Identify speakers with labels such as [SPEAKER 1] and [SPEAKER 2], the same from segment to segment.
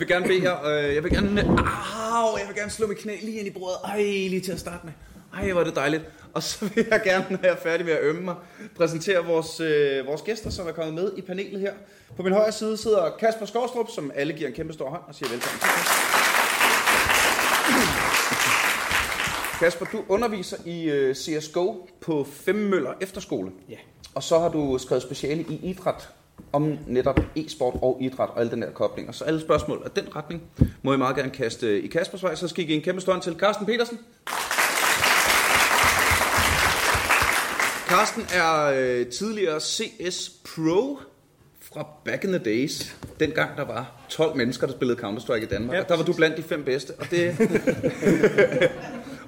[SPEAKER 1] vil gerne bede jer, øh, jeg vil gerne, au, jeg vil gerne slå mit knæ lige ind i bordet. Ej, lige til at starte med. Ej, hvor er det dejligt. Og så vil jeg gerne, når jeg er færdig med at ømme mig, præsentere vores, øh, vores gæster, som er kommet med i panelet her. På min højre side sidder Kasper Skovstrup, som alle giver en kæmpe stor hånd og siger velkommen til. Kasper, du underviser i øh, CSGO på Femmøller Efterskole.
[SPEAKER 2] Ja.
[SPEAKER 1] Og så har du skrevet speciale i idræt om netop e-sport og idræt og alle den der koblinger. Så alle spørgsmål af den retning må I meget gerne kaste i Kaspers vej. Så skal I give en kæmpe stånd til Carsten Petersen. Carsten er øh, tidligere CS Pro fra back in the days. Dengang der var 12 mennesker, der spillede Counter-Strike i Danmark.
[SPEAKER 2] Ja,
[SPEAKER 1] Ja, der var du blandt de fem bedste. Og det,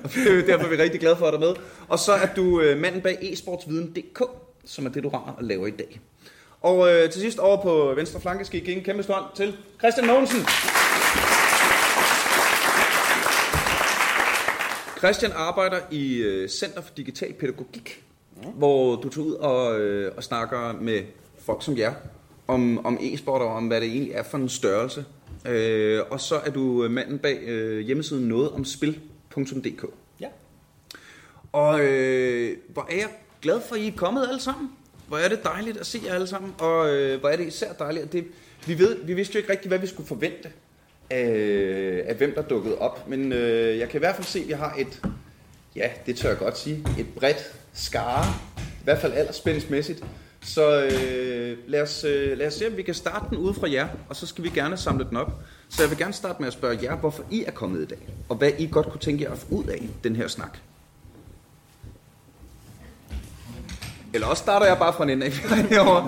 [SPEAKER 1] og det er derfor, vi er rigtig glade for at dig med. Og så er du øh, manden bag esportsviden.dk, som er det, du har at lave i dag. Og øh, til sidst over på venstre flanke skal I give en kæmpe stånd til Christian Mogensen. Christian arbejder i øh, Center for Digital Pædagogik, hvor du tager ud og, øh, og snakker med folk som jer om, om e-sport og om, hvad det egentlig er for en størrelse. Øh, og så er du manden bag øh, hjemmesiden noget om spil.dk.
[SPEAKER 2] Ja.
[SPEAKER 1] Og øh, hvor er jeg glad for, at I er kommet alle sammen. Hvor er det dejligt at se jer alle sammen. Og øh, hvor er det især dejligt, at det, vi, ved, vi vidste jo ikke rigtigt, hvad vi skulle forvente af, af hvem der dukkede op. Men øh, jeg kan i hvert fald se, at vi har et, ja, det tør jeg godt sige, et bredt skare. I hvert fald aldersspændingsmæssigt. Så øh, lad, os, øh, lad os se, om vi kan starte den ud fra jer, og så skal vi gerne samle den op. Så jeg vil gerne starte med at spørge jer, hvorfor I er kommet i dag, og hvad I godt kunne tænke jer at få ud af den her snak. Eller også starter jeg bare fra en ende af herovre.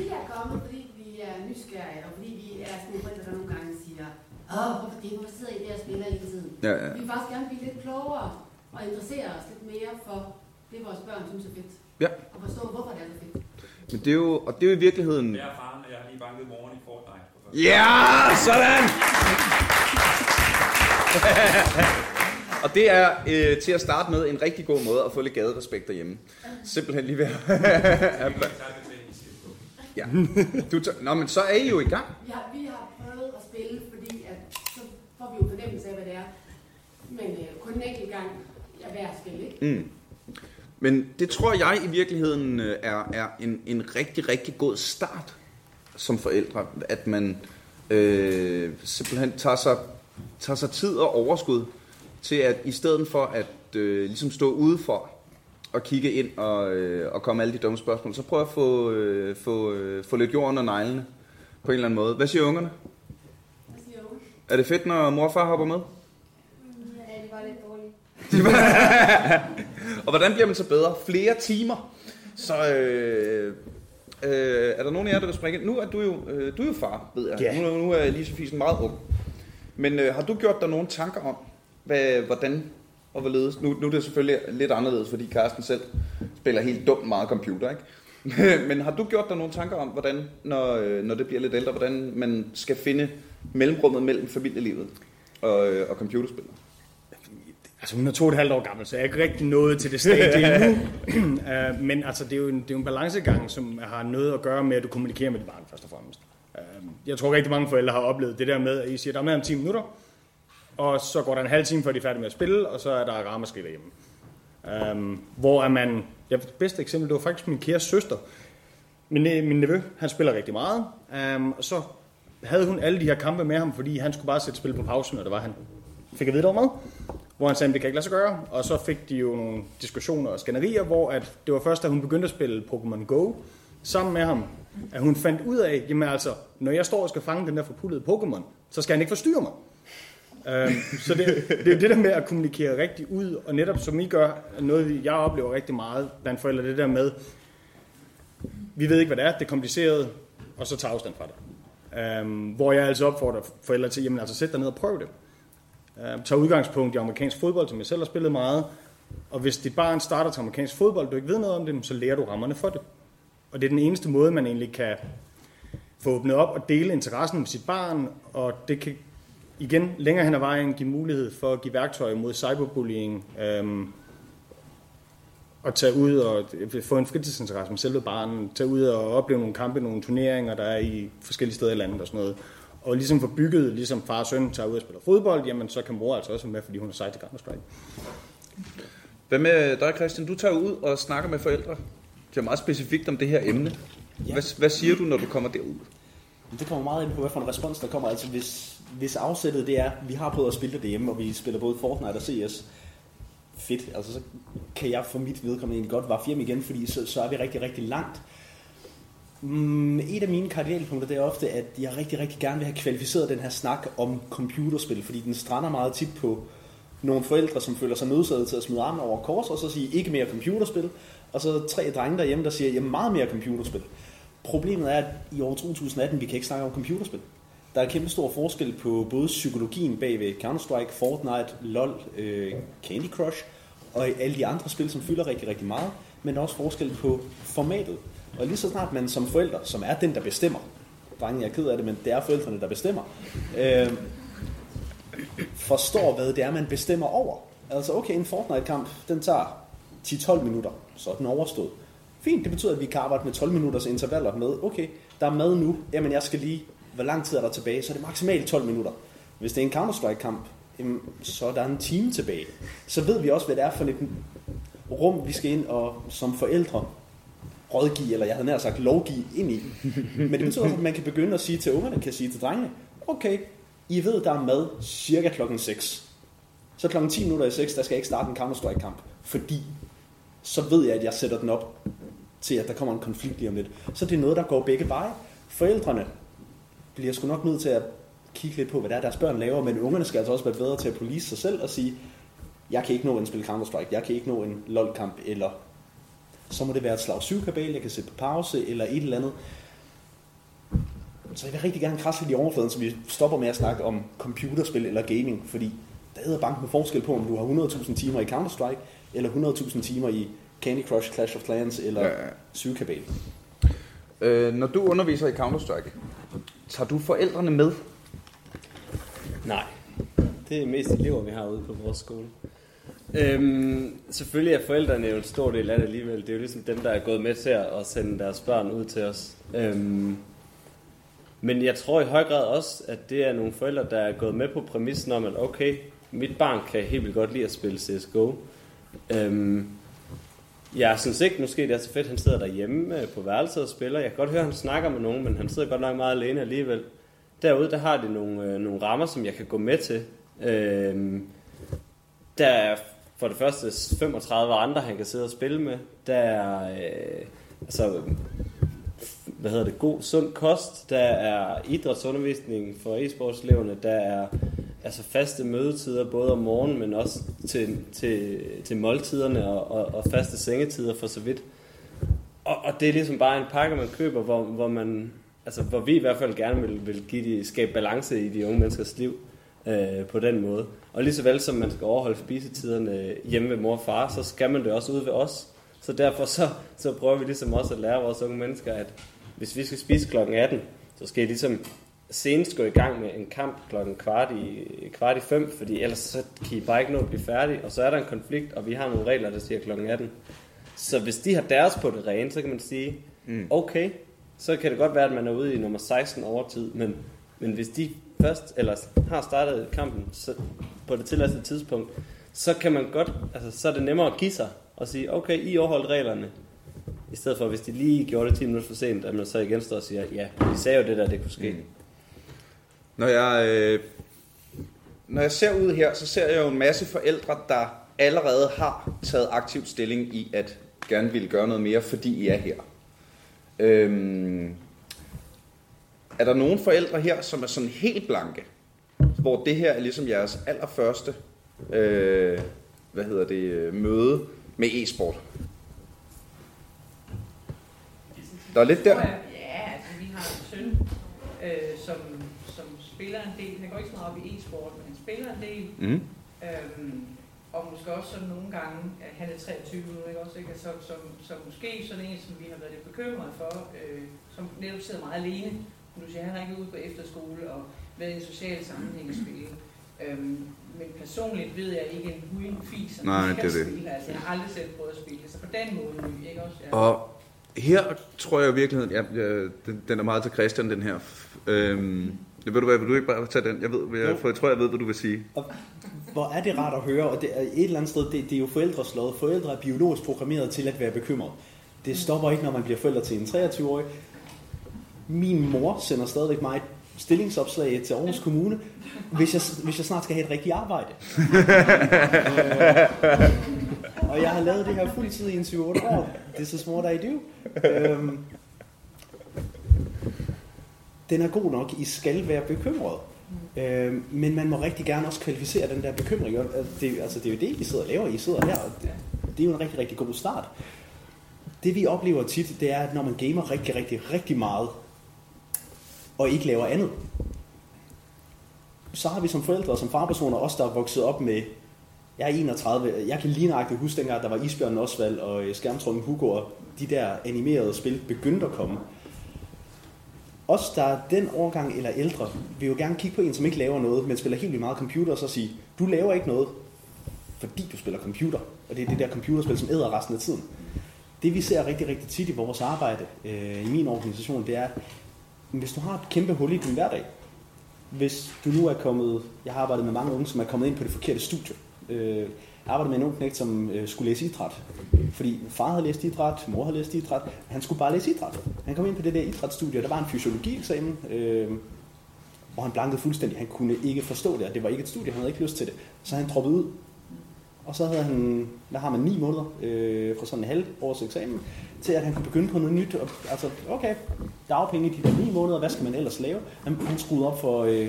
[SPEAKER 3] Vi er kommet, fordi vi er nysgerrige, og fordi vi er sådan nogle forældre, der nogle gange siger, åh, hvorfor det, hvorfor sidder I der og spiller hele tiden?
[SPEAKER 1] Ja, ja.
[SPEAKER 3] Vi vil faktisk gerne blive lidt klogere og interessere os lidt mere for det, vores børn synes er fedt.
[SPEAKER 1] Ja.
[SPEAKER 3] Og forstå, hvorfor det er så fedt.
[SPEAKER 1] Men det er jo, og det er jo i virkeligheden...
[SPEAKER 4] Jeg er faren, og jeg har lige banket morgen i Fortnite.
[SPEAKER 1] Ja, sådan! og det er øh, til at starte med en rigtig god måde at få lidt gaderespekt derhjemme. Simpelthen lige ved at... Ja. du tager, Nå, men så er I jo i gang.
[SPEAKER 3] Vi har, vi har prøvet at spille, fordi at, så får vi jo fornemmelse af, hvad det er. Men øh, kun en enkelt gang er hver spil, ikke?
[SPEAKER 1] Mm. Men det tror jeg i virkeligheden øh, er, er en, en rigtig, rigtig god start som forældre, at man øh, simpelthen tager sig, tager sig tid og overskud til at i stedet for at øh, ligesom stå udefor og kigge ind og, øh, og komme alle de dumme spørgsmål, så prøv at få, øh, få, øh, få lidt jord under neglene på en eller anden måde. Hvad siger ungerne?
[SPEAKER 3] Hvad siger du?
[SPEAKER 1] Er det fedt, når mor og far hopper med?
[SPEAKER 3] Ja, det var lidt dårligt.
[SPEAKER 1] Og hvordan bliver man så bedre? Flere timer. Så øh, øh, er der nogen af jer, der vil springe ind? Nu er du jo, øh, du er jo far, ved jeg.
[SPEAKER 2] Ja.
[SPEAKER 1] Nu, nu er Lise Fiesen meget ung. Men øh, har du gjort dig nogle tanker om, hvad, hvordan og hvorledes? Nu, nu er det selvfølgelig lidt anderledes, fordi Carsten selv spiller helt dumt meget computer, ikke? Men har du gjort dig nogle tanker om, hvordan, når, øh, når det bliver lidt ældre, hvordan man skal finde mellemrummet mellem familielivet og, øh, og computerspillet?
[SPEAKER 2] Altså hun er to og et halvt år gammel, så jeg er ikke rigtig nået til det stadie endnu. uh, men altså, det er, jo en, det er jo en balancegang, som har noget at gøre med, at du kommunikerer med dit barn først og fremmest. Uh, jeg tror rigtig mange forældre har oplevet det der med, at I siger, der er med om 10 minutter, og så går der en halv time, før de er færdige med at spille, og så er der ramaskrig derhjemme. Um, hvor er man... Ja, det bedste eksempel, det var faktisk min kære søster. Min, min nevø, han spiller rigtig meget, um, og så havde hun alle de her kampe med ham, fordi han skulle bare sætte spil på pausen, og det var han fik at vide, der var med. Hvor han sagde, at det kan ikke lade sig gøre. Og så fik de jo nogle diskussioner og skænderier, hvor at det var først, da hun begyndte at spille Pokémon Go sammen med ham, at hun fandt ud af, jamen altså, når jeg står og skal fange den der forpullede Pokémon, så skal han ikke forstyrre mig. Øhm, så det, det er jo det der med at kommunikere rigtigt ud, og netop som I gør, noget jeg oplever rigtig meget blandt forældre, det der med, vi ved ikke, hvad det er, det er kompliceret, og så tager afstand fra det. Øhm, hvor jeg altså opfordrer forældre til, jamen altså sæt dig ned og prøv det. Øhm, tag udgangspunkt i amerikansk fodbold, som jeg selv har spillet meget, og hvis dit barn starter til amerikansk fodbold, du ikke ved noget om det, så lærer du rammerne for det. Og det er den eneste måde, man egentlig kan få åbnet op og dele interessen med sit barn, og det kan igen længere hen ad vejen give mulighed for at give værktøjer mod cyberbullying, øhm, og tage ud og få en fritidsinteresse med selve barnet, tage ud og opleve nogle kampe, nogle turneringer, der er i forskellige steder i landet og sådan noget, og ligesom få bygget, ligesom far og søn tager ud og spiller fodbold, jamen så kan mor altså også være med, fordi hun er sej til Counter-Strike.
[SPEAKER 1] Hvad med dig, Christian? Du tager ud og snakker med forældre. Det er meget specifikt om det her emne.
[SPEAKER 5] Ja.
[SPEAKER 1] Hvad, hvad siger du, når du kommer derud?
[SPEAKER 5] Det kommer meget ind på, hvad for en respons der kommer. Altså hvis, hvis afsættet det er, vi har prøvet at spille det derhjemme, og vi spiller både Fortnite og CS, fedt. Altså så kan jeg for mit vedkommende egentlig godt være hjem igen, fordi så, så er vi rigtig, rigtig langt. Mm, et af mine kardinalpunkter det er ofte, at jeg rigtig, rigtig gerne vil have kvalificeret den her snak om computerspil, fordi den strander meget tit på nogle forældre, som føler sig nødsaget til at smide armen over kors, og så sige ikke mere computerspil, og så tre drenge derhjemme, der siger, jamen meget mere computerspil. Problemet er, at i år 2018, vi kan ikke snakke om computerspil. Der er kæmpe stor forskel på både psykologien bag ved Counter-Strike, Fortnite, LoL, øh, Candy Crush og alle de andre spil, som fylder rigtig, rigtig meget, men også forskel på formatet. Og lige så snart man som forælder, som er den, der bestemmer, drengen, jeg er ked af det, men det er forældrene, der bestemmer, øh, forstår, hvad det er, man bestemmer over. Altså, okay, en Fortnite-kamp, den tager 10-12 minutter, så er den overstået. Fint, det betyder, at vi kan arbejde med 12 minutters intervaller med, okay, der er mad nu, jamen jeg skal lige, hvor lang tid er der tilbage, så er det maksimalt 12 minutter. Hvis det er en Counter-Strike-kamp, så er der en time tilbage. Så ved vi også, hvad det er for et rum, vi skal ind og som forældre rådgive, eller jeg havde nær sagt lovgive ind i. Men det betyder også, at man kan begynde at sige til ungerne, kan sige til drengene, okay, I ved, der er mad cirka klokken 6. Så klokken 10 minutter i 6, der skal jeg ikke starte en Counter-Strike-kamp, fordi så ved jeg, at jeg sætter den op til, at der kommer en konflikt lige om lidt. Så det er noget, der går begge veje. Forældrene bliver sgu nok nødt til at kigge lidt på, hvad det er, deres børn laver, men ungerne skal altså også være bedre til at police sig selv og sige, jeg kan ikke nå en spil Counter-Strike, jeg kan ikke nå en LOL-kamp, eller så må det være et slag 7 kabal, jeg kan sætte på pause, eller et eller andet. Så jeg vil rigtig gerne krasse lidt i overfladen, så vi stopper med at snakke om computerspil eller gaming, fordi der er bank med forskel på, om du har 100.000 timer i Counter-Strike, eller 100.000 timer i Candy Crush, Clash of Clans eller
[SPEAKER 1] ja.
[SPEAKER 5] ja. Syvkabal.
[SPEAKER 1] Øh, når du underviser i Counter-Strike, tager du forældrene med?
[SPEAKER 6] Nej, det er mest elever, vi har ude på vores skole. Øhm, selvfølgelig er forældrene jo en stor del af det alligevel. Det er jo ligesom dem, der er gået med til at sende deres børn ud til os. Øhm, men jeg tror i høj grad også, at det er nogle forældre, der er gået med på præmissen om, at okay, mit barn kan helt vildt godt lide at spille CSGO. Øhm, jeg synes ikke, måske det er så fedt, at han sidder derhjemme øh, på værelset og spiller. Jeg kan godt høre, at han snakker med nogen, men han sidder godt nok meget alene alligevel. Derude, der har de nogle, øh, nogle rammer, som jeg kan gå med til. Øh, der er for det første 35 andre, han kan sidde og spille med. Der er øh, altså, hvad hedder det, god, sund kost. Der er idrætsundervisning for e-sportsleverne. Der er altså faste mødetider, både om morgenen, men også til, til, til måltiderne og, og, og faste sengetider for så vidt. Og, og det er ligesom bare en pakke, man køber, hvor, hvor man, altså hvor vi i hvert fald gerne vil, vil give de, skabe balance i de unge menneskers liv øh, på den måde. Og lige så vel som man skal overholde spisetiderne øh, hjemme ved mor og far, så skal man det også ude ved os. Så derfor så, så prøver vi ligesom også at lære vores unge mennesker, at hvis vi skal spise klokken 18, så skal I ligesom senest gå i gang med en kamp klokken kvart i, kvart i fem, fordi ellers så kan I bare ikke nå at blive færdige, og så er der en konflikt, og vi har nogle regler, der siger klokken 18. Så hvis de har deres på det rene, så kan man sige, mm. okay, så kan det godt være, at man er ude i nummer 16 overtid, men, men hvis de først, eller har startet kampen så, på det tilladte tidspunkt, så kan man godt, altså så er det nemmere at give sig, og sige, okay, I overholdt reglerne, i stedet for, hvis de lige gjorde det 10 minutter for sent, at man så igen står og siger, ja, vi sagde jo det der, det kunne ske. Mm.
[SPEAKER 1] Når jeg, øh, når jeg ser ud her, så ser jeg jo en masse forældre, der allerede har taget aktiv stilling i at gerne ville gøre noget mere, fordi I er her. Øhm, er der nogen forældre her, som er sådan helt blanke, hvor det her er ligesom jeres allerførste øh, hvad hedder det, øh, møde med e-sport? Der er lidt der.
[SPEAKER 7] Ja, altså vi har en søn, øh, som spiller en del. Han går ikke så meget op i e-sport, men han spiller en del.
[SPEAKER 1] Mm.
[SPEAKER 7] Øhm, og måske også sådan nogle gange, han er 23 nu, ikke også, ikke? Så, som, som måske sådan en, som vi har været lidt bekymrede for, øh, som netop sidder meget alene. Du siger, han er ikke ude på efterskole og været i en social sammenhæng og spille. Øhm, men personligt ved jeg ikke en hugen fis, som
[SPEAKER 1] Nej, det er det.
[SPEAKER 7] spille. Altså, jeg har aldrig selv prøvet at spille, så på den måde, ikke også? Ja.
[SPEAKER 1] Og her tror jeg i virkeligheden, ja, ja, den, den er meget til Christian, den her. Øhm, Det ved du hvad, vil du ikke bare tage den? Jeg, ved, jeg, for jeg tror, jeg ved, hvad du vil sige.
[SPEAKER 5] Og hvor er det rart at høre, og det er et eller andet sted, det, det er jo forældres lod. Forældre er biologisk programmeret til at være bekymret. Det stopper ikke, når man bliver forældre til en 23-årig. Min mor sender stadigvæk mig et stillingsopslag til Aarhus Kommune, hvis jeg, hvis jeg snart skal have et rigtigt arbejde. Øh, og jeg har lavet det her fuldtid i en 7-8 år. This is what I do. Øhm, den er god nok, I skal være bekymret. Øh, men man må rigtig gerne også kvalificere den der bekymring. Og Det, altså, det er jo det, I sidder og laver. I sidder her, og det, det er jo en rigtig, rigtig god start. Det vi oplever tit, det er, at når man gamer rigtig, rigtig, rigtig meget, og ikke laver andet, så har vi som forældre og som farpersoner også, der er vokset op med, jeg er 31, jeg kan lige nøjagtigt huske dengang, der var Isbjørn Osvald og øh, Skærmtrummen Hugo, og de der animerede spil begyndte at komme. Os, der er den årgang eller ældre, vil jo gerne kigge på en, som ikke laver noget, men spiller helt vildt meget computer, og så sige, du laver ikke noget, fordi du spiller computer. Og det er det der computerspil, som æder resten af tiden. Det vi ser rigtig, rigtig tit i vores arbejde øh, i min organisation, det er, hvis du har et kæmpe hul i din hverdag, hvis du nu er kommet, jeg har arbejdet med mange unge, som er kommet ind på det forkerte studie. Øh, jeg arbejdede med en ung knægt, som øh, skulle læse idræt. Fordi far havde læst idræt, mor havde læst idræt. Han skulle bare læse idræt. Han kom ind på det der idrætsstudie, og der var en fysiologieksamen, øh, og han blankede fuldstændig. Han kunne ikke forstå det, og det var ikke et studie, han havde ikke lyst til det. Så han droppede ud. Og så havde han, der har man ni måneder øh, fra sådan en halv års eksamen, til at han kunne begynde på noget nyt. Og, altså, okay, dagpenge i de der ni måneder, hvad skal man ellers lave? Han, han skruede op for øh,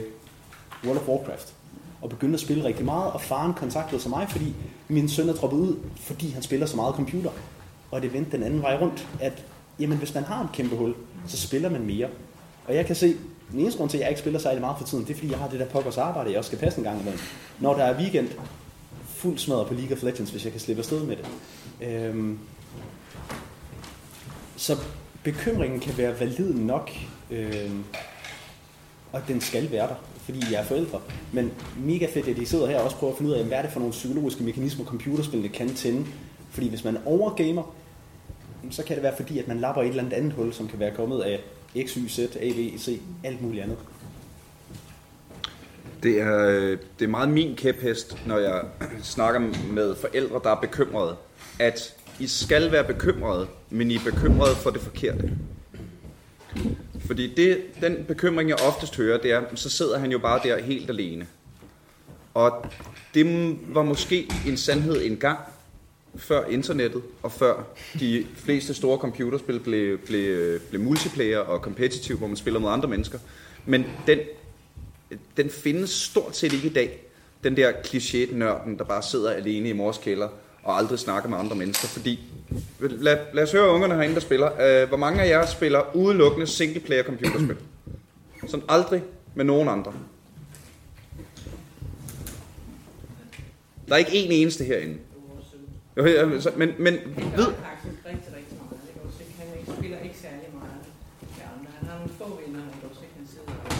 [SPEAKER 5] World of Warcraft og begyndte at spille rigtig meget, og faren kontaktede så mig, fordi min søn er droppet ud, fordi han spiller så meget computer. Og det vendte den anden vej rundt, at jamen, hvis man har et kæmpe hul, så spiller man mere. Og jeg kan se, den eneste grund til, at jeg ikke spiller særlig meget for tiden, det er, fordi jeg har det der pokkers arbejde, jeg også skal passe en gang imellem. Når der er weekend, fuld smadret på League of Legends, hvis jeg kan slippe afsted med det. Øhm, så bekymringen kan være valid nok, øhm, og den skal være der, fordi jeg er forældre. Men mega fedt, at I sidder her og også prøver at finde ud af, hvad er det for nogle psykologiske mekanismer, computerspillene kan tænde. Fordi hvis man overgamer, så kan det være fordi, at man lapper et eller andet andet hul, som kan være kommet af X, Y, Z, A, B, e, C, alt muligt andet.
[SPEAKER 1] Det er, øh, det er meget min kæphest, når jeg snakker med forældre, der er bekymrede, at I skal være bekymrede, men I er bekymrede for det forkerte. Fordi det, den bekymring, jeg oftest hører, det er, så sidder han jo bare der helt alene. Og det var måske en sandhed engang, før internettet, og før de fleste store computerspil blev, blev, blev multiplayer og competitive, hvor man spiller mod andre mennesker. Men den den findes stort set ikke i dag. Den der kliché-nørden, der bare sidder alene i mors kælder og aldrig snakker med andre mennesker. Fordi, lad, lad os høre ungerne herinde, der spiller. Uh, hvor mange af jer spiller udelukkende single-player computerspil? Sådan aldrig med nogen andre. Der er ikke en eneste herinde. Jo, ja, så- Men, men ved,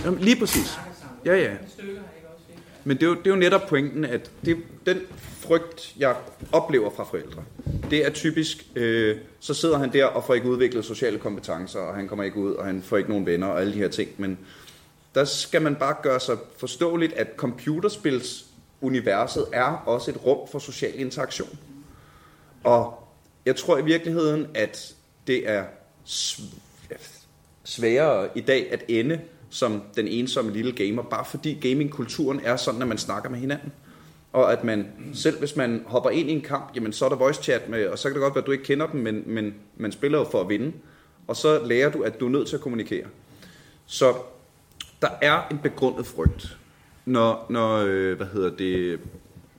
[SPEAKER 1] Jamen, lige præcis. Ja, ja.
[SPEAKER 7] Et stykker, ikke? Også, ikke?
[SPEAKER 1] Men det er, jo, det er jo netop pointen, at det, den frygt, jeg oplever fra forældre, det er typisk, øh, så sidder han der og får ikke udviklet sociale kompetencer, og han kommer ikke ud, og han får ikke nogen venner, og alle de her ting. Men der skal man bare gøre sig forståeligt, at computerspilsuniverset er også et rum for social interaktion. Og jeg tror i virkeligheden, at det er sværere i dag at ende som den ensomme lille gamer, bare fordi gamingkulturen er sådan, at man snakker med hinanden. Og at man, selv hvis man hopper ind i en kamp, jamen så er der voice chat med, og så kan det godt være, at du ikke kender dem, men, men man spiller jo for at vinde. Og så lærer du, at du er nødt til at kommunikere. Så der er en begrundet frygt, når, når øh, hvad hedder det,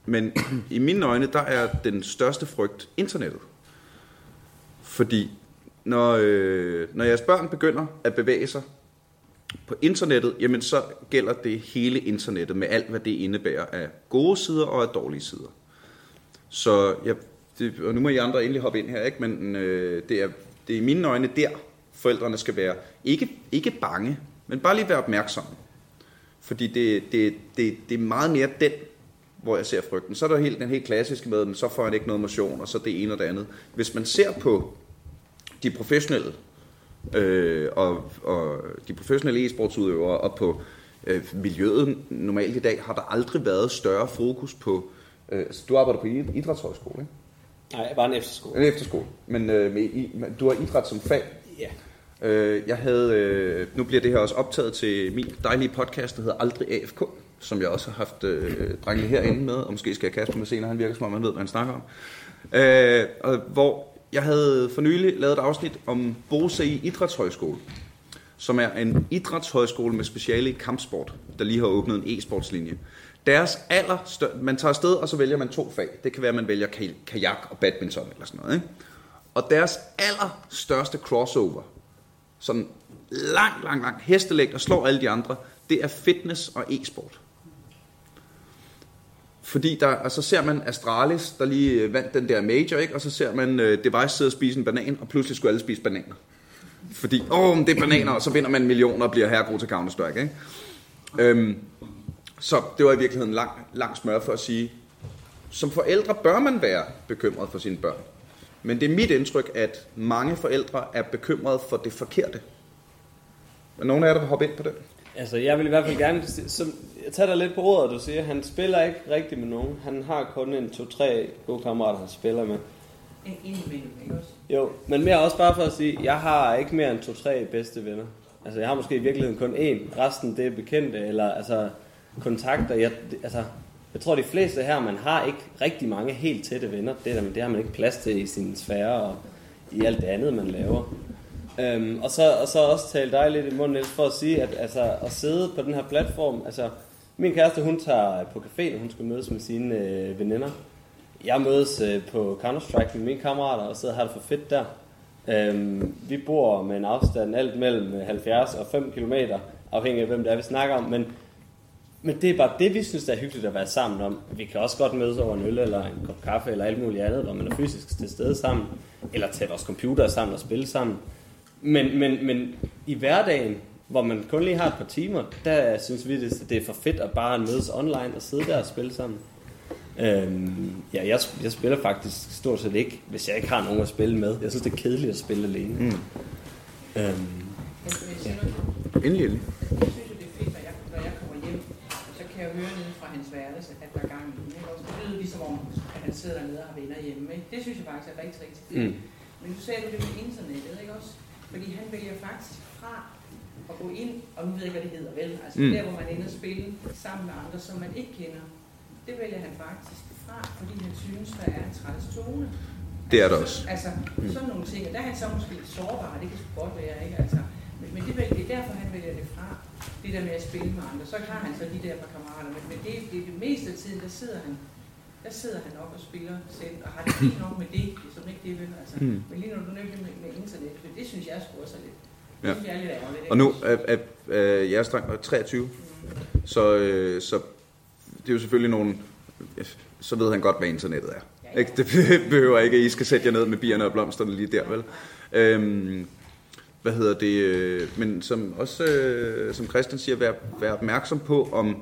[SPEAKER 1] men i mine øjne, der er den største frygt internettet. Fordi når, øh, når jeres børn begynder at bevæge sig på internettet, jamen så gælder det hele internettet med alt, hvad det indebærer af gode sider og af dårlige sider. Så jeg, det, og nu må I andre endelig hoppe ind her, ikke? men øh, det, er, det er i mine øjne der, forældrene skal være. Ikke, ikke bange, men bare lige være opmærksomme. Fordi det, det, det, det er meget mere den, hvor jeg ser frygten. Så er der helt, den helt klassiske med, men så får han ikke noget motion, og så det ene og det andet. Hvis man ser på de professionelle, øh, og, og de professionelle e-sportsudøvere, og på øh, miljøet normalt i dag, har der aldrig været større fokus på... Øh, altså, du arbejder på id- idrætshøjskole, ikke?
[SPEAKER 6] Nej, var en efterskole.
[SPEAKER 1] En efterskole, men øh, med, i, du har idræt som fag.
[SPEAKER 6] Ja.
[SPEAKER 1] Øh, jeg havde, øh, nu bliver det her også optaget til min dejlige podcast, der hedder Aldrig AFK, som jeg også har haft øh, drengene herinde med, og måske skal jeg kaste med senere, han virker som om, han ved, hvad han snakker om. Øh, og, hvor jeg havde for nylig lavet et afsnit om Bose i Idrætshøjskole, som er en idrætshøjskole med speciale i kampsport, der lige har åbnet en e-sportslinje. Deres aller man tager afsted, og så vælger man to fag. Det kan være, at man vælger kajak og badminton eller sådan noget. Ikke? Og deres allerstørste crossover, sådan langt, langt, langt hestelægt og slår alle de andre, det er fitness og e-sport. Fordi der, og så ser man Astralis, der lige øh, vandt den der major, ikke? og så ser man uh, Device sidde og spise en banan, og pludselig skulle alle spise bananer. Fordi, åh, oh, det er bananer, og så vinder man millioner og bliver herregod til Counter-Strike. Ikke? Øhm, så det var i virkeligheden lang, lang smør for at sige, som forældre bør man være bekymret for sine børn. Men det er mit indtryk, at mange forældre er bekymrede for det forkerte. Er nogen af jer, der vil hoppe ind på det?
[SPEAKER 6] Altså, jeg vil i hvert fald gerne... Som, jeg tager dig lidt på ordet, du siger. Han spiller ikke rigtig med nogen. Han har kun en to-tre gode kammerater, han spiller med.
[SPEAKER 7] En indimellem, ikke også?
[SPEAKER 6] Jo, men mere også bare for at sige, jeg har ikke mere end to-tre bedste venner. Altså, jeg har måske i virkeligheden kun én. Resten, det er bekendte, eller altså kontakter. Jeg, altså, jeg tror, de fleste her, man har ikke rigtig mange helt tætte venner. Det, der, det har man ikke plads til i sin sfære og i alt det andet, man laver. Øhm, og, så, og så også tale dig lidt i munden, Niels, for at sige, at altså, at sidde på den her platform, altså min kæreste, hun tager på café, hun skal mødes med sine øh, veninder. Jeg mødes øh, på Counter-Strike med mine kammerater og sidder og har det for fedt der. Øhm, vi bor med en afstand alt mellem øh, 70 og 5 km, afhængig af hvem det er, vi snakker om, men men det er bare det, vi synes, der er hyggeligt at være sammen om. Vi kan også godt mødes over en øl eller en kop kaffe eller alt muligt andet, hvor man er fysisk til stede sammen. Eller tage vores computer sammen og spille sammen. Men, men, men i hverdagen, hvor man kun lige har et par timer, der synes vi, det, det er for fedt at bare mødes online og sidde der og spille sammen. Øhm, ja, jeg, jeg spiller faktisk stort set ikke, hvis jeg ikke har nogen at spille med. Jeg synes, det er kedeligt at spille alene. Mm. Øhm,
[SPEAKER 7] Ja.
[SPEAKER 1] Endelig, endelig.
[SPEAKER 7] Jeg synes jo, det er fedt, når jeg, når jeg kommer hjem, så kan jeg høre nede fra hans værelse, at der er gang i den. Ikke? Også det lyder ligesom om, at han sidder dernede og har venner hjemme. Ikke? Det synes jeg faktisk er rigtig, rigtig fedt.
[SPEAKER 6] Mm.
[SPEAKER 7] Men nu sagde du det med internettet, ikke også? Fordi han vælger faktisk fra at gå ind, og nu ved jeg ikke, hvad det hedder, vel? Altså
[SPEAKER 1] Mm.
[SPEAKER 7] mm. der, hvor man ender og spille sammen med andre, som man ikke kender. Det vælger han faktisk fra, fordi han synes, der er en træls tone.
[SPEAKER 1] Det er der
[SPEAKER 7] Altså,
[SPEAKER 1] også.
[SPEAKER 7] så- Altså, sådan nogle ting. Og der er han så måske sårbar, det kan sgu godt være, ikke? Altså, men, men det, vælger, det er derfor, han vælger det fra. Det der med at spille med andre. Så har han så de der par kammerater. Men, men det, det, det meste af tiden, der sidder han der sidder han op og spiller selv, og har det fint nok med det, som ikke det vil. Altså.
[SPEAKER 1] Mm.
[SPEAKER 7] Men lige når du nævner med, med internet, for det synes jeg sgu også er lidt,
[SPEAKER 1] Ja.
[SPEAKER 7] det synes jeg er lidt ærgerligt.
[SPEAKER 1] Og nu er, er, er jeres dreng er 23, så, øh, så det er jo selvfølgelig nogle... Så ved han godt, hvad internettet er.
[SPEAKER 7] Ja, ja.
[SPEAKER 1] Ikke? Det behøver ikke, at I skal sætte jer ned med bierne og blomsterne lige der, vel? Øhm, hvad hedder det? øh, Men som også, øh, som Christian siger, vær, vær opmærksom på, om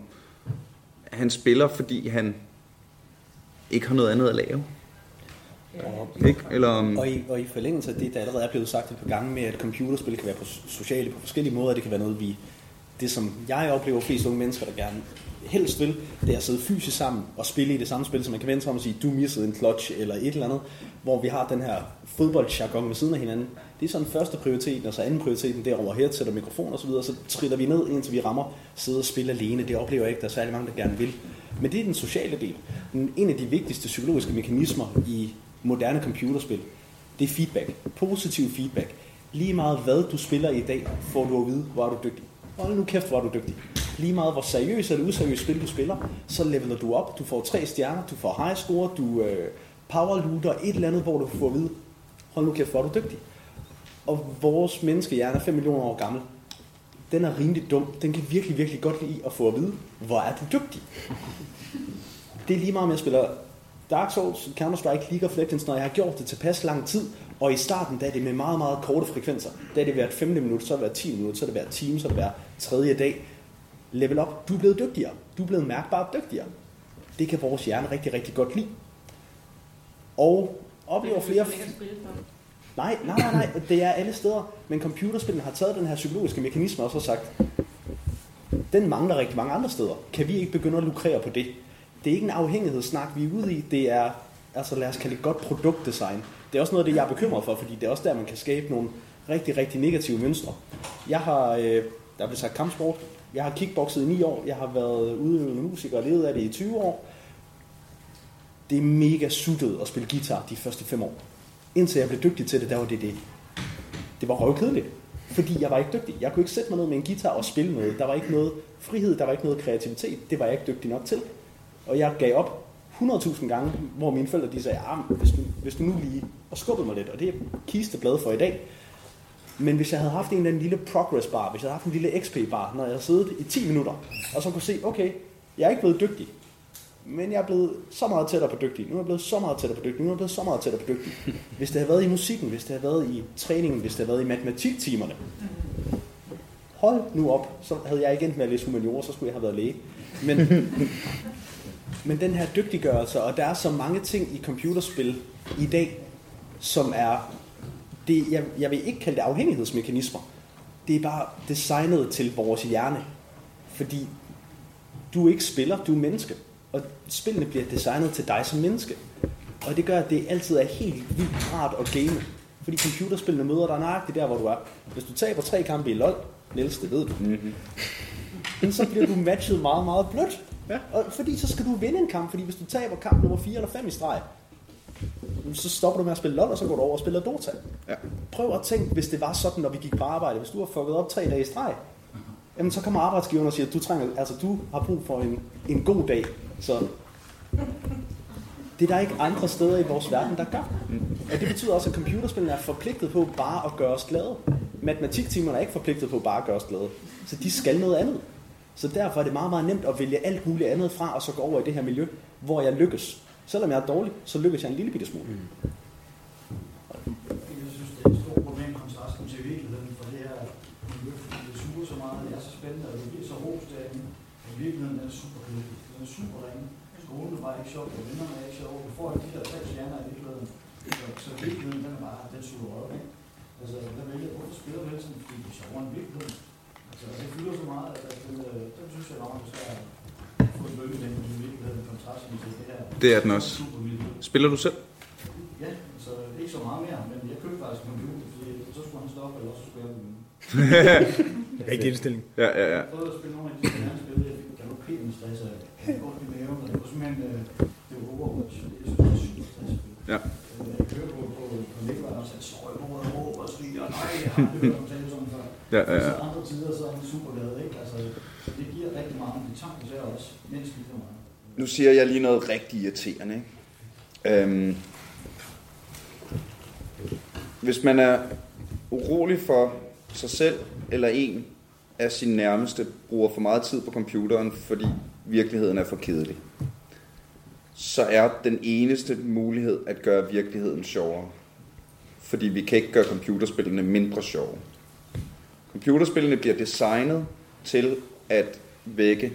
[SPEAKER 1] han spiller, fordi han ikke har noget andet at lave.
[SPEAKER 7] Ja.
[SPEAKER 1] Ikke? Eller om...
[SPEAKER 5] Og i, og i forlængelse af det, der allerede er blevet sagt et par gange med, at computerspil kan være på sociale på forskellige måder, det kan være noget, vi... Det, som jeg oplever flest unge mennesker, der gerne helst vil, det er at sidde fysisk sammen og spille i det samme spil, så man kan vende sig om og sige, du missede en clutch eller et eller andet, hvor vi har den her fodboldjargon ved siden af hinanden. Det er sådan første prioriteten, og så anden prioriteten derover her sætter mikrofon og så videre, så triller vi ned, indtil vi rammer sidde og spille alene. Det oplever jeg ikke, der er særlig mange, der gerne vil. Men det er den sociale del. En af de vigtigste psykologiske mekanismer i moderne computerspil, det er feedback. Positiv feedback. Lige meget hvad du spiller i dag, får du at vide, hvor er du dygtig. Hold nu kæft, hvor er du dygtig. Lige meget hvor seriøs eller useriøs spil du spiller, så leveler du op. Du får tre stjerner, du får high score, du øh, power looter, et eller andet, hvor du får at vide, hold nu kæft, hvor er du dygtig. Og vores menneskehjerne er 5 millioner år gammel. Den er rimelig dum. Den kan virkelig, virkelig godt lide at få at vide, hvor er du dygtig. Det er lige meget, om jeg spiller Dark Souls, Counter-Strike, League of Legends, når jeg har gjort det tilpas lang tid, og i starten, der er det med meget, meget korte frekvenser. Der er det hvert 5. minut, så er det hvert 10 minut, så er det hvert time, så er det hver tredje dag. Level op, du er blevet dygtigere. Du er blevet mærkbart dygtigere. Det kan vores hjerne rigtig, rigtig godt lide. Og oplever flere... Nej, nej, nej, nej, det er alle steder. Men computerspillene har taget den her psykologiske mekanisme og så sagt, Den mangler rigtig mange andre steder. Kan vi ikke begynde at lukrere på det? Det er ikke en afhængighedssnak, vi er ude i. Det er, altså lad os kalde det godt produktdesign. Det er også noget af det, jeg er bekymret for, fordi det er også der, man kan skabe nogle rigtig, rigtig negative mønstre. Jeg har, øh, der bliver sagt kampsport. Jeg har kickboxet i 9 år. Jeg har været udøvende musiker og levet af det i 20 år. Det er mega suttet at spille guitar de første 5 år. Indtil jeg blev dygtig til det, der var det det. Det var røvkedeligt. Fordi jeg var ikke dygtig. Jeg kunne ikke sætte mig ned med en guitar og spille noget. Der var ikke noget frihed, der var ikke noget kreativitet. Det var jeg ikke dygtig nok til. Og jeg gav op 100.000 gange, hvor mine forældre de sagde, ah, hvis, du, hvis du nu lige og skubbede mig lidt, og det er kiste glad for i dag. Men hvis jeg havde haft en eller anden lille progress bar, hvis jeg havde haft en lille XP bar, når jeg havde siddet i 10 minutter, og så kunne se, okay, jeg er ikke blevet dygtig, men jeg er blevet så meget tættere på dygtig. Nu er jeg blevet så meget tættere på dygtig. Nu er jeg blevet så meget tættere på dygtig. Hvis det havde været i musikken, hvis det havde været i træningen, hvis det havde været i matematiktimerne. Hold nu op, så havde jeg ikke endt med at læse humaniora, så skulle jeg have været læge. Men, men den her dygtiggørelse, og der er så mange ting i computerspil i dag, som er, det, jeg, jeg vil ikke kalde det afhængighedsmekanismer. Det er bare designet til vores hjerne. Fordi du er ikke spiller, du er menneske. Og spillene bliver designet til dig som menneske. Og det gør, at det altid er helt vildt rart at game. Fordi computerspillene møder dig nøjagtigt der, hvor du er. Hvis du taber tre kampe i LoL, Niels, det ved du, mm-hmm. men så bliver du matchet meget, meget blødt. Ja. Og fordi så skal du vinde en kamp, fordi hvis du taber kamp nummer 4 eller 5 i streg, så stopper du med at spille LoL, og så går du over og spiller Dota.
[SPEAKER 1] Ja.
[SPEAKER 5] Prøv at tænke, hvis det var sådan, når vi gik på arbejde. Hvis du har fucket op tre dage i streg, jamen så kommer arbejdsgiveren og siger, at du, trænger, altså, du har brug for en, en god dag. Så det er der ikke andre steder i vores verden, der gør. Og det betyder også, at computerspillene er forpligtet på bare at gøre os glade. Matematiktimerne er ikke forpligtet på bare at gøre os glade. Så de skal noget andet. Så derfor er det meget, meget nemt at vælge alt muligt andet fra, og så gå over i det her miljø, hvor jeg lykkes. Selvom jeg er dårlig, så lykkes jeg en lille bitte smule. Mm.
[SPEAKER 8] Jeg synes, det er et stort problem kontrasten til virkeligheden, for det her miljø, fordi det suger så meget, det er så spændende, og det bliver så rost derinde. Og virkeligheden den er super kedelig. Den er super ringe. Skolen er bare ikke sjov, og vennerne er ikke sjov. Du får de der tre stjerner i virkeligheden. Så, så virkeligheden, den er bare, den suger røv, ikke? Altså, der vælger, hvorfor spiller hele tiden? Fordi det er sjovere end virkeligheden. Altså, det fylder så meget, at den, øh, den synes jeg nok, du skal få en bølge den i virkeligheden, kontrasten til det her.
[SPEAKER 1] Det er den også. Spiller du selv?
[SPEAKER 8] Ja, så ikke så meget mere, men jeg købte faktisk en computer, fordi så skulle han stoppe, eller så skulle jeg den.
[SPEAKER 2] Rigtig indstilling.
[SPEAKER 1] Ja, ja, ja.
[SPEAKER 8] Jeg prøvede at spille nogle af de der spil, jeg fik stress. Jeg fik ondt i maven, og det var simpelthen, øh, det var Overwatch. Jeg synes, det er super stressspil.
[SPEAKER 1] Ja.
[SPEAKER 8] Øh, Jeg hørte på, på, på Nikolaj og råber og skriger, nej, jeg har hørt om tale sådan før.
[SPEAKER 1] Ja, ja, ja.
[SPEAKER 8] Så andre tider, så er han super glad, ikke? Altså, det giver rigtig meget, men det tager især også menneskeligt for meget.
[SPEAKER 1] Nu siger jeg lige noget rigtig irriterende. Ikke? Øhm, hvis man er urolig for sig selv eller en af sine nærmeste bruger for meget tid på computeren, fordi virkeligheden er for kedelig, så er den eneste mulighed at gøre virkeligheden sjovere. Fordi vi kan ikke gøre computerspillene mindre sjove. Computerspillene bliver designet til at vække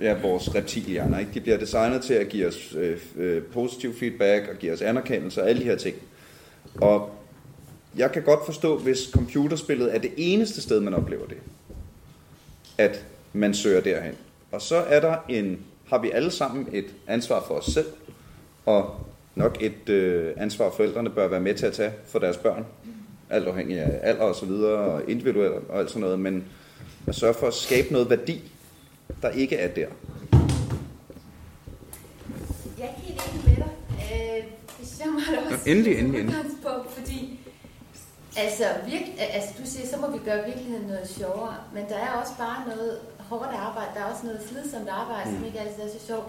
[SPEAKER 1] ja, vores reptilhjerner. Ikke? De bliver designet til at give os øh, øh, positiv feedback og give os anerkendelse og alle de her ting. Og jeg kan godt forstå, hvis computerspillet er det eneste sted, man oplever det, at man søger derhen. Og så er der en, har vi alle sammen et ansvar for os selv, og nok et øh, ansvar, forældrene bør være med til at tage for deres børn, alt afhængig af alder og så videre, og individuelt og alt sådan noget, men at sørge for at skabe noget værdi, der ikke er der.
[SPEAKER 9] Jeg er helt enig med dig. Øh, det synes jeg da også
[SPEAKER 1] endelig, endelig, endelig.
[SPEAKER 9] fordi altså, virk, altså, du siger, så må vi gøre virkeligheden noget sjovere, men der er også bare noget hårdt arbejde, der er også noget slidsomt arbejde, som ikke altid er så sjovt.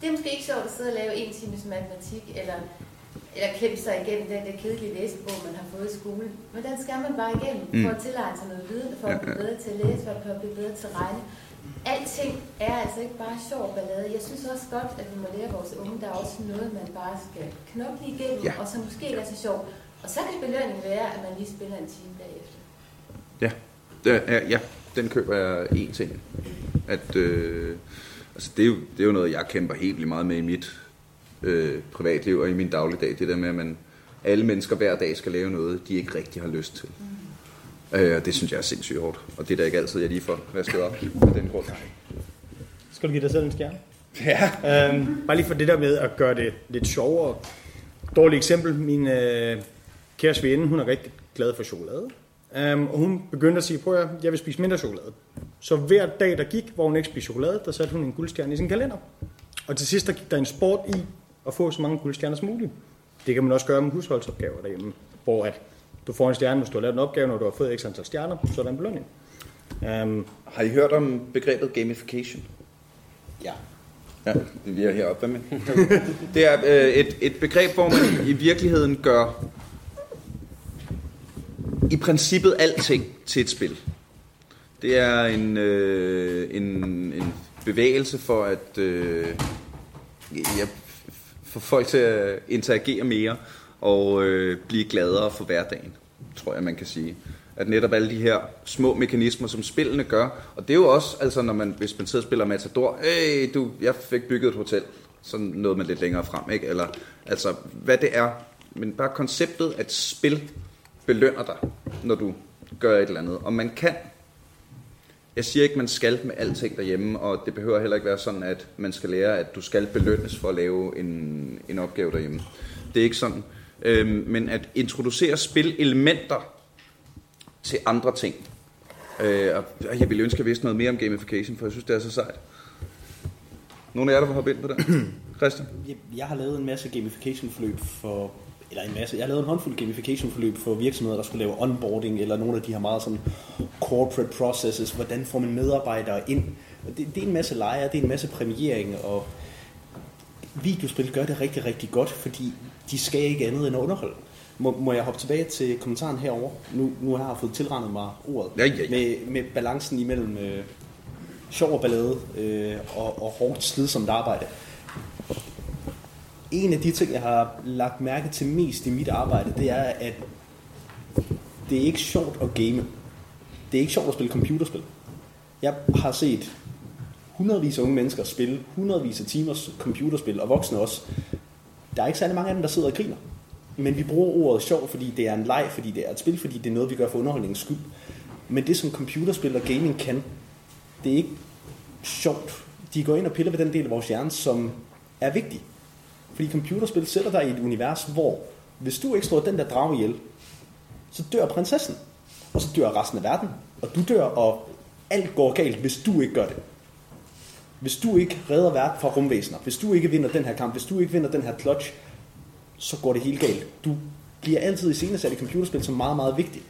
[SPEAKER 9] Det er måske ikke sjovt at sidde og lave en times matematik, eller, eller kæmpe sig igennem den der kedelige læsebog, man har fået i skole. Men den skal man bare igennem, for at tilegne sig noget viden, for at blive bedre til at læse, for at blive bedre til at regne. Alting er altså ikke bare sjov ballade. Jeg synes også godt, at vi må lære vores unge, der er også noget, man bare skal knokle igennem,
[SPEAKER 1] Ja.
[SPEAKER 9] og som måske ikke er så sjov. Og så kan belønningen være, at man lige spiller en time bagefter.
[SPEAKER 1] Ja, er, ja den køber jeg en ting. At, øh, altså det, er jo, det er jo noget, jeg kæmper helt vildt meget med i mit øh, privatliv og i min dagligdag. Det der med, at man, alle mennesker hver dag skal lave noget, de ikke rigtig har lyst til. Øh, og det synes jeg er sindssygt hårdt. Og det er da ikke altid, jeg lige får vasket op af den grund.
[SPEAKER 2] Skal du give dig selv en skærm?
[SPEAKER 1] Ja.
[SPEAKER 2] Øhm, bare lige for det der med at gøre det lidt sjovere. Dårligt eksempel. Min øh, kære veninde, hun er rigtig glad for chokolade. Um, og hun begyndte at sige, prøv at jeg vil spise mindre chokolade. Så hver dag, der gik, hvor hun ikke spiste chokolade, der satte hun en guldstjerne i sin kalender. Og til sidst, der gik der en sport i at få så mange guldstjerner som muligt. Det kan man også gøre med husholdsopgaver derhjemme, hvor at du får en stjerne, hvis du har lavet en opgave, når du har fået x antal stjerner, så er der en belønning. Um,
[SPEAKER 1] Har I hørt om begrebet gamification?
[SPEAKER 5] Ja.
[SPEAKER 1] Ja, vi er heroppe. Med? Det er øh, et, et begreb, hvor man i virkeligheden gør i princippet alting til et spil. Det er en, øh, en, en bevægelse for at øh, ja, få folk til at interagere mere og øh, blive gladere for hverdagen, tror jeg, man kan sige. At netop alle de her små mekanismer, som spillene gør, og det er jo også, altså når man, hvis man sidder og spiller Matador, hey, du, jeg fik bygget et hotel, så nåede man lidt længere frem, ikke? Eller, altså, hvad det er, men bare konceptet, at spil belønner dig, når du gør et eller andet. Og man kan, jeg siger ikke, man skal med alting derhjemme, og det behøver heller ikke være sådan, at man skal lære, at du skal belønnes for at lave en, en opgave derhjemme. Det er ikke sådan. Øhm, men at introducere spilelementer til andre ting. Øh, og jeg ville ønske, at jeg vidste noget mere om gamification, for jeg synes, det er så sejt. Nogle af jer, der vil hoppe ind på det? Christian?
[SPEAKER 5] Jeg, jeg har lavet en masse gamification forløb for eller en masse. Jeg lavet en håndfuld gamification forløb for virksomheder, der skulle lave onboarding, eller nogle af de her meget sådan corporate processes. Hvordan får man medarbejdere ind? Og det, det er en masse lejre, det er en masse premiering, og videospil gør det rigtig, rigtig godt, fordi de skal ikke andet end underholde. Må, må jeg hoppe tilbage til kommentaren herover? Nu, nu har jeg fået tilrendet mig ordet.
[SPEAKER 1] Ja, ja, ja.
[SPEAKER 5] Med, med balancen imellem øh, sjov og ballade øh, og, og hårdt slidsomt arbejde. En af de ting, jeg har lagt mærke til mest i mit arbejde, det er, at det er ikke sjovt at game. Det er ikke sjovt at spille computerspil. Jeg har set hundredvis af unge mennesker spille hundredvis af timers computerspil, og voksne også. Der er ikke særlig mange af dem, der sidder og griner. Men vi bruger ordet sjov, fordi det er en leg, fordi det er et spil, fordi det er noget, vi gør for underholdningens skyld. Men det, som computerspil og gaming kan, det er ikke sjovt. De går ind og piller ved den del af vores hjerne, som er vigtig. Fordi computerspil sætter dig i et univers, hvor hvis du ikke slår den der drage ihjel, så dør prinsessen. Og så dør resten af verden. Og du dør, og alt går galt, hvis du ikke gør det. Hvis du ikke redder verden fra rumvæsener, hvis du ikke vinder den her kamp, hvis du ikke vinder den her clutch, så går det helt galt. Du bliver altid i scenesat i computerspil som meget, meget vigtigt.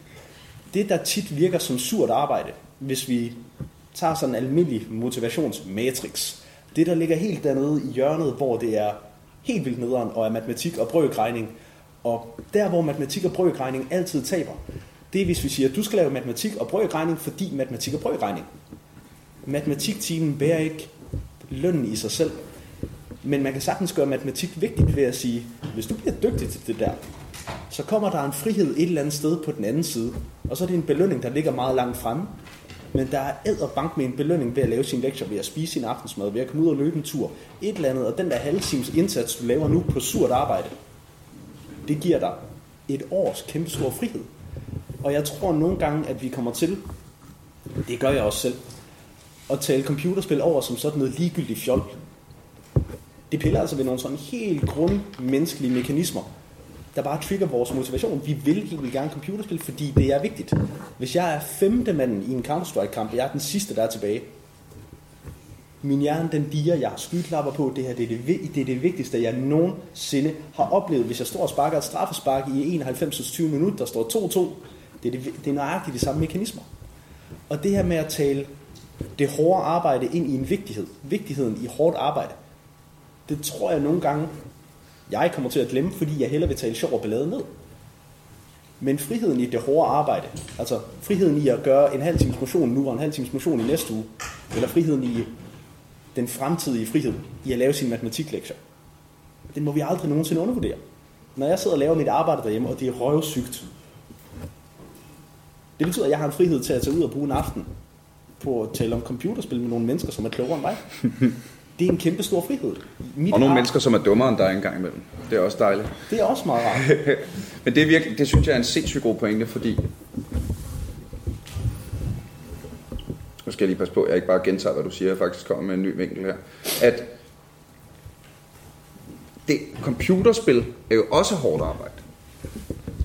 [SPEAKER 5] Det, der tit virker som surt arbejde, hvis vi tager sådan en almindelig motivationsmatrix, det, der ligger helt dernede i hjørnet, hvor det er helt vildt nederen og er matematik og brøkregning, og der, hvor matematik og brøkregning altid taber, det er, hvis vi siger, at du skal lave matematik og brøkregning, fordi matematik og brøkregning. Matematiktimen bærer ikke lønnen i sig selv, men man kan sagtens gøre matematik vigtigt ved at sige, hvis du bliver dygtig til det der, så kommer der en frihed et eller andet sted på den anden side, og så er det en belønning, der ligger meget langt fremme, men der er æd bank med en belønning ved at lave sin lektier, ved at spise sin aftensmad, ved at komme ud og løbe en tur, et eller andet, og den der halve times indsats, du laver nu på surt arbejde, det giver dig et års kæmpe stor frihed. Og jeg tror nogle gange, at vi kommer til, det gør jeg også selv, at tale computerspil over som sådan noget ligegyldigt fjol. Det piller altså ved nogle sådan helt grundmenneskelige mekanismer, der bare trigger vores motivation. Vi vil helt vildt gerne computerspil, fordi det er vigtigt. Hvis jeg er femte manden i en Counter-Strike-kamp, og jeg er den sidste, der er tilbage, min hjerne, den diger, jeg har skyklapper på, det her, det er det, det er det vigtigste, jeg nogensinde har oplevet. Hvis jeg står og sparker et straffespark i 91 20 minutter, der står 2-2, det er, det, det er nøjagtigt de samme mekanismer. Og det her med at tale det hårde arbejde ind i en vigtighed, vigtigheden i hårdt arbejde, det tror jeg nogle gange, jeg kommer til at glemme, fordi jeg hellere vil tale sjov og ballade ned. Men friheden i det hårde arbejde, altså friheden i at gøre en halv times motion nu og en halv times motion i næste uge, eller friheden i den fremtidige frihed i at lave sin matematiklektier, den må vi aldrig nogensinde undervurdere. Når jeg sidder og laver mit arbejde derhjemme, og det er røvsygt, det betyder, at jeg har en frihed til at tage ud og bruge en aften på at tale om computerspil med nogle mennesker, som er klogere end mig. Det er en kæmpe stor frihed. Mit
[SPEAKER 1] Og nogle
[SPEAKER 5] ar-
[SPEAKER 1] mennesker, som er dummere end dig engang imellem. Det er også dejligt.
[SPEAKER 5] Det er også meget rart.
[SPEAKER 1] Men det, er virkelig, det synes jeg er en sindssygt god pointe, fordi nu skal jeg lige passe på, at jeg ikke bare gentager, hvad du siger, jeg faktisk kommer med en ny vinkel her, at det computerspil er jo også hårdt arbejde.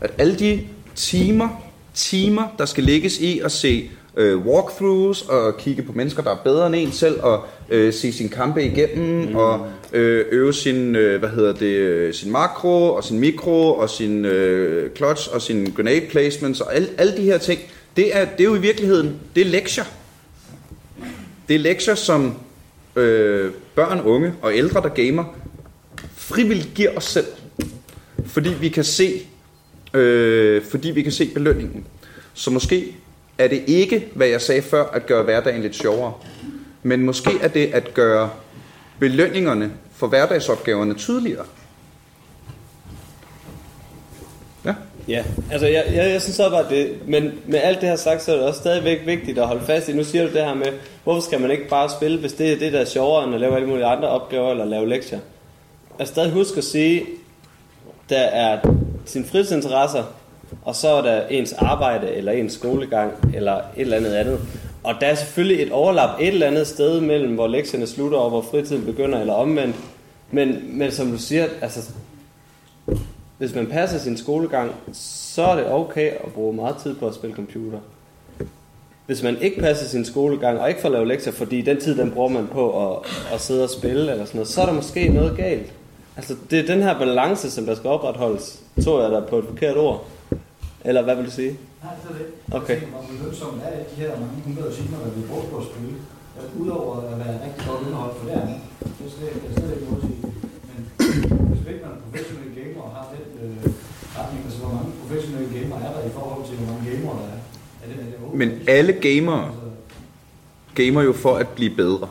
[SPEAKER 1] At alle de timer, timer, der skal lægges i at se øh, walkthroughs og kigge på mennesker, der er bedre end en selv, og øh, se sin kampe igennem, mm. og øh, øve sin, øh, hvad hedder det, øh, sin makro, og sin mikro, og sin øh, clutch, og sin grenade placements, og alle, alle de her ting, det er, det er jo i virkeligheden, det er lektier. Det er lektier, som øh, børn, unge og ældre, der gamer, frivilligt giver os selv. Fordi vi kan se, øh, fordi vi kan se belønningen. Så måske er det ikke, hvad jeg sagde før, at gøre hverdagen lidt sjovere. Men måske er det at gøre belønningerne for hverdagsopgaverne tydeligere. Ja.
[SPEAKER 6] Ja, altså jeg, jeg, jeg synes også bare det, men med alt det her sagt, så er det også stadigvæk vigtigt at holde fast i. Nu siger du det her med, hvorfor skal man ikke bare spille, hvis det er det, der er sjovere, end at lave alle mulige andre opgaver eller lave lektier. Jeg stadig husk at sige, der er sine fritidsinteresser, og så er der ens arbejde, eller ens skolegang, eller et eller andet andet. Og der er selvfølgelig et overlap et eller andet sted mellem, hvor lektierne slutter, og hvor fritiden begynder, eller omvendt. Men, men som du siger, altså, hvis man passer sin skolegang, så er det okay at bruge meget tid på at spille computer. Hvis man ikke passer sin skolegang, og ikke får lavet lektier, fordi den tid, den bruger man på at, at sidde og spille, eller sådan noget, så er der måske noget galt. Altså, det er den her balance, som der skal opretholdes. Tror jeg, der er på et forkert ord. Eller hvad vil du sige?
[SPEAKER 8] Nej, det er det.
[SPEAKER 6] Okay.
[SPEAKER 8] Jeg tænker, hvor belønsomt er de her mange hundrede timer, der bliver brugt på at spille. Altså, Udover at være rigtig godt indhold for det andet, det er slet, det er slet ikke noget at sige. Men hvis ikke man er professionel gamer og har den øh, retning, altså hvor mange professionelle gamer er der i forhold til, hvor mange gamer der er? er, det, er det okay?
[SPEAKER 1] Men alle gamere gamer jo for at blive bedre.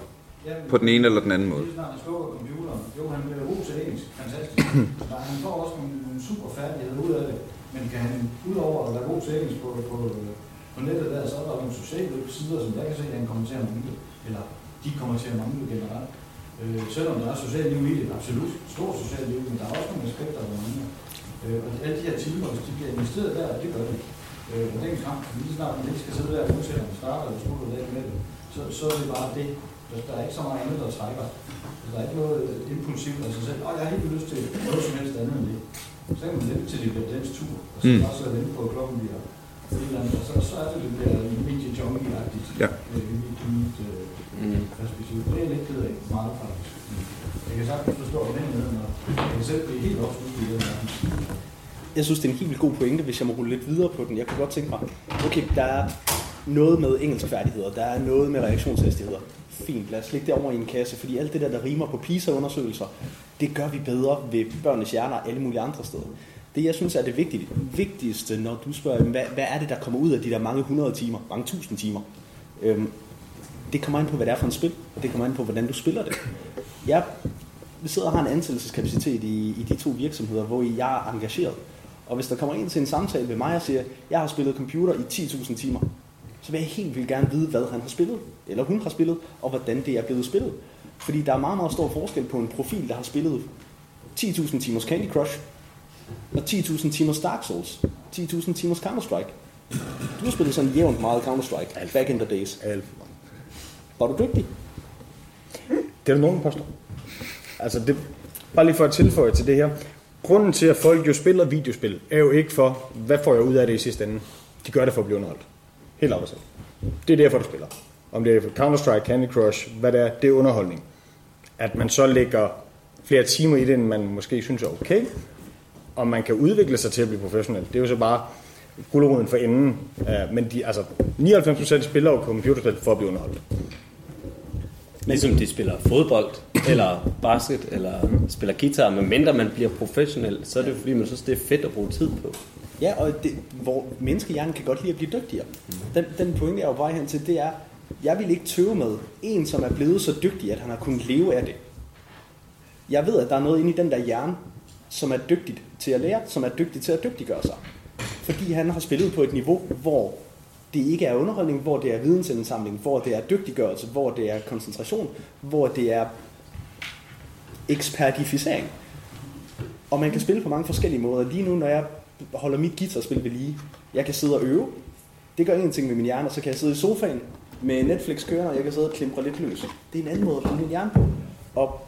[SPEAKER 1] På den ene eller den anden måde.
[SPEAKER 8] Lige snart han slukker computeren, jo, han bliver god til engelsk, fantastisk. Der, han får også nogle, nogle super færdigheder ud af det, men kan han, udover at være god til engelsk på, på, på nettet der, så er der nogle sociale sider, som jeg kan se, at han kommer til at mangle, eller de kommer til at mangle generelt. Øh, selvom der er socialt liv i det, absolut stort socialt liv, men der er også nogle aspekter, der mangler. Øh, og alle de her timer, hvis de bliver investeret der, det gør det. Øh, og det er en kamp, lige snart man ikke skal sidde der, uanset om man starter eller slutter dagen med det, så, så er det bare det. Der, der er ikke så meget andet, der trækker. Der er ikke noget impulsivt af sig selv. Og jeg har helt lyst til noget som helst andet end det. Så kan man vente til det bliver dens tur, og så
[SPEAKER 1] Mm.
[SPEAKER 8] bare så vente på, at klokken bliver et eller andet, og så, så er det det der medie junkie-agtigt
[SPEAKER 1] Ja.
[SPEAKER 8] øh, i mit, i mit øh,
[SPEAKER 6] Mm.
[SPEAKER 8] perspektiv. Det er jeg lidt ked af, meget faktisk. Jeg kan sagtens forstå den med, og jeg kan selv blive helt opslugt i den verden.
[SPEAKER 5] Jeg synes, det er en helt vildt god pointe, hvis jeg må rulle lidt videre på den. Jeg kunne godt tænke mig, okay, der er noget med engelskfærdigheder, der er noget med reaktionshastigheder. Fint, lad os lægge det over i en kasse, fordi alt det der, der rimer på PISA-undersøgelser, det gør vi bedre ved børnenes hjerner og alle mulige andre steder. Det, jeg synes er det vigtige, vigtigste, når du spørger, hvad, hvad er det, der kommer ud af de der mange hundrede timer, mange tusind timer, øhm, det kommer an på, hvad det er for en spil, og det kommer an på, hvordan du spiller det. Jeg vi sidder og har en ansættelseskapacitet i, i de to virksomheder, hvor jeg er engageret. Og hvis der kommer en til en samtale med mig og siger, jeg har spillet computer i 10.000 timer, så vil jeg helt vildt gerne vide, hvad han har spillet, eller hun har spillet, og hvordan det er blevet spillet. Fordi der er meget, meget stor forskel på en profil, der har spillet 10.000 timers Candy Crush, og 10.000 timers Dark Souls, 10.000 timers Counter-Strike. Du har spillet sådan jævnt meget Counter-Strike, back in the days.
[SPEAKER 2] Alt.
[SPEAKER 5] Var du dygtig?
[SPEAKER 2] Det er der nogen, der påstår. Altså, det, bare lige for at tilføje til det her. Grunden til, at folk jo spiller videospil, er jo ikke for, hvad får jeg ud af det i sidste ende. De gør det for at blive underholdt. Helt af selv. Det er derfor, du spiller. Om det er Counter-Strike, Candy Crush, hvad det er, det er underholdning. At man så lægger flere timer i det, end man måske synes er okay, og man kan udvikle sig til at blive professionel. Det er jo så bare guleroden for enden. Men de, altså, 99% spiller jo computerspil for at blive underholdt.
[SPEAKER 6] Ligesom de spiller fodbold, eller basket, eller spiller guitar, men mindre man bliver professionel, så er det jo fordi, man synes, det er fedt at bruge tid på.
[SPEAKER 5] Ja, og det, hvor menneskehjernen kan godt lide at blive dygtigere. Den, den pointe, jeg er jo bare hen til, det er, jeg vil ikke tøve med en, som er blevet så dygtig, at han har kunnet leve af det. Jeg ved, at der er noget inde i den der hjerne, som er dygtigt til at lære, som er dygtig til at dygtiggøre sig. Fordi han har spillet på et niveau, hvor det ikke er underholdning, hvor det er vidensindsamling, hvor det er dygtiggørelse, hvor det er koncentration, hvor det er ekspertificering. Og man kan spille på mange forskellige måder. Lige nu, når jeg holder mit guitarspil ved lige, jeg kan sidde og øve. Det gør ingenting med min hjerne, og så kan jeg sidde i sofaen med Netflix kørende, og jeg kan sidde og klimpe lidt løs. Det er en anden måde at bruge min hjerne på. Og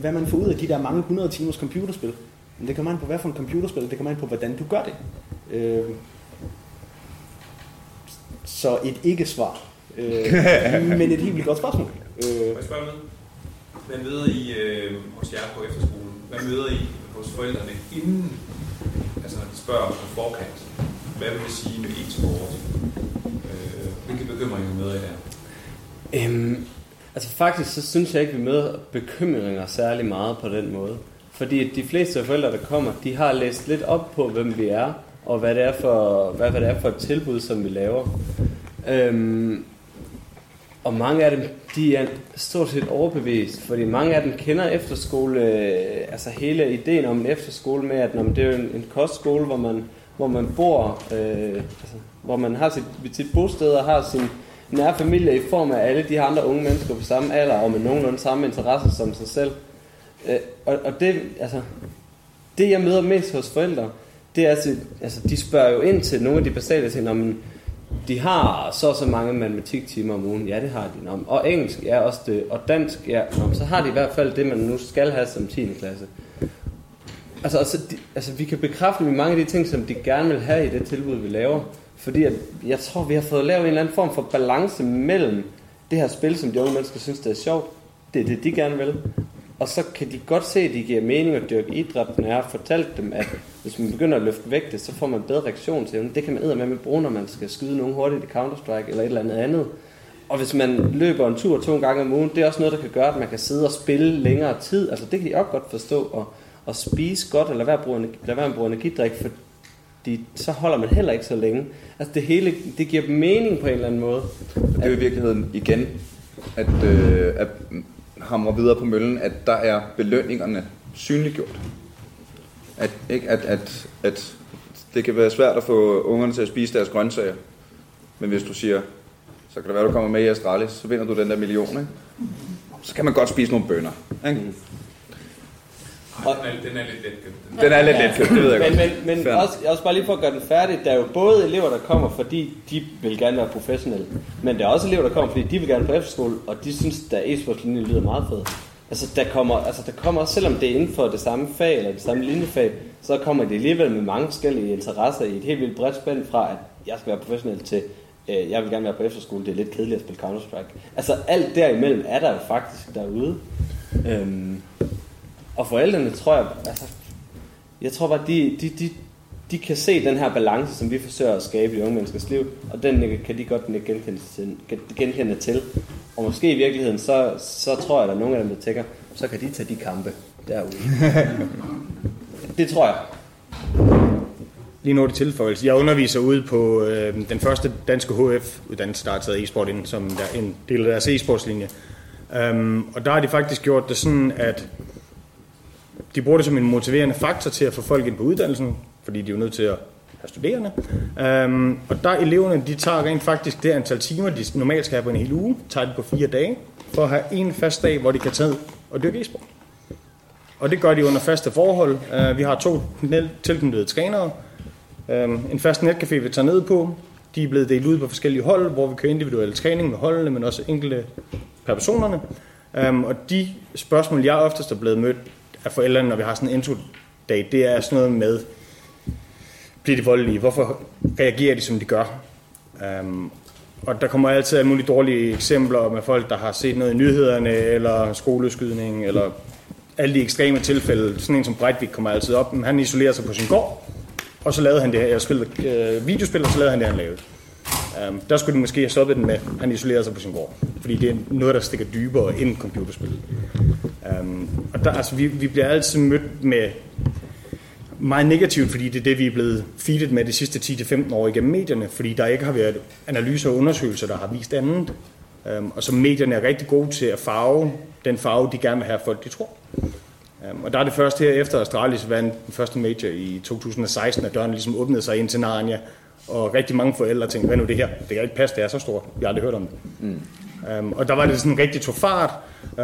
[SPEAKER 5] hvad man får ud af de der mange hundrede timers computerspil, men det kommer an på, hvad for en computerspil, det kommer an på, hvordan du gør det. Øh, så et ikke-svar. Øh, men et helt vildt godt spørgsmål. Øh,
[SPEAKER 4] Må jeg spørge noget? Hvad møder I øh, hos jer på efterskolen? Hvad møder I hos forældrene inden, altså når de spørger på forkant? Hvad vil det sige med e-sport? Øh, hvilke bekymringer møder I der?
[SPEAKER 6] Øhm, altså faktisk så synes jeg ikke, vi møder bekymringer særlig meget på den måde. Fordi de fleste af forældre, der kommer, de har læst lidt op på, hvem vi er, og hvad det er for, hvad, hvad det er for et tilbud, som vi laver. Øhm, og mange af dem, de er stort set overbevist, fordi mange af dem kender efterskole, øh, altså hele ideen om en efterskole med, at når det er jo en, en kostskole, hvor man, hvor man bor, øh, altså, hvor man har sit, sit bosted og har sin nære familie i form af alle de her andre unge mennesker på samme alder og med nogenlunde samme interesser som sig selv. Øh, og, og det, altså, det jeg møder mest hos forældre, det er altså, altså de spørger jo ind til nogle af de basale ting, om de har så og så mange matematiktimer om ugen. Ja, det har de. Nå, Og engelsk ja, også det. Og dansk, ja. Nå, så har de i hvert fald det, man nu skal have som 10. klasse. Altså, altså, de, altså vi kan bekræfte med mange af de ting, som de gerne vil have i det tilbud, vi laver. Fordi at, jeg tror, vi har fået lavet en eller anden form for balance mellem det her spil, som de unge mennesker synes, det er sjovt. Det er det, de gerne vil. Og så kan de godt se, at det giver mening at dyrke idræt, når jeg har fortalt dem, at hvis man begynder at løfte vægte, så får man bedre reaktion til det. Kan man med med bruge, når man skal skyde nogen hurtigt i Counter-Strike eller et eller andet andet. Og hvis man løber en tur to gange om ugen, det er også noget, der kan gøre, at man kan sidde og spille længere tid. Altså det kan de også godt forstå. Og, og spise godt, eller lade være, bruge, lade være med at bruge energidrik, fordi så holder man heller ikke så længe. Altså det hele, det giver mening på en eller anden måde.
[SPEAKER 1] Det er jo i virkeligheden igen, at, øh, at hamrer videre på møllen, at der er belønningerne synliggjort. At, ikke, at, at, at det kan være svært at få ungerne til at spise deres grøntsager. Men hvis du siger, så kan det være, du kommer med i Astralis, så vinder du den der million, ikke? Så kan man godt spise nogle bønner. Ikke? Mm.
[SPEAKER 4] Ej, den, er, den er lidt letkøbt.
[SPEAKER 1] Den er lidt letkøbt, det ved jeg
[SPEAKER 6] men,
[SPEAKER 1] godt.
[SPEAKER 6] Men, men
[SPEAKER 1] Fair.
[SPEAKER 6] også, også bare lige for at gøre den færdig, der er jo både elever, der kommer, fordi de vil gerne være professionelle, men der er også elever, der kommer, fordi de vil gerne på efterskole, og de synes, at e-sportslinjen lyder meget fed. Altså der kommer, altså der kommer også, selvom det er inden for det samme fag, eller det samme linjefag, så kommer det alligevel med mange forskellige interesser i et helt vildt bredt spænd fra, at jeg skal være professionel til, øh, jeg vil gerne være på efterskole, det er lidt kedeligt at spille Counter-Strike. Altså alt derimellem er der jo faktisk derude. Øhm, og forældrene tror jeg, altså, jeg tror bare, de, de, de, de kan se den her balance, som vi forsøger at skabe i unge menneskers liv, og den kan de godt genkende til, genkende til. Og måske i virkeligheden, så, så tror jeg, at der er nogle af dem, der tænker, så kan de tage de kampe derude. det tror jeg.
[SPEAKER 2] Lige nu det tilføjelse. Jeg underviser ude på øh, den første danske HF-uddannelse, der har taget e-sport ind som der, en del af deres e-sportslinje. Um, og der har de faktisk gjort det sådan, at de bruger det som en motiverende faktor til at få folk ind på uddannelsen, fordi de er jo nødt til at have studerende. Øhm, og der eleverne, de tager rent faktisk det antal timer, de normalt skal have på en hel uge, tager de på fire dage, for at have en fast dag, hvor de kan tage og dyrke e-sport. Og det gør de under faste forhold. Øh, vi har to tilknyttede trænere, øh, en fast netcafé, vi tager ned på. De er blevet delt ud på forskellige hold, hvor vi kører individuel træning med holdene, men også enkelte per personerne. Um, og de spørgsmål, jeg oftest er blevet mødt af forældrene, når vi har sådan en intro-dag, det er sådan noget med, bliver de voldelige? Hvorfor reagerer de, som de gør? Um, og der kommer altid alle mulige dårlige eksempler med folk, der har set noget i nyhederne, eller skoleskydning, eller alle de ekstreme tilfælde. Sådan en som Breitvik kommer altid op. Men han isolerer sig på sin gård, og så lavede han det her. Jeg spillede øh, videospil, og så lavede han det, han lavede. Um, der skulle de måske have stoppet den med, han isolerede sig på sin gård. Fordi det er noget, der stikker dybere end computerspillet. Um, og der, altså, vi, vi bliver altid mødt med meget negativt, fordi det er det, vi er blevet feedet med de sidste 10-15 år igennem medierne, fordi der ikke har været analyser og undersøgelser, der har vist andet. Um, og så medierne er rigtig gode til at farve den farve, de gerne vil have folk, de tror. Um, og der er det først her efter Astralis vandt den første major i 2016, at døren ligesom åbnede sig ind til Narnia, og rigtig mange forældre tænkte, hvad nu det her? Det kan ikke passe, det er så stort. Jeg har aldrig hørt om det. Mm. Um, og der var det sådan rigtig tog fart,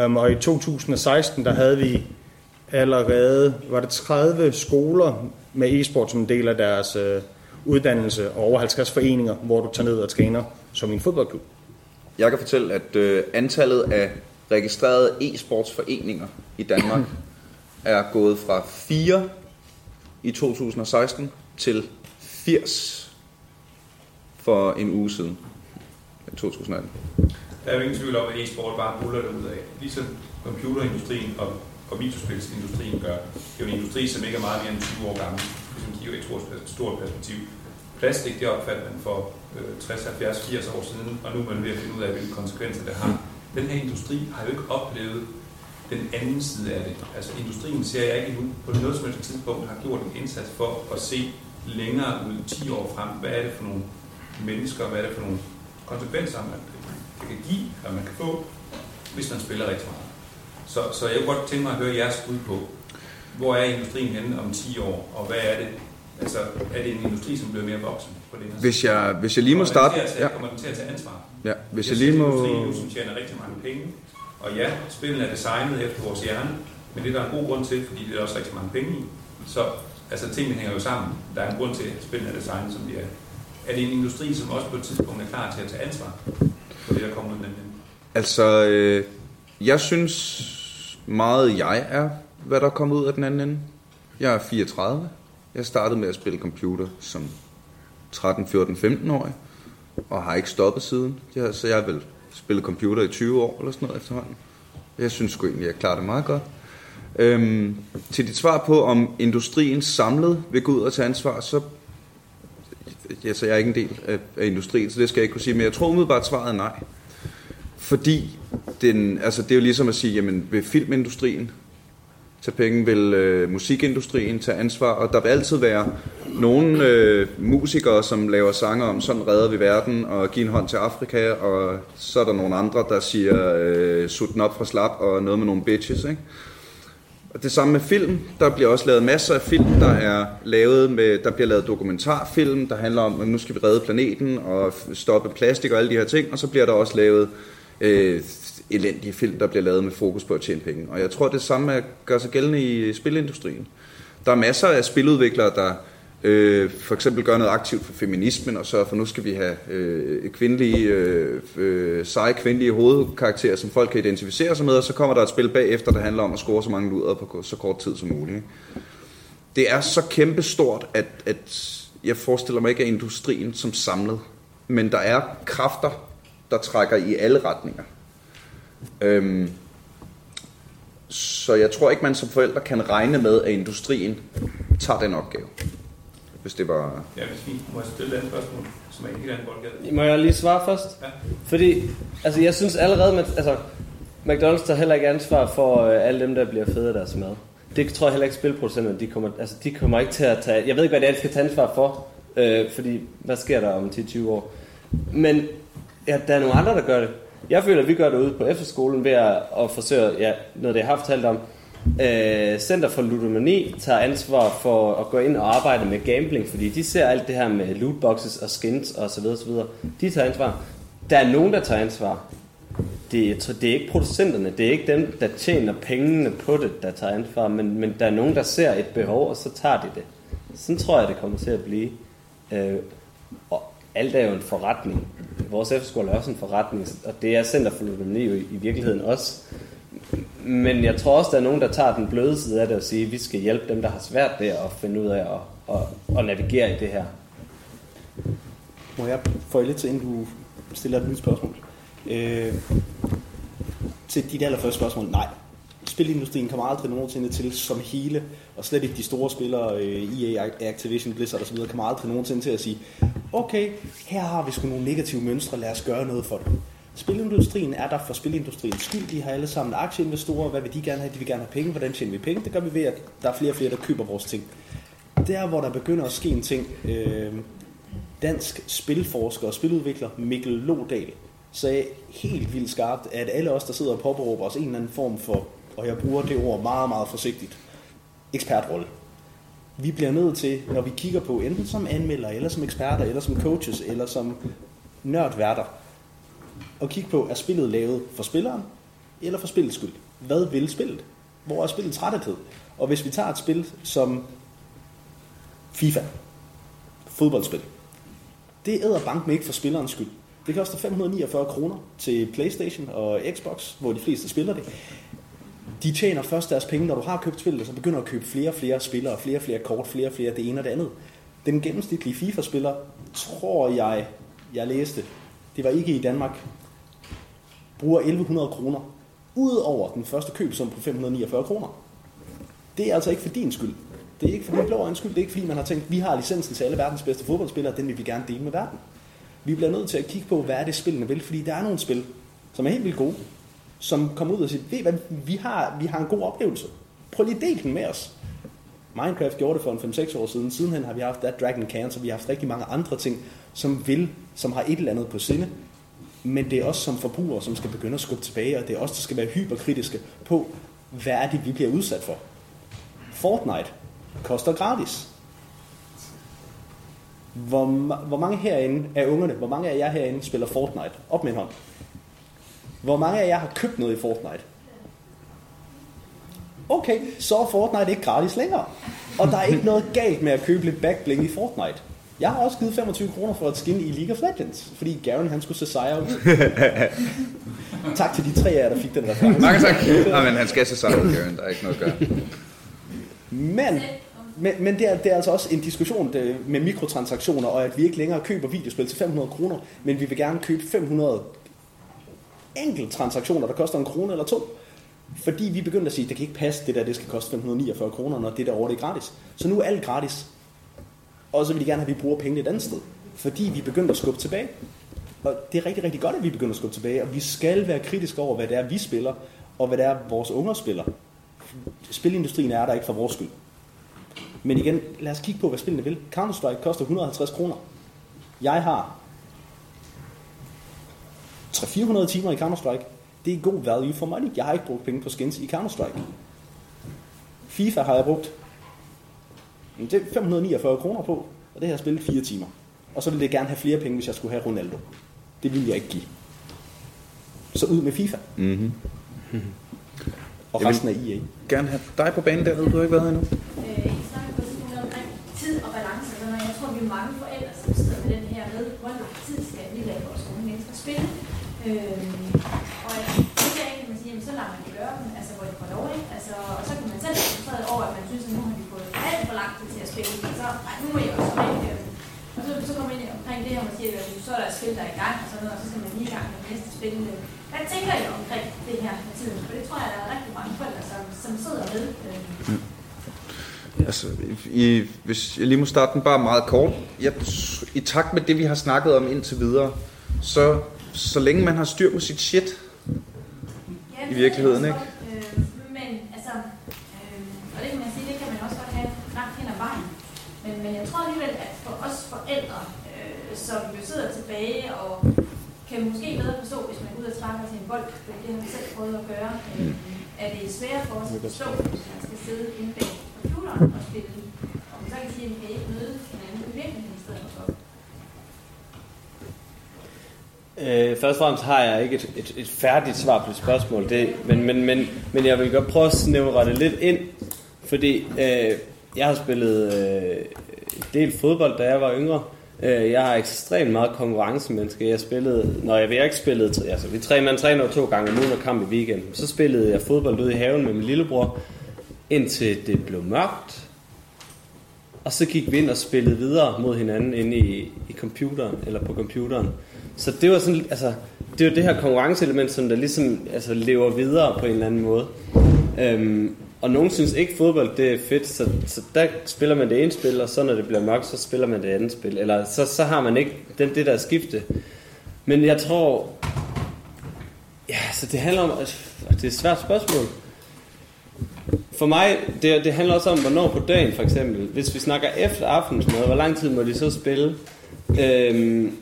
[SPEAKER 2] um, og i 2016, der havde vi allerede, var det 30 skoler med e-sport som en del af deres øh, uddannelse, og over 50 foreninger, hvor du tager ned og træner som en fodboldklub.
[SPEAKER 1] Jeg kan fortælle, at øh, antallet af registrerede e-sportsforeninger i Danmark er gået fra 4 i 2016 til 80 for en uge siden. 2018.
[SPEAKER 4] Der er jo ingen tvivl om, at e-sport bare buller ud af. Ligesom computerindustrien og, og videospilsindustrien gør. Det er jo en industri, som ikke er meget mere end 20 år gammel. Ligesom giver et stort, stort perspektiv. Plastik, det opfandt man for øh, 60, 70, 80 år siden, og nu er man ved at finde ud af, hvilke konsekvenser det har. Den her industri har jo ikke oplevet den anden side af det. Altså industrien ser jeg ikke endnu på noget som helst tidspunkt har gjort en indsats for at se længere ud 10 år frem. Hvad er det for nogle mennesker, hvad er det for nogle konsekvenser, man det kan give, og man kan få, hvis man spiller rigtig meget. Så, så jeg kunne godt tænke mig at høre jeres bud på, hvor er industrien henne om 10 år, og hvad er det? Altså, er det en industri, som bliver mere voksen på det her?
[SPEAKER 1] Hvis jeg, hvis jeg lige må starte... Ja,
[SPEAKER 4] Kommer den til at tage ansvar?
[SPEAKER 1] ja, hvis jeg
[SPEAKER 4] ser
[SPEAKER 1] lige må...
[SPEAKER 4] industri nu, som tjener rigtig mange penge, og ja, spillene er designet efter vores hjerne, men det er der en god grund til, fordi det er også rigtig mange penge i. Så altså, tingene hænger jo sammen. Der er en grund til, at spillene er designet, som de er. Er det en industri, som også på et tidspunkt er klar til at tage ansvar for det, der kommer ud af den?
[SPEAKER 1] Altså, øh, jeg synes meget, jeg er, hvad der er kommet ud af den anden ende. Jeg er 34. Jeg startede med at spille computer som 13, 14, 15 årig, og har ikke stoppet siden. Jeg, så jeg har vel spillet computer i 20 år eller sådan noget efterhånden. Jeg synes sgu egentlig, jeg klarer det meget godt. Øhm, til dit svar på, om industrien samlet vil gå ud og tage ansvar, så ja, så jeg er ikke en del af, af industrien, så det skal jeg ikke kunne sige. Men jeg tror umiddelbart, svaret er nej. Fordi den, altså det er jo ligesom at sige, jamen vil filmindustrien tage penge, vil øh, musikindustrien tage ansvar, og der vil altid være nogle øh, musikere, som laver sange om, sådan redder vi verden, og giver en hånd til Afrika, og så er der nogle andre, der siger, øh, sut den op fra slap, og noget med nogle bitches, ikke? Og det samme med film. Der bliver også lavet masser af film, der er lavet med, der bliver lavet dokumentarfilm, der handler om, at nu skal vi redde planeten og stoppe plastik og alle de her ting. Og så bliver der også lavet øh, elendige film, der bliver lavet med fokus på at tjene penge. Og jeg tror, det samme gør sig gældende i spilindustrien. Der er masser af spiludviklere, der øh, for eksempel gør noget aktivt for feminismen og sørge for, nu skal vi have øh, kvindelige, øh, øh, seje kvindelige hovedkarakterer, som folk kan identificere sig med, og så kommer der et spil bagefter, der handler om at score så mange luder på så kort tid som muligt. Ikke? Det er så kæmpestort, at, at jeg forestiller mig ikke, at industrien som samlet, men der er kræfter, der trækker i alle retninger. Øhm, så jeg tror ikke, man som forældre kan regne med, at industrien tager den opgave. Hvis det var...
[SPEAKER 4] Ja, hvis vi må jeg stille et spørgsmål, som er ikke helt anden boldgade.
[SPEAKER 6] Må jeg lige svare først?
[SPEAKER 4] Ja.
[SPEAKER 6] Fordi, altså jeg synes allerede, med, altså McDonald's tager heller ikke ansvar for øh, alle dem, der bliver fede af deres mad. Det tror jeg heller ikke spilproducenterne, de kommer, altså, de kommer ikke til at tage, jeg ved ikke, hvad det er, de skal tage ansvar for, øh, fordi hvad sker der om 10-20 år? Men ja, der er nogle andre, der gør det. Jeg føler, at vi gør det ude på efterskolen ved at, at forsøge, ja, noget det jeg har fortalt om, øh, Center for Ludomani tager ansvar for at gå ind og arbejde med gambling, fordi de ser alt det her med lootboxes og skins og så videre, så videre. De tager ansvar. Der er nogen, der tager ansvar. Det er, det er ikke producenterne, det er ikke dem, der tjener pengene på det, der tager ansvar, men, men der er nogen, der ser et behov, og så tager de det. Sådan tror jeg, det kommer til at blive. Øh, og alt er jo en forretning. Vores efterskole er også en forretning, og det er Center for Ludomani jo i, i virkeligheden også. Men jeg tror også, der er nogen, der tager den bløde side af det og siger, at vi skal hjælpe dem, der har svært ved at finde ud af at, at, at navigere i det her.
[SPEAKER 5] Må jeg få lidt til, inden du stiller et nyt spørgsmål? Øh, til dit allerførste spørgsmål, nej. Spilindustrien kommer aldrig nogensinde til som hele, og slet ikke de store spillere, øh, EA, Activision, Blizzard osv., kommer aldrig nogensinde til at sige, okay, her har vi sgu nogle negative mønstre, lad os gøre noget for det. Spilindustrien er der for spilindustriens skyld. De har alle sammen aktieinvestorer. Hvad vil de gerne have? De vil gerne have penge. Hvordan tjener vi penge? Det gør vi ved, at der er flere og flere, der køber vores ting. Der, hvor der begynder at ske en ting, øh, dansk spilforsker og spiludvikler Mikkel Lodal sagde helt vildt skarpt, at alle os, der sidder og påberåber os en eller anden form for, og jeg bruger det ord meget, meget forsigtigt, ekspertrolle. Vi bliver nødt til, når vi kigger på, enten som anmelder, eller som eksperter, eller som coaches, eller som nørdværter, at kigge på, er spillet lavet for spilleren, eller for spillets skyld? Hvad vil spillet? Hvor er spillets træthed? Og hvis vi tager et spil som FIFA, fodboldspil, det æder bank med ikke for spillerens skyld. Det Det koster 549 kroner til Playstation og Xbox, hvor de fleste spiller det. De tjener først deres penge, når du har købt spillet, og så begynder at købe flere og flere spillere, flere og flere kort, flere og flere det ene og det andet. Den gennemsnitlige FIFA-spiller, tror jeg, jeg læste, det var ikke i Danmark, bruger 1100 kroner ud over den første købsum på 549 kroner. Det er altså ikke for din skyld. Det er ikke for din blå øjens skyld. Det er ikke fordi, man har tænkt, vi har licensen til alle verdens bedste fodboldspillere, den vil vi gerne dele med verden. Vi bliver nødt til at kigge på, hvad er det spillene vil, fordi der er nogle spil, som er helt vildt gode, som kommer ud og siger, ved hvad, vi har, vi har en god oplevelse. Prøv lige at dele den med os. Minecraft gjorde det for en 5-6 år siden. Sidenhen har vi haft That Dragon Can, så vi har haft rigtig mange andre ting, som vil, som har et eller andet på sinde. Men det er os som forbrugere, som skal begynde at skubbe tilbage, og det er os, der skal være hyperkritiske på, hvad er det, vi bliver udsat for. Fortnite koster gratis. Hvor, hvor mange herinde er ungerne, hvor mange af jer herinde spiller Fortnite? Op med en hånd. Hvor mange af jer har købt noget i Fortnite? Okay, så er Fortnite ikke gratis længere. Og der er ikke noget galt med at købe lidt backbling i Fortnite. Jeg har også givet 25 kroner for et skin i League of Legends, fordi Garen han skulle se sejre ud. tak til de tre af jer, der fik den reference.
[SPEAKER 1] Mange tak. Nej, men han skal se sig ud, Karen. Der er ikke noget at gøre.
[SPEAKER 5] Men, men, men det, er, det er altså også en diskussion det, med mikrotransaktioner, og at vi ikke længere køber videospil til 500 kroner, men vi vil gerne købe 500 enkelte transaktioner, der koster en krone eller to. Fordi vi begyndte at sige, at det kan ikke passe, det der det skal koste 549 kroner, når det der over det er gratis. Så nu er alt gratis. Og så vil de gerne have, at vi bruger pengene et andet sted. Fordi vi begynder at skubbe tilbage. Og det er rigtig, rigtig godt, at vi begynder at skubbe tilbage. Og vi skal være kritiske over, hvad det er, vi spiller, og hvad det er, vores unger spiller. Spilindustrien er der ikke for vores skyld. Men igen, lad os kigge på, hvad spillene vil. Counter-Strike koster 150 kroner. Jeg har 300-400 timer i Counter-Strike. Det er god value for money. Jeg har ikke brugt penge på skins i Counter-Strike. FIFA har jeg brugt det er 549 kroner på, og det har jeg spillet 4 timer. Og så ville jeg gerne have flere penge, hvis jeg skulle have Ronaldo. Det ville jeg ikke give. Så ud med FIFA.
[SPEAKER 1] Mm-hmm.
[SPEAKER 5] Og
[SPEAKER 1] Jeg
[SPEAKER 5] resten af EA.
[SPEAKER 1] Gerne have dig på banen derude. Du har ikke været her endnu.
[SPEAKER 10] Øh, I snakker på sådan omkring tid og balance. noget. Jeg tror, vi er mange forældre, som sidder med den her med, hvor lang tid skal vi lade vores unge mennesker spille. Øh, og jeg synes jeg ikke, at man siger, jamen, så lader man det gøre dem, altså hvor de får lov, ikke? Altså, og så kan man selv være frustreret over, at man synes, at nu har vi fået alt for lang tid til at spille, og også med. Øh, og så, så kommer ind omkring det her, man siger, at så er der et spil, der er i gang, og sådan noget, og så skal man lige i gang med næste spil. Hvad tænker I omkring det her med tiden? For det tror jeg, der er rigtig mange forældre, som, som sidder med. Øh,
[SPEAKER 1] Altså, i, hvis jeg lige må starte den bare meget kort. Jeg, I takt med det, vi har snakket om indtil videre, så, så længe man har styr på sit shit, I virkeligheden, ikke?
[SPEAKER 10] er også godt, Øh, men altså, øh, og det kan man sige, det kan man også godt have langt hen ad vejen. Men, jeg tror alligevel, at for os forældre, øh, som jo sidder tilbage og kan måske bedre forstå, hvis man går ud og trækker sin bold, for det har vi selv prøvet at gøre, øh, er det svært for os at forstå, hvis man skal sidde inde bag computeren og spille. Og man så kan sige, at vi kan ikke møde hinanden i virkeligheden i stedet for.
[SPEAKER 6] Øh, først og fremmest har jeg ikke et, et, et færdigt svar på det spørgsmål, det, men, men, men, men jeg vil godt prøve at snævre det lidt ind, fordi øh, jeg har spillet øh, en del fodbold, da jeg var yngre. Øh, jeg har ekstremt meget konkurrencemenneske. Jeg spillede, når jeg, jeg ikke spillede, altså vi tre mand træner to gange om ugen og kamp i weekenden. Så spillede jeg fodbold ude i haven med min lillebror, indtil det blev mørkt. Og så gik vi ind og spillede videre mod hinanden inde i, i computeren, eller på computeren. Så det var sådan, altså, det er jo det her konkurrenceelement, som der ligesom altså, lever videre på en eller anden måde. Øhm, og nogen synes ikke fodbold det er fedt, så, så der spiller man det ene spil, og så når det bliver mørkt, så spiller man det andet spil. Eller så, så har man ikke den, det der skifte. Men jeg tror, ja, så det handler om, det er et svært spørgsmål. For mig, det, det handler også om, hvornår på dagen for eksempel. Hvis vi snakker efter aftensmad, hvor lang tid må de så spille? Øhm,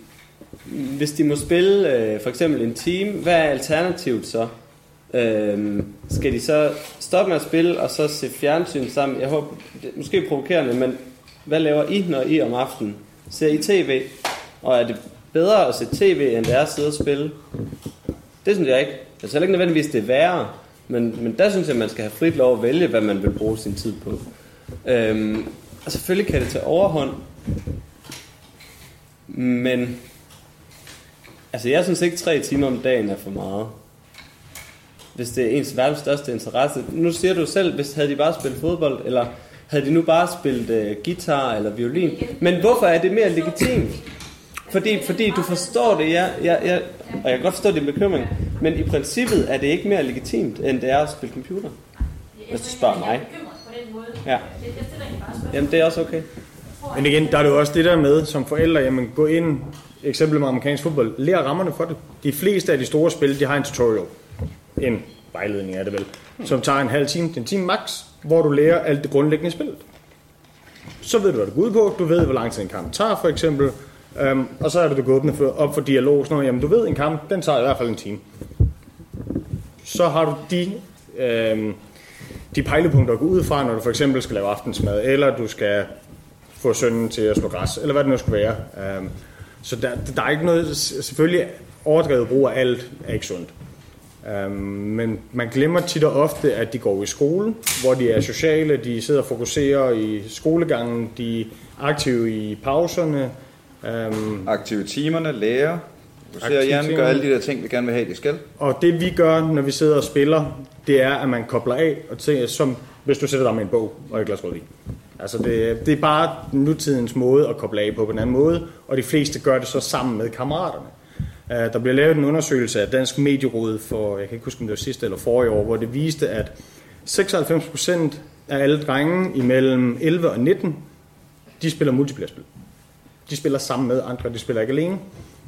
[SPEAKER 6] hvis de må spille øh, for eksempel en time, hvad er alternativet så? Øhm, skal de så stoppe med at spille og så se fjernsyn sammen? Jeg håber, det er måske provokerende, men hvad laver I, når I om aftenen? Ser I tv? Og er det bedre at se tv, end det er at sidde og spille? Det synes jeg ikke. Altså heller ikke nødvendigvis, det er værre. Men, men der synes jeg, at man skal have frit lov at vælge, hvad man vil bruge sin tid på. Øhm, og selvfølgelig kan det tage overhånd. Men Altså, jeg synes ikke, tre timer om dagen er for meget. Hvis det er ens verdens største interesse. Nu siger du selv, hvis havde de bare spillet fodbold, eller havde de nu bare spillet øh, guitar eller violin. Men hvorfor er det mere legitimt? Fordi, fordi du forstår det, ja, ja, ja, og jeg kan godt forstå din bekymring, men i princippet er det ikke mere legitimt, end det er at spille computer. Hvis du spørger mig.
[SPEAKER 10] På den måde.
[SPEAKER 6] Ja.
[SPEAKER 10] Bare.
[SPEAKER 6] Jamen, det er også okay.
[SPEAKER 2] Men igen, der er det jo også det der med, som forældre, jamen gå ind, eksempel med amerikansk fodbold, lær rammerne for det. De fleste af de store spil, de har en tutorial. En vejledning er det vel, som tager en halv time til en time max, hvor du lærer alt det grundlæggende spil. spillet. Så ved du, hvad det går ud på. Du ved, hvor lang tid en kamp tager, for eksempel. Um, og så er det, du går åbne for, op for dialog. Sådan noget. Jamen, du ved, en kamp, den tager i hvert fald en time. Så har du de, øhm, de pejlepunkter at gå ud fra, når du for eksempel skal lave aftensmad, eller du skal få sønnen til at slå græs, eller hvad det nu skal være. Um, så der, der er ikke noget, selvfølgelig overdrevet brug af alt er ikke sundt. Um, men man glemmer tit og ofte, at de går i skole, hvor de er sociale, de sidder og fokuserer i skolegangen, de er aktive i pauserne. Um,
[SPEAKER 1] Aktive timerne, lærer. Jan
[SPEAKER 2] timer.
[SPEAKER 1] gør alle de der ting, vi gerne vil have, de skal.
[SPEAKER 2] Og det vi gør, når vi sidder og spiller, det er, at man kobler af, og tænker, som hvis du sætter dig med en bog og et glas rødvin. Altså det, det er bare nutidens måde at koble af på på en anden måde, og de fleste gør det så sammen med kammeraterne. Øh, der bliver lavet en undersøgelse af Dansk Medieråd for, jeg kan ikke huske, om det var sidste eller forrige år, hvor det viste, at 96% af alle drenge imellem 11 og 19, de spiller multiplayer-spil. De spiller sammen med andre, de spiller ikke alene.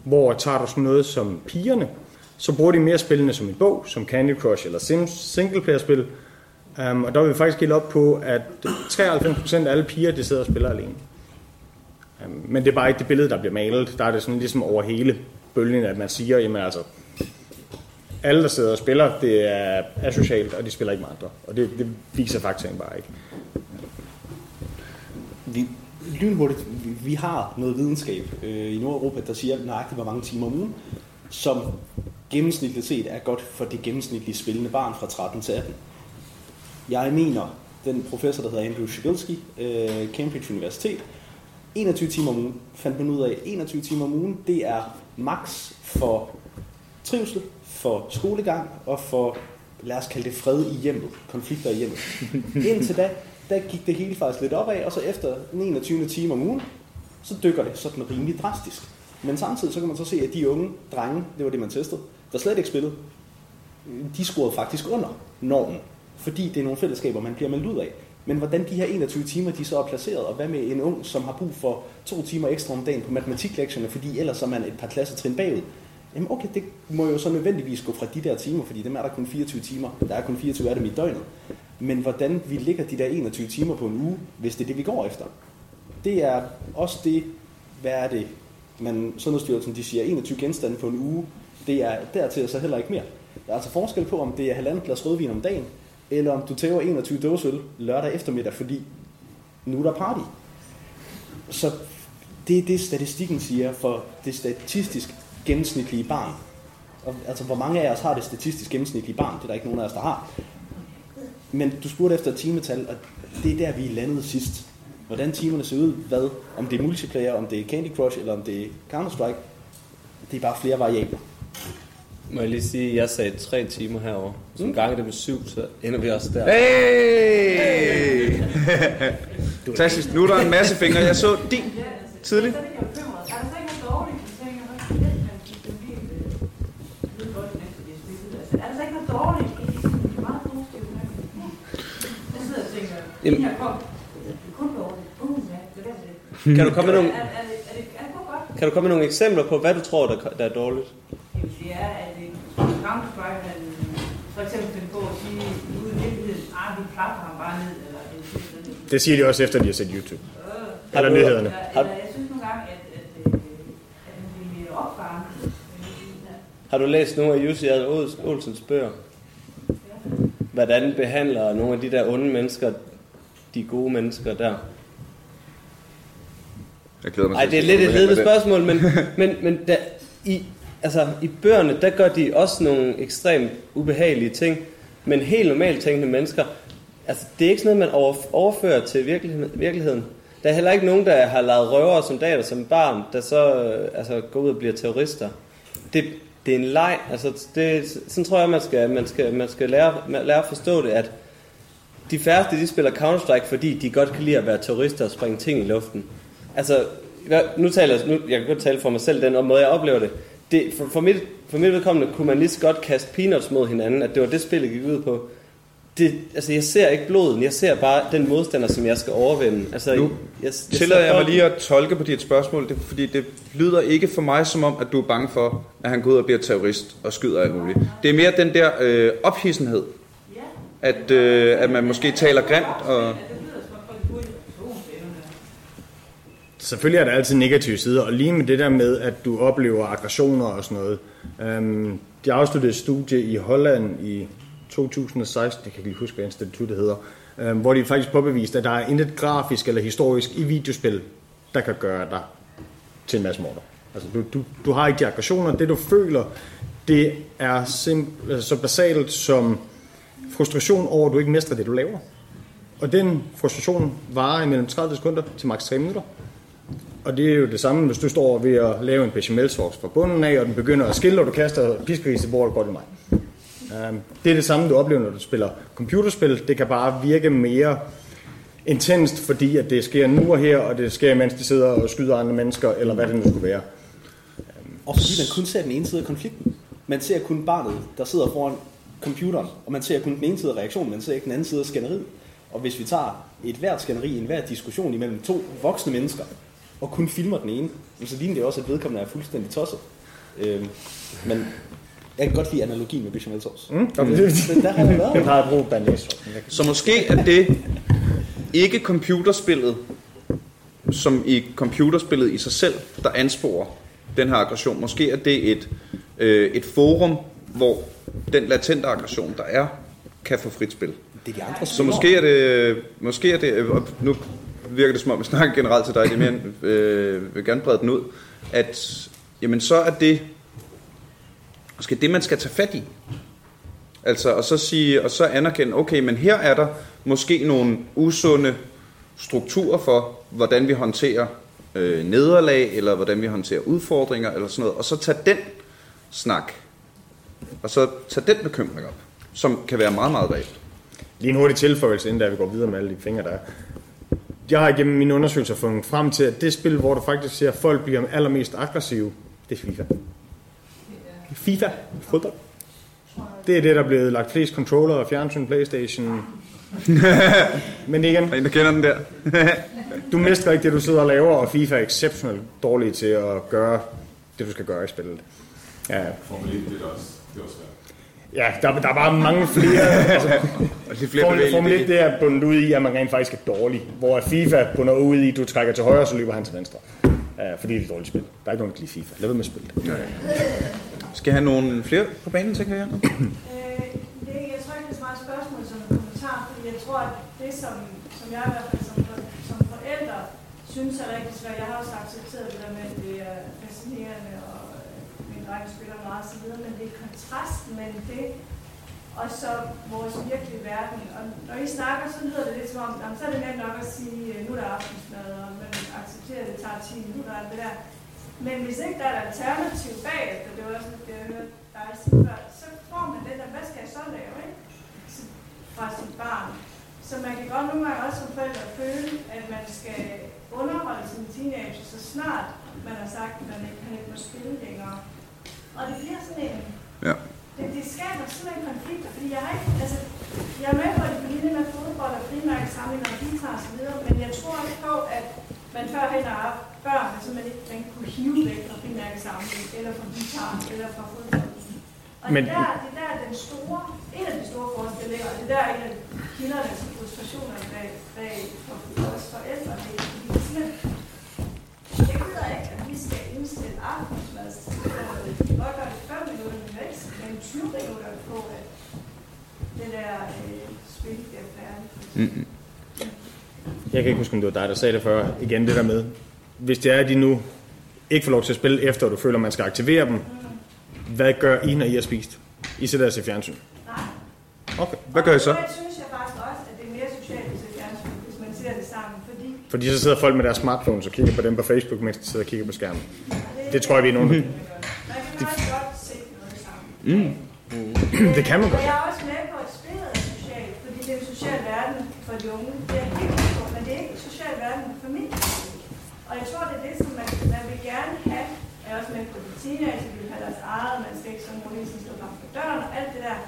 [SPEAKER 2] Hvor tager du sådan noget som pigerne, så bruger de mere spillene som en bog, som Candy Crush eller Sims singleplayer-spil. Um, og der vil vi faktisk helt op på, at 93% af alle piger, de sidder og spiller alene. Um, men det er bare ikke det billede, der bliver malet. Der er det sådan ligesom over hele bølgen, at man siger, jamen altså, alle, der sidder og spiller, det er asocialt, og de spiller ikke med andre. Og det, det viser faktaen bare ikke.
[SPEAKER 5] Vi, lynhurtigt, vi, vi har noget videnskab øh, i Nordeuropa, der siger nøjagtigt, hvor mange timer om ugen, som gennemsnitligt set er godt for det gennemsnitlige spillende barn fra 13 til 18. Jeg mener, den professor, der hedder Andrew Shigelski, øh, Cambridge Universitet, 21 timer om ugen, fandt man ud af, 21 timer om ugen, det er max for trivsel, for skolegang og for, lad os kalde det fred i hjemmet, konflikter i hjemmet. Indtil da, der gik det hele faktisk lidt opad, og så efter 29 time om ugen, så dykker det sådan rimelig drastisk. Men samtidig så kan man så se, at de unge drenge, det var det man testede, der slet ikke spillede, de scorede faktisk under normen. Fordi det er nogle fællesskaber, man bliver meldt ud af. Men hvordan de her 21 timer, de så er placeret, og hvad med en ung, som har brug for to timer ekstra om dagen på matematiklektionerne, fordi ellers er man et par klasser trin bagud. Jamen okay, det må jo så nødvendigvis gå fra de der timer, fordi dem er der kun 24 timer. Der er kun 24 af dem i døgnet. Men hvordan vi ligger de der 21 timer på en uge, hvis det er det, vi går efter, det er også det, hvad er det, man, Sundhedsstyrelsen de siger, 21 genstande på en uge, det er dertil så heller ikke mere. Der er altså forskel på, om det er halvandet glas rødvin om dagen, eller om du tæver 21 dåseøl lørdag eftermiddag, fordi nu er der party. Så det er det, statistikken siger for det statistisk gennemsnitlige barn. Og, altså, hvor mange af os har det statistisk gennemsnitlige barn? Det er der ikke nogen af os, der har. Men du spurgte efter timetal, og det er der, vi landede sidst. Hvordan timerne ser ud, hvad, om det er multiplayer, om det er Candy Crush, eller om det er Counter-Strike. Det er bare flere variabler.
[SPEAKER 6] Må jeg lige sige, at jeg sagde tre timer herover. Så en gang det med syv, så ender vi også der.
[SPEAKER 1] Hey! Fantastisk. Nu er der en masse fingre. Jeg så din tidligt.
[SPEAKER 6] Jamen-
[SPEAKER 7] det her kom, det kun dårligt. Ja, det det.
[SPEAKER 6] Kan du komme med nogle, kan du komme med nogle eksempler på, hvad du tror, der, der er dårligt?
[SPEAKER 7] Jamen, det er, at Counter-Strike, man for eksempel finde på at sige ude i virkeligheden, ah, vi plapper ham bare ned, eller er noget.
[SPEAKER 2] Det siger de også efter, de har set YouTube.
[SPEAKER 7] Øh,
[SPEAKER 2] Eller nyhederne.
[SPEAKER 7] Eller,
[SPEAKER 6] Har-
[SPEAKER 7] eller jeg synes nogle gange, at, at, øh, at den bliver mere. Øh,
[SPEAKER 6] Har du læst nogle af Jussi Olsens bøger? Hvordan behandler nogle af de der onde mennesker de gode mennesker der?
[SPEAKER 1] Jeg glæder mig
[SPEAKER 6] Nej,
[SPEAKER 1] til
[SPEAKER 6] det er
[SPEAKER 1] at
[SPEAKER 6] lidt et ledende spørgsmål, men, men, men da, i, altså, i bøgerne, der gør de også nogle ekstremt ubehagelige ting, men helt normalt tænkende mennesker, altså, det er ikke sådan noget, man overfører til virkeligheden, virkeligheden. Der er heller ikke nogen, der har lavet røver og soldater som barn, der så øh, altså, går ud og bliver terrorister. det, det er en leg. Altså, det, sådan tror jeg, man skal, man skal, man skal lære, lære at forstå det, at de færreste, de spiller Counter-Strike, fordi de godt kan lide at være terrorister og springe ting i luften. Altså, nu taler jeg, nu, jeg kan godt tale for mig selv, den måde jeg oplever det det for, for, mit, for mit vedkommende kunne man lige så godt kaste peanuts mod hinanden, at det var det, spillet gik ud på. Det, altså, jeg ser ikke bloden, jeg ser bare den modstander, som jeg skal overvinde. Altså,
[SPEAKER 1] Nu
[SPEAKER 6] jeg, jeg, jeg
[SPEAKER 1] Tillader jeg mig lige at tolke på dit spørgsmål, det, fordi det lyder ikke for mig som om, at du er bange for, at han går ud og bliver terrorist og skyder alt muligt. Det er mere den der øh, ophidsenhed, at, øh, at man måske taler grimt, og
[SPEAKER 2] Selvfølgelig er der altid negative sider, og lige med det der med, at du oplever aggressioner og sådan noget. Øhm, de afsluttede et studie i Holland i 2016, jeg kan ikke lige huske, hvad instituttet hedder, øhm, hvor de faktisk påbeviste, at der er intet grafisk eller historisk i videospil, der kan gøre dig til en masse morder. Altså, du, du, du har ikke de aggressioner. Det, du føler, det er simp- altså, så basalt som frustration over, at du ikke mestrer det, du laver. Og den frustration varer imellem 30 sekunder til maks 3 minutter. Og det er jo det samme, hvis du står ved at lave en bechamelsauce fra bunden af, og den begynder at skille, og du kaster piskeris i bordet, går det mig. Øhm, det er det samme, du oplever, når du spiller computerspil. Det kan bare virke mere intenst, fordi at det sker nu og her, og det sker, mens de sidder og skyder andre mennesker, eller hvad det nu skulle være.
[SPEAKER 5] Øhm, og fordi man kun ser den ene side af konflikten. Man ser kun barnet, der sidder foran computeren, og man ser kun den ene side af reaktionen, man ser ikke den anden side af skænderiet. Og hvis vi tager et hvert skænderi, en hver diskussion imellem to voksne mennesker, og kun filmer den ene, så ligner det også, at vedkommende er fuldstændig tosset. Øhm, men jeg kan godt lide analogien med bechamel sauce.
[SPEAKER 2] Mm,
[SPEAKER 5] Men der har jeg været.
[SPEAKER 2] Den har jeg brugt.
[SPEAKER 1] Så måske er det ikke computerspillet, som i computerspillet i sig selv, der ansporer den her aggression. Måske er det et, øh, et forum, hvor den latente aggression, der er, kan få frit spil.
[SPEAKER 5] Det er de andre
[SPEAKER 1] Så måske er det, måske er det og nu virker det som om, jeg snakker generelt til dig, det er mere, end, øh, vil gerne brede den ud, at jamen så er det måske det, man skal tage fat i. Altså, og så sige, og så anerkende, okay, men her er der måske nogle usunde strukturer for, hvordan vi håndterer øh, nederlag, eller hvordan vi håndterer udfordringer, eller sådan noget, og så tage den snak, og så tage den bekymring op, som kan være meget, meget reelt.
[SPEAKER 2] Lige en hurtig tilføjelse, inden da vi går videre med alle de fingre, der er. Jeg har igennem mine undersøgelser fundet frem til, at det spil, hvor du faktisk ser, at folk bliver allermest aggressive, det er FIFA. FIFA. Fodbold. Det er det, der er blevet lagt flest controller, fjernsyn, Playstation. Men igen,
[SPEAKER 1] Der er en, der kender den der.
[SPEAKER 2] du mister ikke det, du sidder og laver, og FIFA er exceptionelt dårlig til at gøre det, du skal gøre i spillet. Ja,
[SPEAKER 11] Formel 1, det er også, det er også svært.
[SPEAKER 2] Ja der, der er bare mange flere. Altså,
[SPEAKER 1] Og lidt flere
[SPEAKER 2] Formel, Formel 1
[SPEAKER 1] dele.
[SPEAKER 2] det er bundet ud i, at man rent faktisk er dårlig. Hvor FIFA bunder ud i, at du trækker til højre, så løber han til venstre. Ja, fordi det er et dårligt spil. Der er ikke nogen, der kan lide FIFA. Lad være med at spille det.
[SPEAKER 1] Skal jeg have nogle flere på banen, tænker jeg?
[SPEAKER 12] Øh, det, jeg tror ikke, det er så meget et spørgsmål som en kommentar, fordi jeg tror, at det, som, som jeg i hvert fald som, for- som forældre synes er rigtig svært, jeg har også accepteret det der med, at det er fascinerende, og dreng spiller meget osv., men det er kontrasten mellem det, og så vores virkelige verden. Og når I snakker, så lyder det lidt som om, jamen, så er det nemt nok at sige, øh, nu er der aftensmad, og man accepterer, at det tager 10 minutter, og alt det der. Men hvis ikke der er et alternativ bagefter, det var også det, jeg hørte dig sige før, så får man den der, hvad skal jeg så lave, ikke? Fra sit barn. Så man kan godt nogle gange også som forældre føle, at man skal underholde sin teenager, så snart man har sagt, at man ikke, han ikke må spille længere. Og det bliver sådan en...
[SPEAKER 1] Ja.
[SPEAKER 12] Det, det skaber simpelthen konflikter, fordi jeg har ikke... Altså, jeg er med på, at det med fodbold og frimærkesamling og guitar og så videre, men jeg tror ikke på, at man førhen har haft børn, som man ikke man kunne hive væk fra frimærkesamling, eller fra guitar, eller fra fodbold. Og
[SPEAKER 2] Men-
[SPEAKER 12] det, der, det der er den store, en af de store forskelle og det der er en af kilderne til frustrationer bag, bag for os forældre. Det er, simpelthen, jeg kan godt gøre det 5 minutter, men ikke men 20 minutter på, at det der spil bliver færdigt.
[SPEAKER 1] Mm-mm.
[SPEAKER 2] Jeg kan ikke huske, om det var dig, der sagde det før. Igen det der med, hvis det er, at de nu ikke får lov til at spille efter, og du føler, at man skal aktivere dem, hvad gør I, når I har spist? I sætter jer til fjernsyn.
[SPEAKER 12] Nej.
[SPEAKER 2] Okay.
[SPEAKER 1] Hvad gør I så?
[SPEAKER 12] Og der synes jeg faktisk også, at det er mere socialt til fjernsyn, hvis man ser det sammen, fordi
[SPEAKER 2] Fordi så sidder folk med deres smartphones og kigger på dem på Facebook, mens de sidder og kigger på skærmen. Det tror jeg, vi er nogen.
[SPEAKER 12] man kan også godt
[SPEAKER 2] Mm. Det kan man godt.
[SPEAKER 12] jeg er også med på, at spillet er socialt, fordi det er en social verden for de unge. Det er helt på, men det er ikke en social verden for familien. Og jeg tror, det er det, som man, man vil gerne have. Jeg er også med på de teenager, de vil have deres eget, man skal ikke sådan nogen, som står frem for døren og alt det der.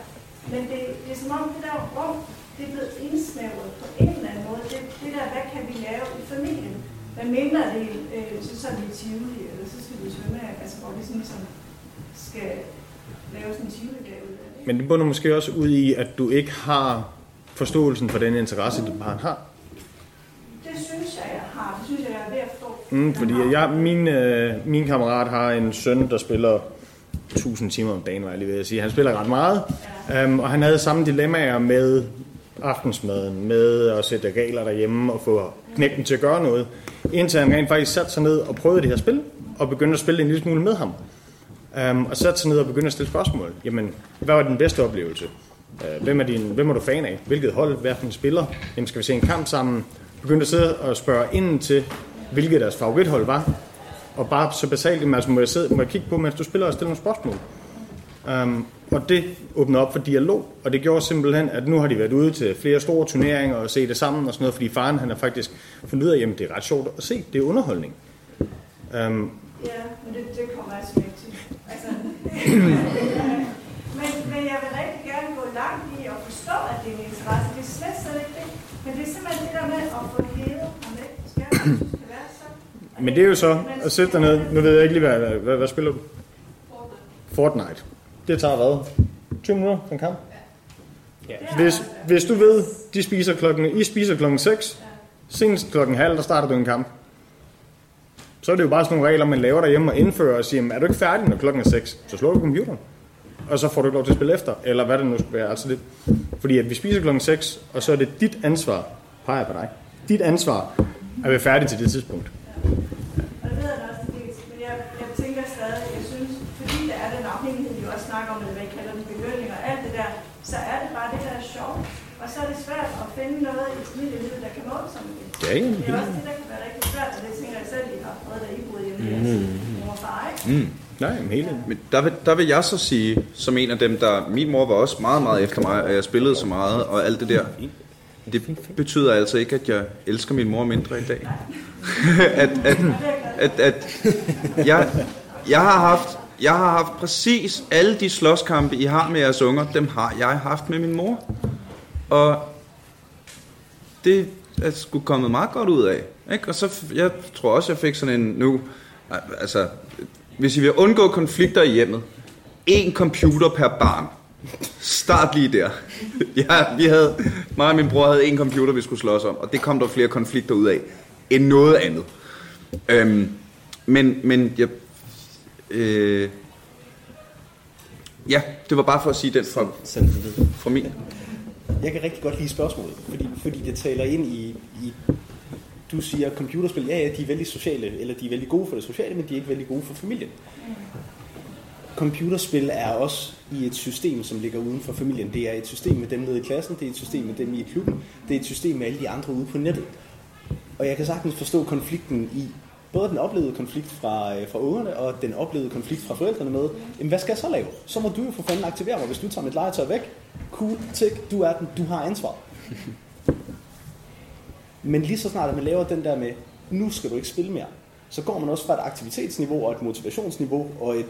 [SPEAKER 12] Men det, det er som om, det der rum, det er blevet indsnævret på en eller anden måde. Det, det der, hvad kan vi lave i familien? Hvad mindre det, øh, så så er vi Tivoli, eller så skal vi svømme, altså hvor vi sådan ligesom skal lave sådan en det.
[SPEAKER 2] Men det bunder måske også ud i, at du ikke har forståelsen for den interesse, dit barn har.
[SPEAKER 12] Det synes jeg, jeg har. Det synes jeg, jeg er ved at få.
[SPEAKER 2] Mm, fordi jeg, min, øh, min kammerat har en søn, der spiller 1000 timer om dagen, var jeg lige ved at sige. Han spiller ret meget, um, og han havde samme dilemmaer med aftensmaden, med at sætte regler derhjemme og få knægten til at gøre noget, indtil han rent faktisk satte sig ned og prøvede det her spil, og begyndte at spille en lille smule med ham. Um, og satte sig ned og begyndte at stille spørgsmål. Jamen, hvad var den bedste oplevelse? Uh, hvem, er din, hvem er du fan af? Hvilket hold? Hvilken spiller? Jamen, skal vi se en kamp sammen? Begyndte at sidde og spørge ind til, hvilket deres favorithold var. Og bare så basalt, altså, må, jeg sidde, må jeg kigge på, mens du spiller og stille nogle spørgsmål. Um, og det åbnede op for dialog, og det gjorde simpelthen, at nu har de været ude til flere store turneringer og se det sammen og sådan noget, fordi faren han har faktisk fundet ud af, at det er ret sjovt at se, det er underholdning. Um,
[SPEAKER 12] Ja, men det, det kommer jeg tilbage til. Altså, men, men jeg vil rigtig gerne gå langt i at forstå, at det er en interesse. Det er slet, slet ikke det. Men det er simpelthen det der med at få hævet ham væk
[SPEAKER 2] men det er jo så at sætte dig ned, nu ved jeg ikke lige, hvad, hvad, hvad, hvad spiller du? Fortnite. Det tager hvad? 20 minutter en kamp? Ja. Hvis, hvis du ved, de spiser klokken, I spiser klokken 6, senest klokken halv, der starter du en kamp. Så er det jo bare sådan nogle regler, man laver derhjemme og indfører og siger, "Jamen, er du ikke færdig, når klokken er 6, så slår du computeren. Og så får du ikke lov til at spille efter, eller hvad det nu skal være. Altså det, fordi at vi spiser klokken 6, og så er det dit ansvar, peger på dig, dit ansvar at være færdig til det tidspunkt.
[SPEAKER 12] Og det ved jeg da også til dels. Men jeg, jeg tænker stadig, jeg synes, fordi der er den afhængighed, vi også snakker om, eller hvad I kalder den, belønning og alt det der, så er det bare det, der er sjovt. Og så er det svært at finde noget i familielivet, der kan måle sig med det.
[SPEAKER 2] Ja, ja,
[SPEAKER 12] det er også det, der kan være rigtig svært, og det tænker jeg selv, I har prøvet, da I boede hjemme jeres mor og far, ikke?
[SPEAKER 1] Mm.
[SPEAKER 2] Nej, men hele.
[SPEAKER 1] Men der vil, der vil jeg så sige, som en af dem, der... Min mor var også meget, meget efter mig, og jeg spillede så meget, og alt det der. Det betyder altså ikke, at jeg elsker min mor mindre i dag. at, at, at, at jeg, jeg, har haft, jeg har haft præcis alle de slåskampe, I har med jeres unger, dem har jeg haft med min mor. Og det er sgu kommet meget godt ud af. Ikke? Og så, jeg tror også, jeg fik sådan en nu, altså, hvis I vil undgå konflikter i hjemmet, en computer per barn. Start lige der. Ja, vi havde, mig og min bror havde en computer, vi skulle slås om, og det kom der flere konflikter ud af, end noget andet. Øhm, men, men jeg, øh, ja, det var bare for at sige den fra, fra min.
[SPEAKER 5] Jeg kan rigtig godt lide spørgsmålet, fordi, fordi det taler ind i, i... Du siger, computerspil, ja, ja, de er vældig sociale, eller de er vældig gode for det sociale, men de er ikke vældig gode for familien. Computerspil er også i et system, som ligger uden for familien. Det er et system med dem nede i klassen, det er et system med dem i klubben, det er et system med alle de andre ude på nettet. Og jeg kan sagtens forstå konflikten i både den oplevede konflikt fra, øh, fra ungerne og den oplevede konflikt fra forældrene med, jamen hvad skal jeg så lave? Så må du jo for fanden aktivere mig, hvis du tager mit legetøj væk. Cool, tick, du er den, du har ansvaret. Men lige så snart at man laver den der med, nu skal du ikke spille mere, så går man også fra et aktivitetsniveau og et motivationsniveau og et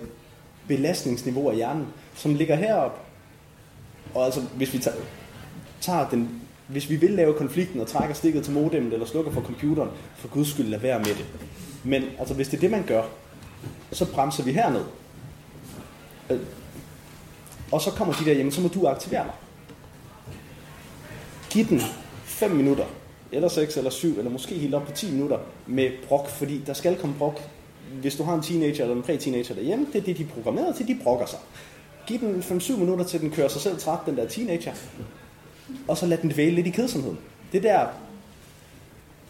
[SPEAKER 5] belastningsniveau af hjernen, som ligger heroppe. Og altså, hvis vi tager, tager den, hvis vi vil lave konflikten og trækker stikket til modemmet eller slukker for computeren, for guds skyld lad være med det. Men altså, hvis det er det, man gør, så bremser vi herned. Øh, og så kommer de der hjem, så må du aktivere mig. Giv den 5 minutter, eller 6 eller 7, eller måske helt op på 10 minutter med brok, fordi der skal komme brok. Hvis du har en teenager eller en præ-teenager derhjemme, det er det, de er programmeret til, de brokker sig. Giv den 5-7 minutter til, den kører sig selv træt, den der teenager. Og så lad den dvæle lidt i kedsomheden. Det der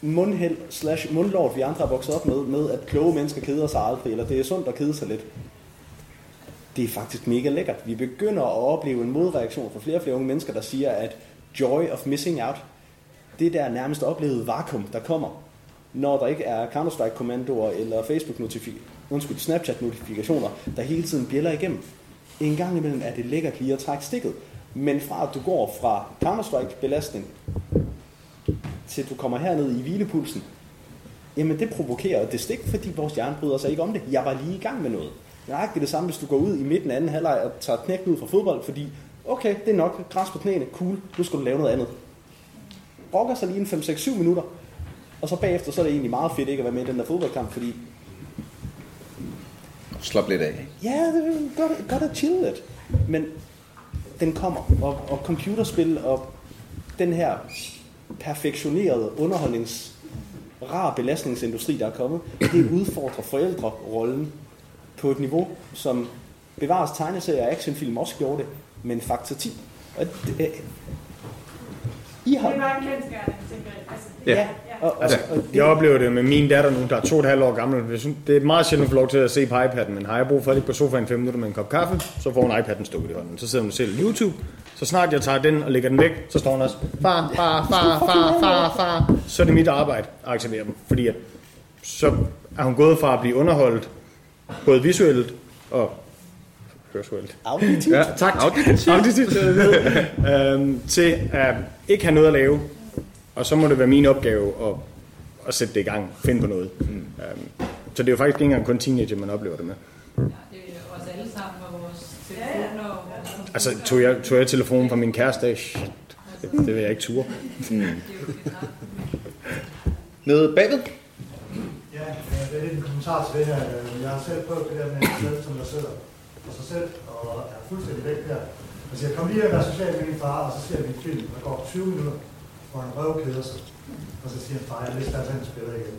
[SPEAKER 5] mundhæld slash mundlort, vi andre er vokset op med, med at kloge mennesker keder sig aldrig, eller det er sundt at kede sig lidt. Det er faktisk mega lækkert. Vi begynder at opleve en modreaktion fra flere og flere unge mennesker, der siger, at joy of missing out, det der nærmest oplevede vakuum, der kommer, når der ikke er Counter-Strike-kommandoer eller Facebook-notifikationer, undskyld, Snapchat-notifikationer, der hele tiden bjæller igennem. En gang imellem er det lækkert lige at trække stikket. Men fra at du går fra Counter-Strike-belastning til du kommer herned i hvilepulsen, jamen det provokerer det stik, fordi vores hjerne bryder sig ikke om det. Jeg var lige i gang med noget. Nøjagtigt det samme, hvis du går ud i midten af anden halvleg og tager knækken ud fra fodbold, fordi okay, det er nok, græs på knæene, cool, nu skal du lave noget andet. Brokker sig lige en 5-6-7 minutter, og så bagefter så er det egentlig meget fedt ikke at være med i den der fodboldkamp, fordi
[SPEAKER 1] Slap lidt af.
[SPEAKER 5] ja, det er godt, godt at chill lidt. Men den kommer, og, og computerspil og den her perfektionerede underholdnings rar belastningsindustri, der er kommet, det udfordrer forældrerollen på et niveau, som bevares tegneserier og actionfilm også gjorde det, men faktor 10. Og det, i har...
[SPEAKER 12] Det er bare en kendskærning, tænker jeg. Altså,
[SPEAKER 5] Ja. Og, og,
[SPEAKER 2] Altså, jeg oplever det med min datter nu, der er to og et halvt år gammel. Det er meget sjældent at få lov til at se på iPad'en, men har jeg brug for at ligge på sofaen 5 minutter med en kop kaffe, så får hun iPad'en stukket i hånden. Så sidder hun ser YouTube. Så snart jeg tager den og lægger den væk, så står hun også, far, far, far, far, far, far. Så er det mit arbejde at aktivere dem, fordi at, så er hun gået fra at blive underholdt, både visuelt og hørsuelt.
[SPEAKER 5] Auditivt.
[SPEAKER 2] Ja, tak. Auditivt. Auditivt. øhm, til at ikke have noget at lave, og så må det være min opgave at, at sætte det i gang, finde på noget. Mm. Øhm, så det er jo faktisk ikke engang kun teenager, man oplever det med.
[SPEAKER 7] Det er os alle sammen og vores telefoner og vores
[SPEAKER 2] Altså, tog jeg, tog jeg telefonen fra min kæreste? Shit, det, det vil jeg ikke ture.
[SPEAKER 1] Mm. Nede bagved?
[SPEAKER 8] Ja, det er lidt en kommentar til det her. Jeg har selv prøvet det der med en selv, som der sidder for sig selv og er fuldstændig væk der. Og siger, kom lige og vær social med din far, og så ser vi en film, der går 20 minutter, hvor en røv keder sig. Og så siger han, far, jeg vidste, at han spiller igen.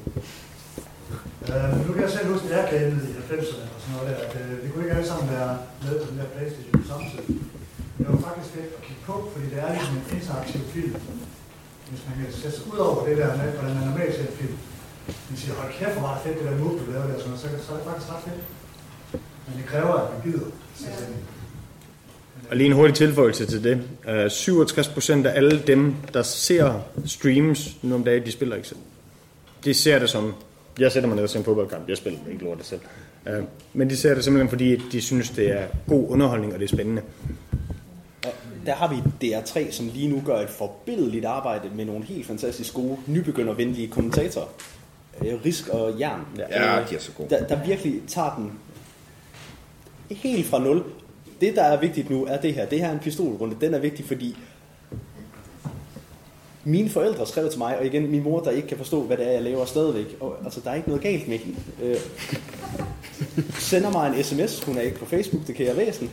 [SPEAKER 8] Øh, nu kan jeg selv huske, at jeg gamede i 90'erne og sådan noget der, at øh, vi kunne ikke alle sammen være med på den der Playstation samtidig. Det var faktisk fedt at kigge på, fordi det er ligesom en interaktiv film. Hvis man kan sætte sig ud over det der med, hvordan man normalt ser en film. Man siger, hold kæft, hvor var det fedt, det der move, du lavede der, sådan så, så er det faktisk ret fedt. Men det kræver, at man gider det.
[SPEAKER 2] Og lige en hurtig tilføjelse til det. Uh, 67% af alle dem, der ser streams nu om dagen, de spiller ikke selv. De ser det som, jeg sætter mig ned og ser en fodboldkamp, jeg spiller ikke lortet selv. Uh, men de ser det simpelthen, fordi de synes, det er god underholdning, og det er spændende.
[SPEAKER 5] Og der har vi DR3, som lige nu gør et forbilledeligt arbejde med nogle helt fantastisk gode, nybegyndervenlige kommentatorer. Øh, Risk og Jern.
[SPEAKER 1] Ja,
[SPEAKER 5] Øh,
[SPEAKER 1] de er så gode.
[SPEAKER 5] Der, der virkelig tager den helt fra nul. Det, der er vigtigt nu, er det her. Det her er en pistolrunde. Den er vigtig, fordi mine forældre skrev til mig, og igen min mor, der ikke kan forstå, hvad det er, jeg laver stadigvæk. Og, altså, der er ikke noget galt med hende. Øh, sender mig en sms. Hun er ikke på Facebook, det kan jeg læse den.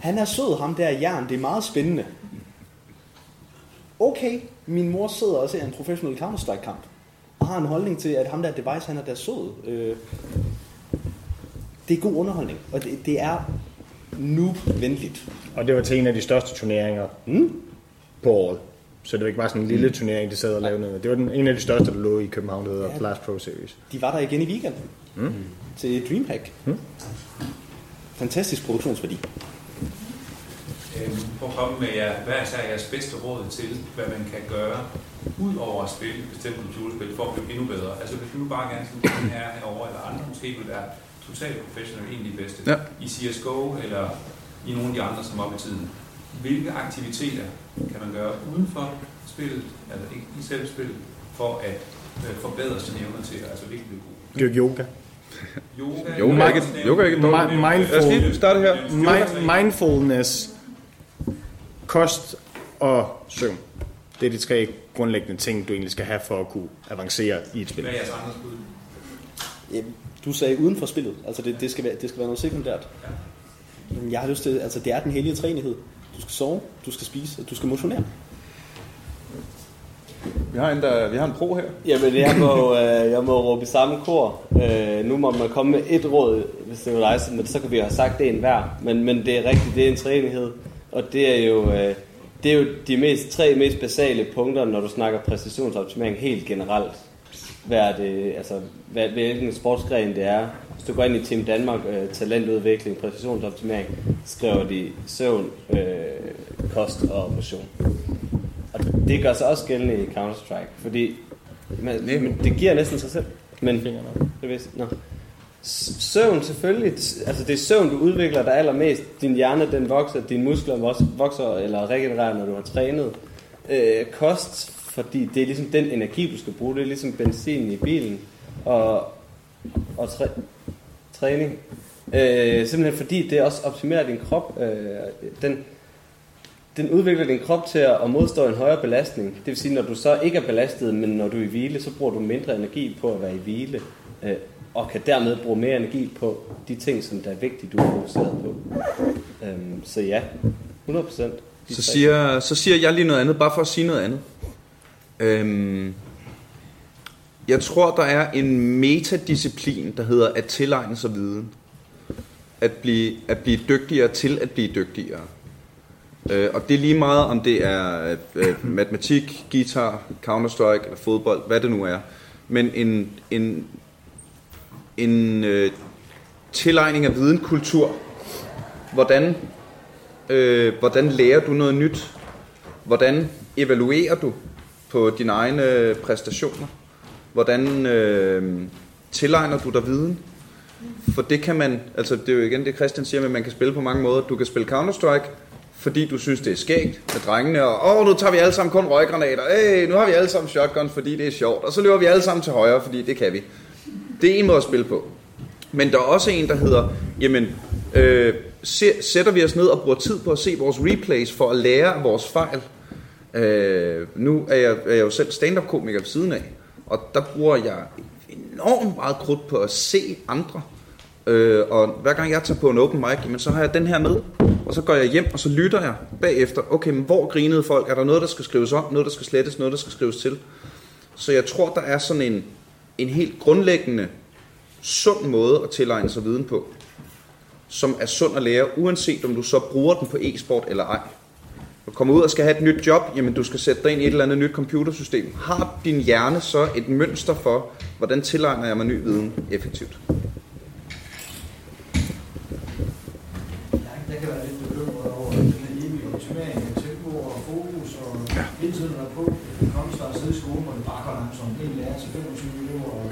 [SPEAKER 5] Han er sød, ham der jern. Det er meget spændende. Okay, min mor sidder og ser en professionel Counter-Strike-kamp. Og har en holdning til, at ham der device, han er der sød. Øh, det er god underholdning. Og det, det er noob-venligt.
[SPEAKER 2] Og det var til en af de største turneringer
[SPEAKER 5] mm.
[SPEAKER 2] på året. Så det var ikke bare sådan en lille turnering, de sad og lavede noget. Det var den, en af de største, der lå i København, der hedder
[SPEAKER 5] Ja.
[SPEAKER 2] Flash Pro Series.
[SPEAKER 5] De var der igen i weekenden.
[SPEAKER 2] Mm.
[SPEAKER 5] Til Dreamhack.
[SPEAKER 2] Mm.
[SPEAKER 5] Fantastisk produktionsværdi.
[SPEAKER 4] Øhm, Prøv at komme med jer, hvad er så jeres bedste råd til, hvad man kan gøre, ud over at spille et bestemt computerspil, for at blive endnu bedre? Altså hvis du nu bare gerne skulle den her herovre, eller andre måske vil være totalt professionelle, egentlig de bedste,
[SPEAKER 1] Ja.
[SPEAKER 4] i CSGO eller i nogle af de andre, som er oppe i tiden. Hvilke aktiviteter kan man gøre uden for spillet, altså ikke i selv spillet, for at øh, forbedre sine evner til at altså virkelig blive god?
[SPEAKER 2] Dyrk yoga.
[SPEAKER 4] Yoga,
[SPEAKER 1] Yoga er ikke- yoga er ikke dårligt.
[SPEAKER 2] Mi- mindful,
[SPEAKER 1] Lad os lige starte her.
[SPEAKER 2] Mi- mindfulness, kost og søvn. Det er de tre grundlæggende ting, du egentlig skal have for at kunne avancere i et spil.
[SPEAKER 4] Hvad er jeres andres bud?
[SPEAKER 5] Jamen, Du sagde uden for spillet. Altså det, det, skal være, det skal være noget sekundært. Men Jeg har lyst til, altså det er den hellige træenighed. Du skal sove, du skal spise, og du skal motionere.
[SPEAKER 1] Vi har en, der, vi har en pro her.
[SPEAKER 6] Jamen, jeg må, øh, jeg må råbe i samme kor. Øh, nu må man komme med et råd, hvis det var dig, så- men så kan vi have sagt det en hver. Men, men det er rigtigt, det er en træenighed. Og det er jo, øh, det er jo de mest, tre mest basale punkter, når du snakker præcisionsoptimering helt generelt. Hvad det, altså, hvad, hvilken sportsgren det er. Hvis du går ind i Team Danmark, øh, talentudvikling, præcisionsoptimering, skriver de søvn, øh, kost og motion. Og det gør sig også gældende i Counter-Strike, fordi man, men det giver næsten sig selv. Men det vidste, no. Søvn selvfølgelig. Altså det er søvn, du udvikler dig allermest. Din hjerne, den vokser, dine muskler vokser eller regenererer, når du har trænet. Øh, kost, fordi det er ligesom den energi, du skal bruge. Det er ligesom benzin i bilen. Og, og træ, træning. Øh, simpelthen fordi det også optimerer din krop. Øh, den, den udvikler din krop til at modstå en højere belastning. Det vil sige, når du så ikke er belastet, men når du er i hvile, så bruger du mindre energi på at være i hvile. Øh, og kan dermed bruge mere energi på de ting, som der er vigtige, du er fokuseret på. Øhm, så ja, 100 procent.
[SPEAKER 1] Så siger, så siger jeg lige noget andet, bare for at sige noget andet. Øhm, jeg tror, der er en metadisciplin, der hedder at tilegne sig viden. At blive, at blive dygtigere til at blive dygtigere. Øh, og det er lige meget, om det er øh, øh matematik, guitar, Counter-Strike eller fodbold, hvad det nu er. Men en, en, en øh, tilegning af videnkultur. Hvordan, øh, hvordan lærer du noget nyt? Hvordan evaluerer du på dine egne præstationer? Hvordan øh, tilegner du dig viden? For det kan man, altså det er jo igen det Christian siger, at man kan spille på mange måder. Du kan spille Counter-Strike, fordi du synes det er skægt med drengene, og åh, nu tager vi alle sammen kun røggranater, hey, nu har vi alle sammen shotguns, fordi det er sjovt, og så løber vi alle sammen til højre, fordi det kan vi. Det er en måde at spille på. Men der er også en, der hedder, jamen, øh, sætter vi os ned og bruger tid på at se vores replays for at lære vores fejl. Øh, nu er jeg, er jeg jo selv stand-up-komiker ved siden af, og der bruger jeg enormt meget krudt på at se andre. Øh, og hver gang jeg tager på en open mic, jamen, så har jeg den her med, og så går jeg hjem, og så lytter jeg bagefter. Okay, men hvor grinede folk? Er der noget, der skal skrives om? Noget, der skal slettes? Noget, der skal skrives til? Så jeg tror, der er sådan en, en helt grundlæggende sund måde at tilegne sig viden på, som er sund at lære, uanset om du så bruger den på e-sport eller ej. Du kommer ud og skal have et nyt job, jamen du skal sætte dig ind i et eller andet nyt computersystem. Har din hjerne så et mønster for, hvordan tilegner jeg mig ny viden effektivt?
[SPEAKER 8] Jeg kan være lidt bekymret over den her evige optimering af tempo og fokus og ja. hele tiden være på. Kom så at sidde i skolen, hvor det bare går langsomt. En lærer til 25 elever og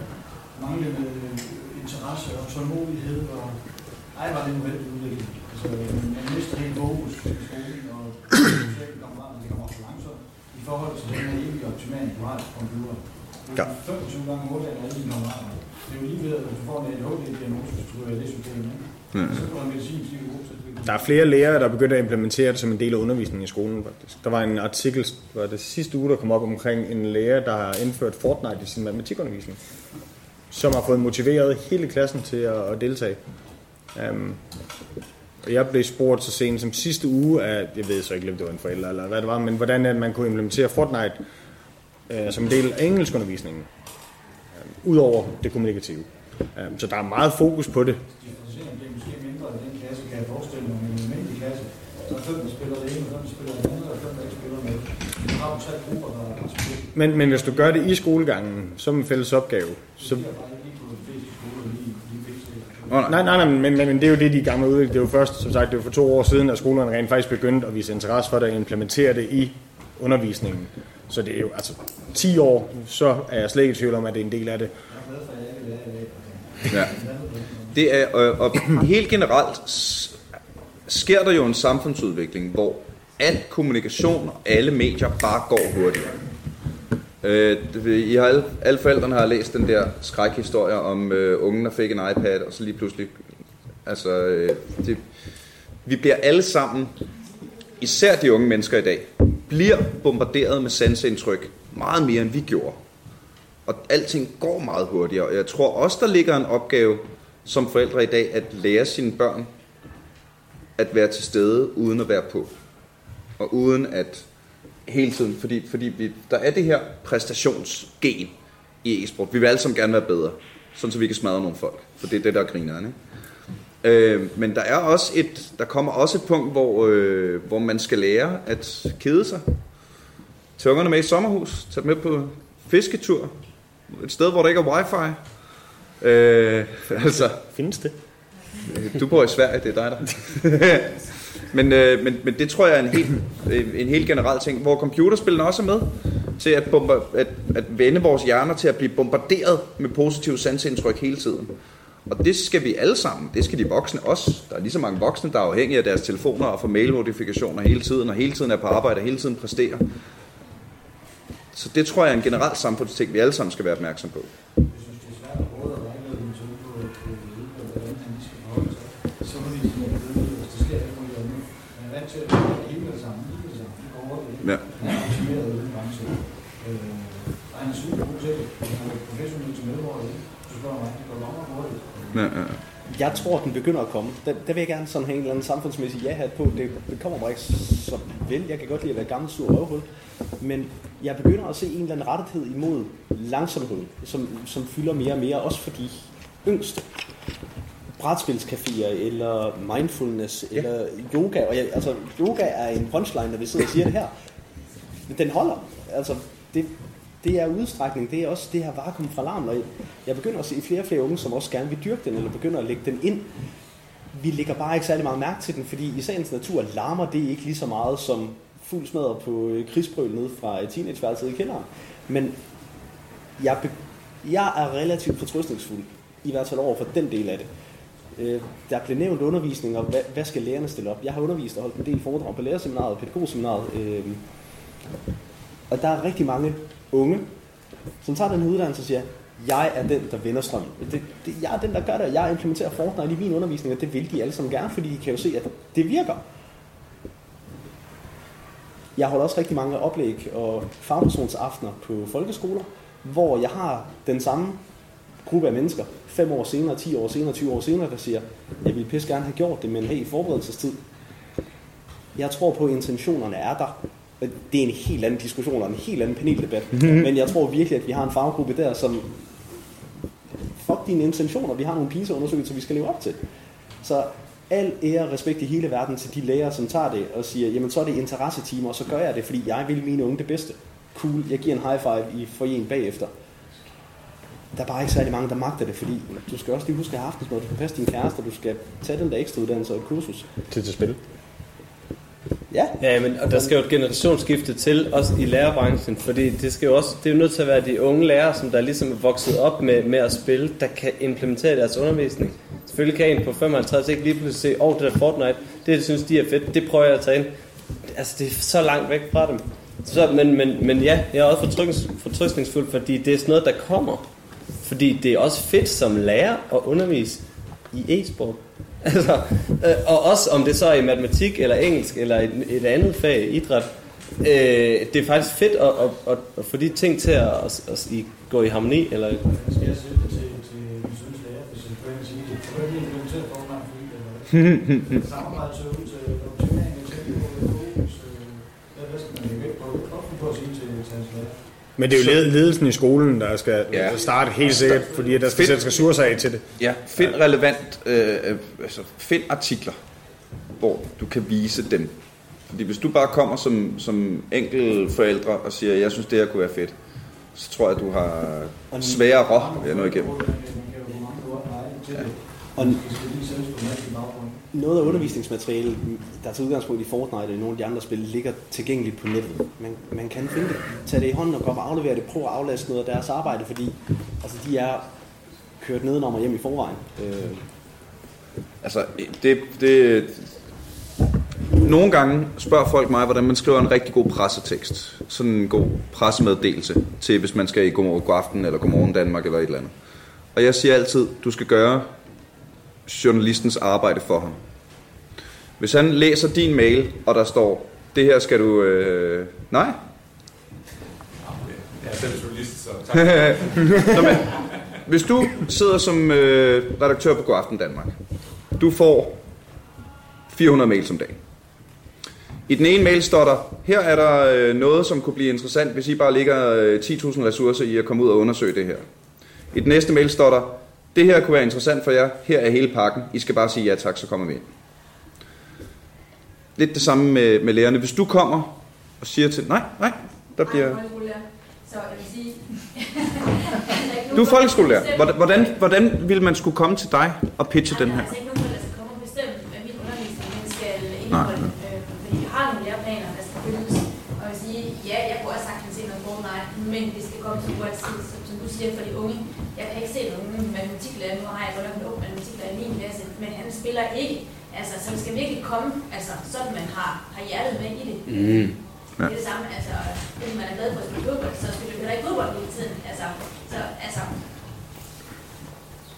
[SPEAKER 8] manglende interesse og tålmodighed. Og... Ej, var det en uheldig udvikling. Altså, man mister helt fokus i skolen, og sociale kammerater, det kommer for langsomt i forhold til den her evige optimering, du har til computer. Du
[SPEAKER 1] Ja.
[SPEAKER 8] er 25 gange hurtigere alle dine kammerater. Det er jo lige ved, at hvis du får en ADHD-diagnose, så tror jeg, det er systemet.
[SPEAKER 1] Ja.
[SPEAKER 8] Så får du medicin, så er god til det.
[SPEAKER 2] Der er flere lærere, der er begyndt at implementere det som en del af undervisningen i skolen, faktisk. Der var en artikel, var det sidste uge, der kom op omkring en lærer, der har indført Fortnite i sin matematikundervisning, som har fået motiveret hele klassen til at, at deltage. Um, og jeg blev spurgt så sent som sidste uge af, jeg ved så ikke, om det var en forælder eller hvad det var, men hvordan man kunne implementere Fortnite uh, som en del af engelskundervisningen, um, udover det kommunikative. Um, så der er meget fokus på det.
[SPEAKER 8] Men,
[SPEAKER 2] men hvis du gør det i skolegangen som en fælles opgave, så...
[SPEAKER 8] Det er bare ikke lige på de fleste skoler lige, lige vigtigt.
[SPEAKER 1] Oh,
[SPEAKER 2] Nej, nej, nej, men, men, men det er jo det, de er i gang med at udvikle. Det er jo først, som sagt, det er jo for to år siden, at skolerne rent faktisk begyndte at vise interesse for det og implementere det i undervisningen. Så det er jo altså 10 år, så er jeg slet ikke i tvivl om, at det er en del af det.
[SPEAKER 1] Ja. Det er, og, og helt generelt sker der jo en samfundsudvikling, hvor al kommunikation og alle medier bare går hurtigere. Øh, I har alle, alle forældrene har læst den der skrækhistorie om øh, ungen, der fik en iPad, og så lige pludselig... Altså, øh, det, vi bliver alle sammen, især de unge mennesker i dag, bliver bombarderet med sansindtryk meget mere, end vi gjorde. Og alting går meget hurtigere. Og jeg tror også, der ligger en opgave som forældre i dag, at lære sine børn at være til stede, uden at være på. Og uden at hele tiden, fordi, fordi vi, der er det her præstationsgen i e-sport. Vi vil alle sammen gerne være bedre, sådan så vi kan smadre nogle folk. For det er det, der er grineren, ikke? Øh, men der er også et, der kommer også et punkt, hvor, øh, hvor man skal lære at kede sig. Tag ungerne med i sommerhus, tag dem med på fisketur, et sted, hvor der ikke er wifi. Øh, altså,
[SPEAKER 2] Findes det?
[SPEAKER 1] du bor i Sverige, det er dig der. men, øh, men, men det tror jeg er en helt, øh, en helt generel ting, hvor computerspillene også er med til at, bomber, at, at vende vores hjerner til at blive bombarderet med positive sansindtryk hele tiden. Og det skal vi alle sammen. Det skal de voksne også. Der er lige så mange voksne, der er afhængige af deres telefoner og får mailnotifikationer hele tiden, og hele tiden er på arbejde og hele tiden præsterer. Så det tror jeg er en generel samfundsting, vi alle sammen skal være opmærksom på.
[SPEAKER 8] Så må de sige, at hvis det sker alt muligt andet. Man er vant til at gøre det hele det samme, hele det samme. Det går hurtigt.
[SPEAKER 1] Ja.
[SPEAKER 8] Han er optimeret i den branche. Øh, han er super god til det. Han er professionel til medborger. Så spørger mig, det går meget hurtigt.
[SPEAKER 1] Ja, ja.
[SPEAKER 5] Jeg tror, den begynder at komme. Der, der vil jeg gerne sådan have en eller anden samfundsmæssig ja-hat på. Det, det kommer mig ikke så vel. Jeg kan godt lide at være gammel sur røvhul. Men jeg begynder at se en eller anden rettighed imod langsomhed, som, som fylder mere og mere, også for de yngste. Brætspilscaféer, eller mindfulness, ja. eller yoga. Og jeg, altså, yoga er en punchline, når vi sidder og siger det her. Den holder. Altså, det, det er udstrækning, det er også det her vakuum fra larm. og jeg begynder at se flere og flere unge, som også gerne vil dyrke den, eller begynder at lægge den ind. Vi lægger bare ikke særlig meget mærke til den, fordi i sagens natur larmer det ikke lige så meget som fuld smadret på øh, krigsbrøl nede fra øh, teenageværelset i kælderen. Men jeg, be, jeg er relativt fortrøstningsfuld, i hvert fald over for den del af det. Øh, der blev nævnt undervisning, og hvad, hvad skal lærerne stille op? Jeg har undervist og holdt en del foredrag på lærerseminaret og pædagogseminaret. Øh, og der er rigtig mange unge, som tager den her uddannelse og siger, jeg er den, der vender strømmen. Det, det, jeg er den, der gør det, og jeg implementerer Fortnite i min undervisning, og det vil de alle sammen gerne, fordi de kan jo se, at det virker. Jeg holder også rigtig mange oplæg og fagpersonsaftener på folkeskoler, hvor jeg har den samme gruppe af mennesker, 5 år senere, 10 år senere, 20 år senere, der siger, jeg vil pisse gerne have gjort det, men hey, i forberedelsestid. Jeg tror på, at intentionerne er der. Det er en helt anden diskussion og en helt anden paneldebat.
[SPEAKER 1] Mhm.
[SPEAKER 5] Men jeg tror virkelig, at vi har en faggruppe der, som fuck dine intentioner, vi har nogle PISA-undersøgelser, vi skal leve op til. Så al ære og respekt i hele verden til de lærere, som tager det og siger, jamen så er det interessetimer, og så gør jeg det, fordi jeg vil mine unge det bedste. Cool, jeg giver en high five i foyeren bagefter. Der er bare ikke særlig mange, der magter det, fordi du skal også lige huske at have aftensmad, du skal passe din kæreste, og du skal tage den der ekstra uddannelse og et kursus.
[SPEAKER 2] Til til spil.
[SPEAKER 5] Ja.
[SPEAKER 6] Ja, men og der skal jo et generationsskifte til, også i lærerbranchen, fordi det skal jo også, det er jo nødt til at være de unge lærere, som der ligesom er vokset op med, med at spille, der kan implementere deres undervisning. Selvfølgelig kan en på 55 ikke lige pludselig se, åh, oh, det der Fortnite, det jeg synes, de er fedt, det prøver jeg at tage ind. Altså, det er så langt væk fra dem. Så, men, men, men ja, jeg er også fortryst, fortrystningsfuld, fordi det er sådan noget, der kommer. Fordi det er også fedt som lærer at undervise i e-sport. Altså, øh, og også om det så er i matematik eller engelsk eller et, et andet fag, idræt. Øh, det er faktisk fedt at, at, at, at få de ting til at, at, at, at gå i harmoni. Eller,
[SPEAKER 8] Skal jeg sætte det til, til min søns lærer, hvis jeg går ind og siger, det kan du ikke implementere Fortnite for eller samarbejde til ud til optimering af tempo, fokus, øh, hvad hvad skal man lægge vægt på? Hvorfor på at sige til, til hans lærer?
[SPEAKER 2] Men det er jo led- ledelsen i skolen, der skal
[SPEAKER 1] Ja.
[SPEAKER 2] starte helt sikkert, fordi der skal sættes ressourcer af til det.
[SPEAKER 1] Ja, find relevant, øh, øh, altså find artikler, hvor du kan vise dem. Fordi hvis du bare kommer som, som enkel forældre og siger, jeg synes det her kunne være fedt, så tror jeg, du har sværere ved at nå igennem.
[SPEAKER 5] Ja. Og noget af undervisningsmaterialet, der tager udgangspunkt i Fortnite og nogle af de andre spil, ligger tilgængeligt på nettet. Man, man kan finde det. Tag det i hånden og gå op og aflevere det. Prøv at aflaste noget af deres arbejde, fordi altså, de er kørt nedenom og hjem i forvejen. Øh,
[SPEAKER 1] Altså, det, det, nogle gange spørger folk mig, hvordan man skriver en rigtig god pressetekst. Sådan en god pressemeddelelse til, hvis man skal i Godmorgen God Aften, eller Godmorgen Danmark, eller et eller andet. Og jeg siger altid, du skal gøre journalistens arbejde for ham. Hvis han læser din mail, og der står, det her skal du... Øh, nej?
[SPEAKER 11] Jeg er selv journalist, så tak.
[SPEAKER 1] Nå, men, hvis du sidder som øh, redaktør på Godaften Danmark, du får 400 mails om dagen. I den ene mail står der, her er der øh, noget, som kunne blive interessant, hvis I bare ligger øh, 10.000 ressourcer i at komme ud og undersøge det her. I den næste mail står der, det her kunne være interessant for jer, her er hele pakken, I skal bare sige ja tak, så kommer vi ind. Lidt det samme med, med lærerne. Hvis du kommer og siger til, nej, nej, der bliver...
[SPEAKER 10] Ej, folkeskolelærer. Så jeg vil sige...
[SPEAKER 1] Du er folkeskolelærer. Hvordan, hvordan, vil man skulle komme til dig og pitche den her?
[SPEAKER 10] Altså ikke nogen forældre, der skal komme og bestemme, hvad min undervisning den skal indeholde. Øh, fordi jeg har nogle læreplaner, der skal følges. Og jeg vil sige, ja, jeg kunne også sagtens se noget Fortnite, men det skal komme til uanset, som, som du siger, for de unge. Jeg kan ikke se nogen matematiklærer, nu har jeg godt nok en ung men spiller ikke. Altså, så man skal virkelig komme, altså, sådan man har, har hjertet med i det.
[SPEAKER 1] Mm.
[SPEAKER 10] Det er det samme, altså, fordi man er glad for at spille fodbold, så spiller heller ikke fodbold hele tiden. Altså, så, altså,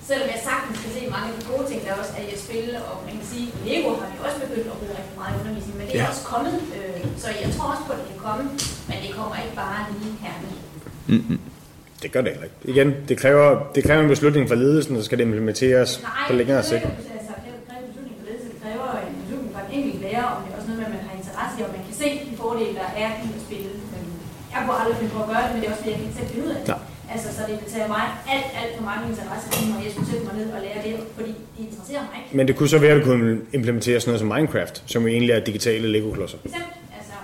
[SPEAKER 10] selvom jeg sagtens kan se mange af de gode ting, der også er i at spille, og man kan sige, Lego har vi også begyndt at bruge rigtig meget i undervisning, men det er
[SPEAKER 1] Ja.
[SPEAKER 10] ja. også kommet, øh, så jeg tror også på, at det kan komme, men det kommer ikke bare lige her.
[SPEAKER 1] Mm-hmm.
[SPEAKER 2] Det gør det heller ikke. Igen, det kræver, det kræver en beslutning fra ledelsen, og så skal det implementeres
[SPEAKER 10] Nej,
[SPEAKER 2] på længere
[SPEAKER 10] det
[SPEAKER 2] sigt.
[SPEAKER 10] kræver, altså, det kræver en beslutning for ledelse, det kræver en beslutning fra en enkelt lærer, om det er også noget, med, at man har interesse i, og man kan se de fordele, der er i at spille. Men jeg kunne aldrig finde på at gøre det, men det er også fordi, jeg kan ikke selv finde ud af det.
[SPEAKER 2] Nej.
[SPEAKER 10] Altså, så det vil tage mig alt, alt for mange interessetimer, og jeg skulle sætte mig ned og lære det, fordi det interesserer mig ikke.
[SPEAKER 2] Men det kunne så være, at du kunne implementere sådan noget som Minecraft, som jo egentlig er digitale Lego-klodser.
[SPEAKER 10] Bestemt, altså,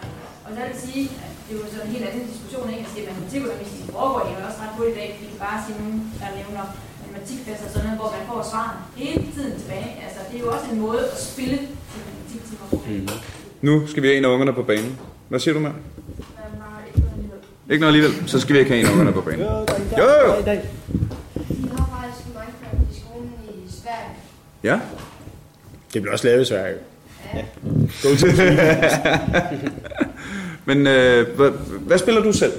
[SPEAKER 10] og så vil jeg sige, at det er jo sådan en helt anden diskussion, ikke? Altså, det er matematikundervisning foregår, det er også ret hurtigt i dag, fordi det bare sige nogen, der nævner matematikfester og sådan noget, hvor man får svarene hele tiden tilbage. Altså, det er jo også en måde at spille til matematiktimer på.
[SPEAKER 1] Mm. Nu skal vi have en af ungerne på banen. Hvad siger du med? Ikke noget alligevel. Så skal vi ikke have en af ungerne på banen. Jo, jo.
[SPEAKER 13] Vi har faktisk Minecraft i skolen i Sverige.
[SPEAKER 1] Ja.
[SPEAKER 2] Det bliver også lavet i Sverige.
[SPEAKER 13] Ja.
[SPEAKER 2] Go to
[SPEAKER 1] Men øh, hvad, hvad spiller du selv?
[SPEAKER 13] Øh,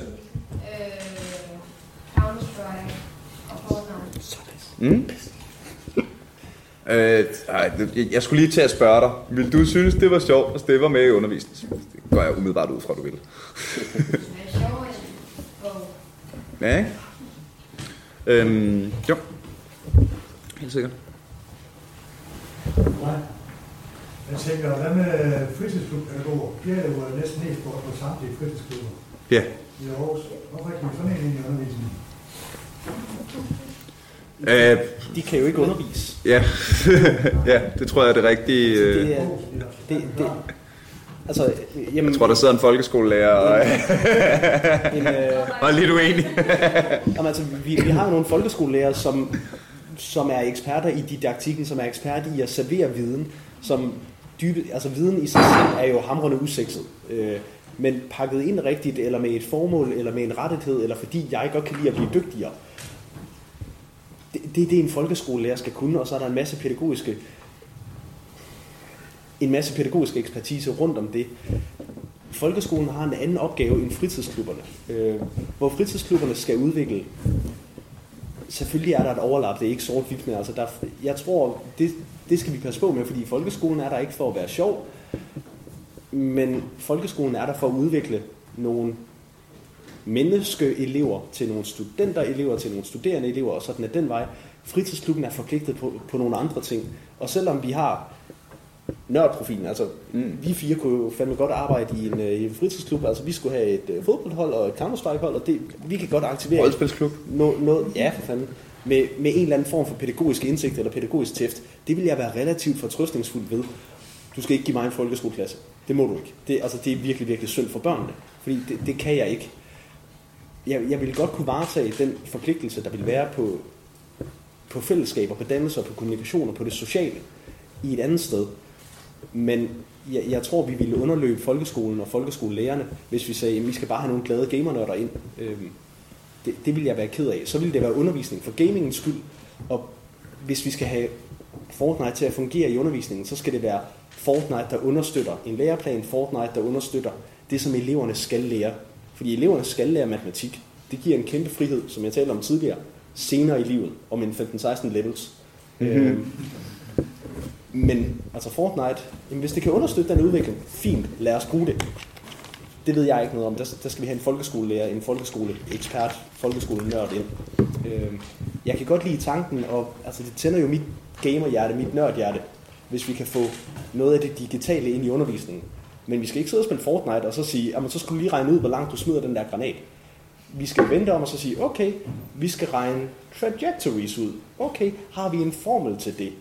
[SPEAKER 13] Counter-Strike og Fortnite.
[SPEAKER 1] Mm? Øh, ej, jeg skulle lige til at spørge dig. Vil du synes, det var sjovt, hvis det var med i undervisningen? Det går jeg umiddelbart ud fra, du vil.
[SPEAKER 13] Det.
[SPEAKER 1] Ja, ikke? Øhm, jo. Helt sikkert.
[SPEAKER 8] Nej. Jeg tænker, hvad med fritidsklubpædagoger? De er jo næsten helt på, på samtlige fritidsklubber
[SPEAKER 1] Ja.
[SPEAKER 8] i Aarhus. Hvorfor ikke med sådan en i undervisningen?
[SPEAKER 1] Øh,
[SPEAKER 5] De kan jo ikke undervise.
[SPEAKER 1] ja. ja, det tror jeg er det rigtige. Øh,
[SPEAKER 5] Det er, det, det, altså, jamen,
[SPEAKER 1] jeg tror, der sidder en folkeskolelærer og,
[SPEAKER 5] en, øh,
[SPEAKER 1] og er lidt uenig.
[SPEAKER 5] Jamen, altså, vi, vi har jo nogle folkeskolelærer, som, som er eksperter i didaktikken, som er eksperter i at servere viden, som dybe, altså viden i sig selv er jo hamrende usekset. Øh, men pakket ind rigtigt, eller med et formål, eller med en rettighed, eller fordi jeg godt kan lide at blive dygtigere. Det, det er det, en folkeskolelærer skal kunne, og så er der en masse pædagogiske en masse pædagogisk ekspertise rundt om det. Folkeskolen har en anden opgave end fritidsklubberne, øh, hvor fritidsklubberne skal udvikle. Selvfølgelig er der et overlap, det er ikke sort-hvidt, men altså der, jeg tror, det, det skal vi passe på med, fordi folkeskolen er der ikke for at være sjov, men folkeskolen er der for at udvikle nogle menneskeelever til nogle studenterelever, til nogle studerende elever, og sådan er den vej. Fritidsklubben er forpligtet på, på nogle andre ting. Og selvom vi har nørdprofilen, altså mm. vi fire kunne jo fandme godt arbejde i en, øh, i en fritidsklub, altså vi skulle have et øh, fodboldhold og et counter hold, og det, vi kan godt aktivere...
[SPEAKER 1] Rollespilsklub?
[SPEAKER 5] No, noget, ja, for fanden. Med, med en eller anden form for pædagogisk indsigt eller pædagogisk tæft, det vil jeg være relativt fortrøstningsfuld ved. Du skal ikke give mig en folkeskoleklasse. Det må du ikke. Det, altså, det er virkelig, virkelig synd for børnene. Fordi det, det kan jeg ikke. Jeg, jeg ville godt kunne varetage den forpligtelse, der vil være på, på fællesskaber, på dannelser, på kommunikation og på det sociale i et andet sted. Men jeg, jeg tror, vi ville underløbe folkeskolen og folkeskolelærerne, hvis vi sagde, at vi skal bare have nogle glade gamernørder ind. Øhm, det, det vil jeg være ked af. Så ville det være undervisning for gamingens skyld, og hvis vi skal have Fortnite til at fungere i undervisningen, så skal det være Fortnite, der understøtter en læreplan, Fortnite, der understøtter det, som eleverne skal lære. Fordi eleverne skal lære matematik. Det giver en kæmpe frihed, som jeg talte om tidligere, senere i livet, om en 15-16 levels.
[SPEAKER 1] Mhm.
[SPEAKER 5] Mm-hmm. Øhm, men altså Fortnite, jamen hvis det kan understøtte den udvikling, fint, lad os bruge det. Det ved jeg ikke noget om. Der, der skal vi have en folkeskolelærer, en folkeskoleekspert, folkeskolenørd ind. Øh, jeg kan godt lide tanken, og altså, det tænder jo mit gamerhjerte, mit nørdhjerte, hvis vi kan få noget af det digitale ind i undervisningen. Men vi skal ikke sidde og spille Fortnite og så sige, at så skulle du lige regne ud, hvor langt du smider den der granat. Vi skal vente om og så sige, okay, vi skal regne trajectories ud. Okay, har vi en formel til det?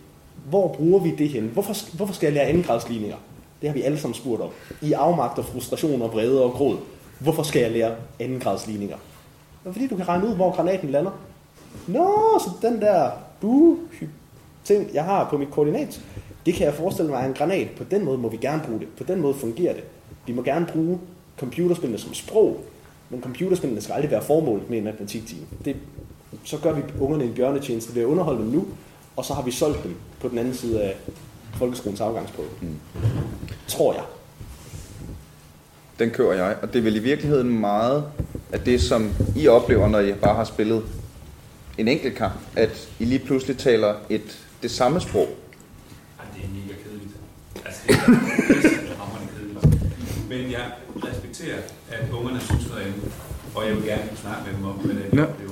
[SPEAKER 5] Hvor bruger vi det hen? Hvorfor, hvorfor skal jeg lære andengradsligninger? Det har vi alle sammen spurgt om. I afmagt og frustration og vrede og gråd. Hvorfor skal jeg lære andengradsligninger? Fordi, du kan regne ud, hvor granaten lander. Nå, så den der du ting, jeg har på mit koordinat, det kan jeg forestille mig er en granat. På den måde må vi gerne bruge det. På den måde fungerer det. Vi må gerne bruge computerspillene som sprog, men computerspillene skal aldrig være formålet med en matematiktime. Det, så gør vi ungerne en bjørnetjeneste ved at underholde dem nu, og så har vi solgt dem på den anden side af folkeskolens afgangsprøve. Mm. Tror jeg.
[SPEAKER 1] Den kører jeg, og det er vel i virkeligheden meget af det, som I oplever, når I bare har spillet en enkelt kamp, at I lige pludselig taler et, det samme sprog.
[SPEAKER 4] Ej, det er mega kedeligt. Altså, det er pissehammerende kedeligt. Men jeg respekterer, at ungerne synes noget andet, og jeg vil gerne snakke med dem om, hvad det er, de oplever.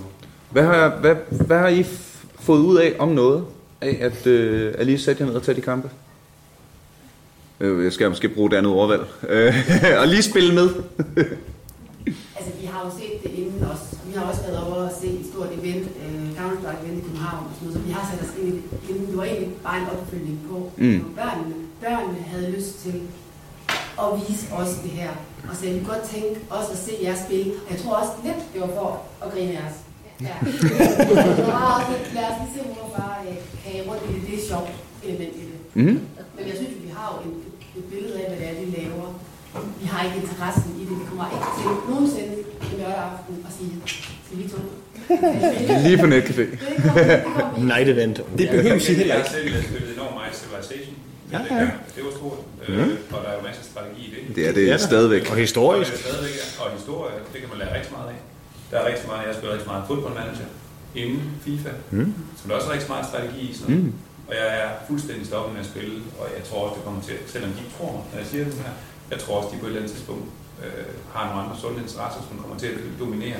[SPEAKER 1] Hvad har, hvad, hvad har I f- fået ud af om noget, af at, øh, at lige sætte jer ned og tage de kampe? Øh, Jeg skal måske bruge det andet ordvalg. Øh, og lige spille med.
[SPEAKER 3] Altså, vi har jo set det inden os. Vi har også været over og se et stort event, øh, Counter-Strike event i København og sådan noget, så vi har sat os ind i det inden. Det var egentlig bare en opfølgning på.
[SPEAKER 1] Mm.
[SPEAKER 3] Børnene, børnene havde lyst til at vise os det her. Og så jeg kunne godt tænke os at se jer spille. Og jeg tror også lidt, det var for at grine af os. Ja. det var også lidt, lad os lige se, hvor far øh, kan jeg rundt i det. Det er sjovt element i det.
[SPEAKER 1] Mhm.
[SPEAKER 3] Men jeg synes, vi har jo et, et billede af, hvad det er, de laver. Vi har ikke interessen i det. Vi kommer ikke til nogensinde en lørdag aften og sige, skal vi to?
[SPEAKER 1] Lige på netcafé.
[SPEAKER 2] Night event.
[SPEAKER 5] Det behøver I heller
[SPEAKER 4] Jeg
[SPEAKER 5] ikke.
[SPEAKER 4] har selv spillet enormt meget Civilization.
[SPEAKER 5] Ja,
[SPEAKER 4] Ja,
[SPEAKER 5] ja.
[SPEAKER 4] Det var stort, øh, og der er jo masser af strategi i det.
[SPEAKER 1] Det er det Ja, stadigvæk.
[SPEAKER 2] Og historisk.
[SPEAKER 4] Og, det er stadigvæk, og historie, det kan man lære rigtig meget af. Der er rigtig meget, jeg spiller rigtig meget fodboldmanager inden FIFA,
[SPEAKER 1] Mm.
[SPEAKER 4] så der er også rigtig meget strategi i sådan noget.
[SPEAKER 1] Mm.
[SPEAKER 4] Og jeg er fuldstændig stoppet med at spille, og jeg tror også, det kommer til, selvom de tror mig, når jeg siger det her, jeg tror også, de på et eller andet tidspunkt øh, har nogle andre sunde interesser, som kommer til at dominere.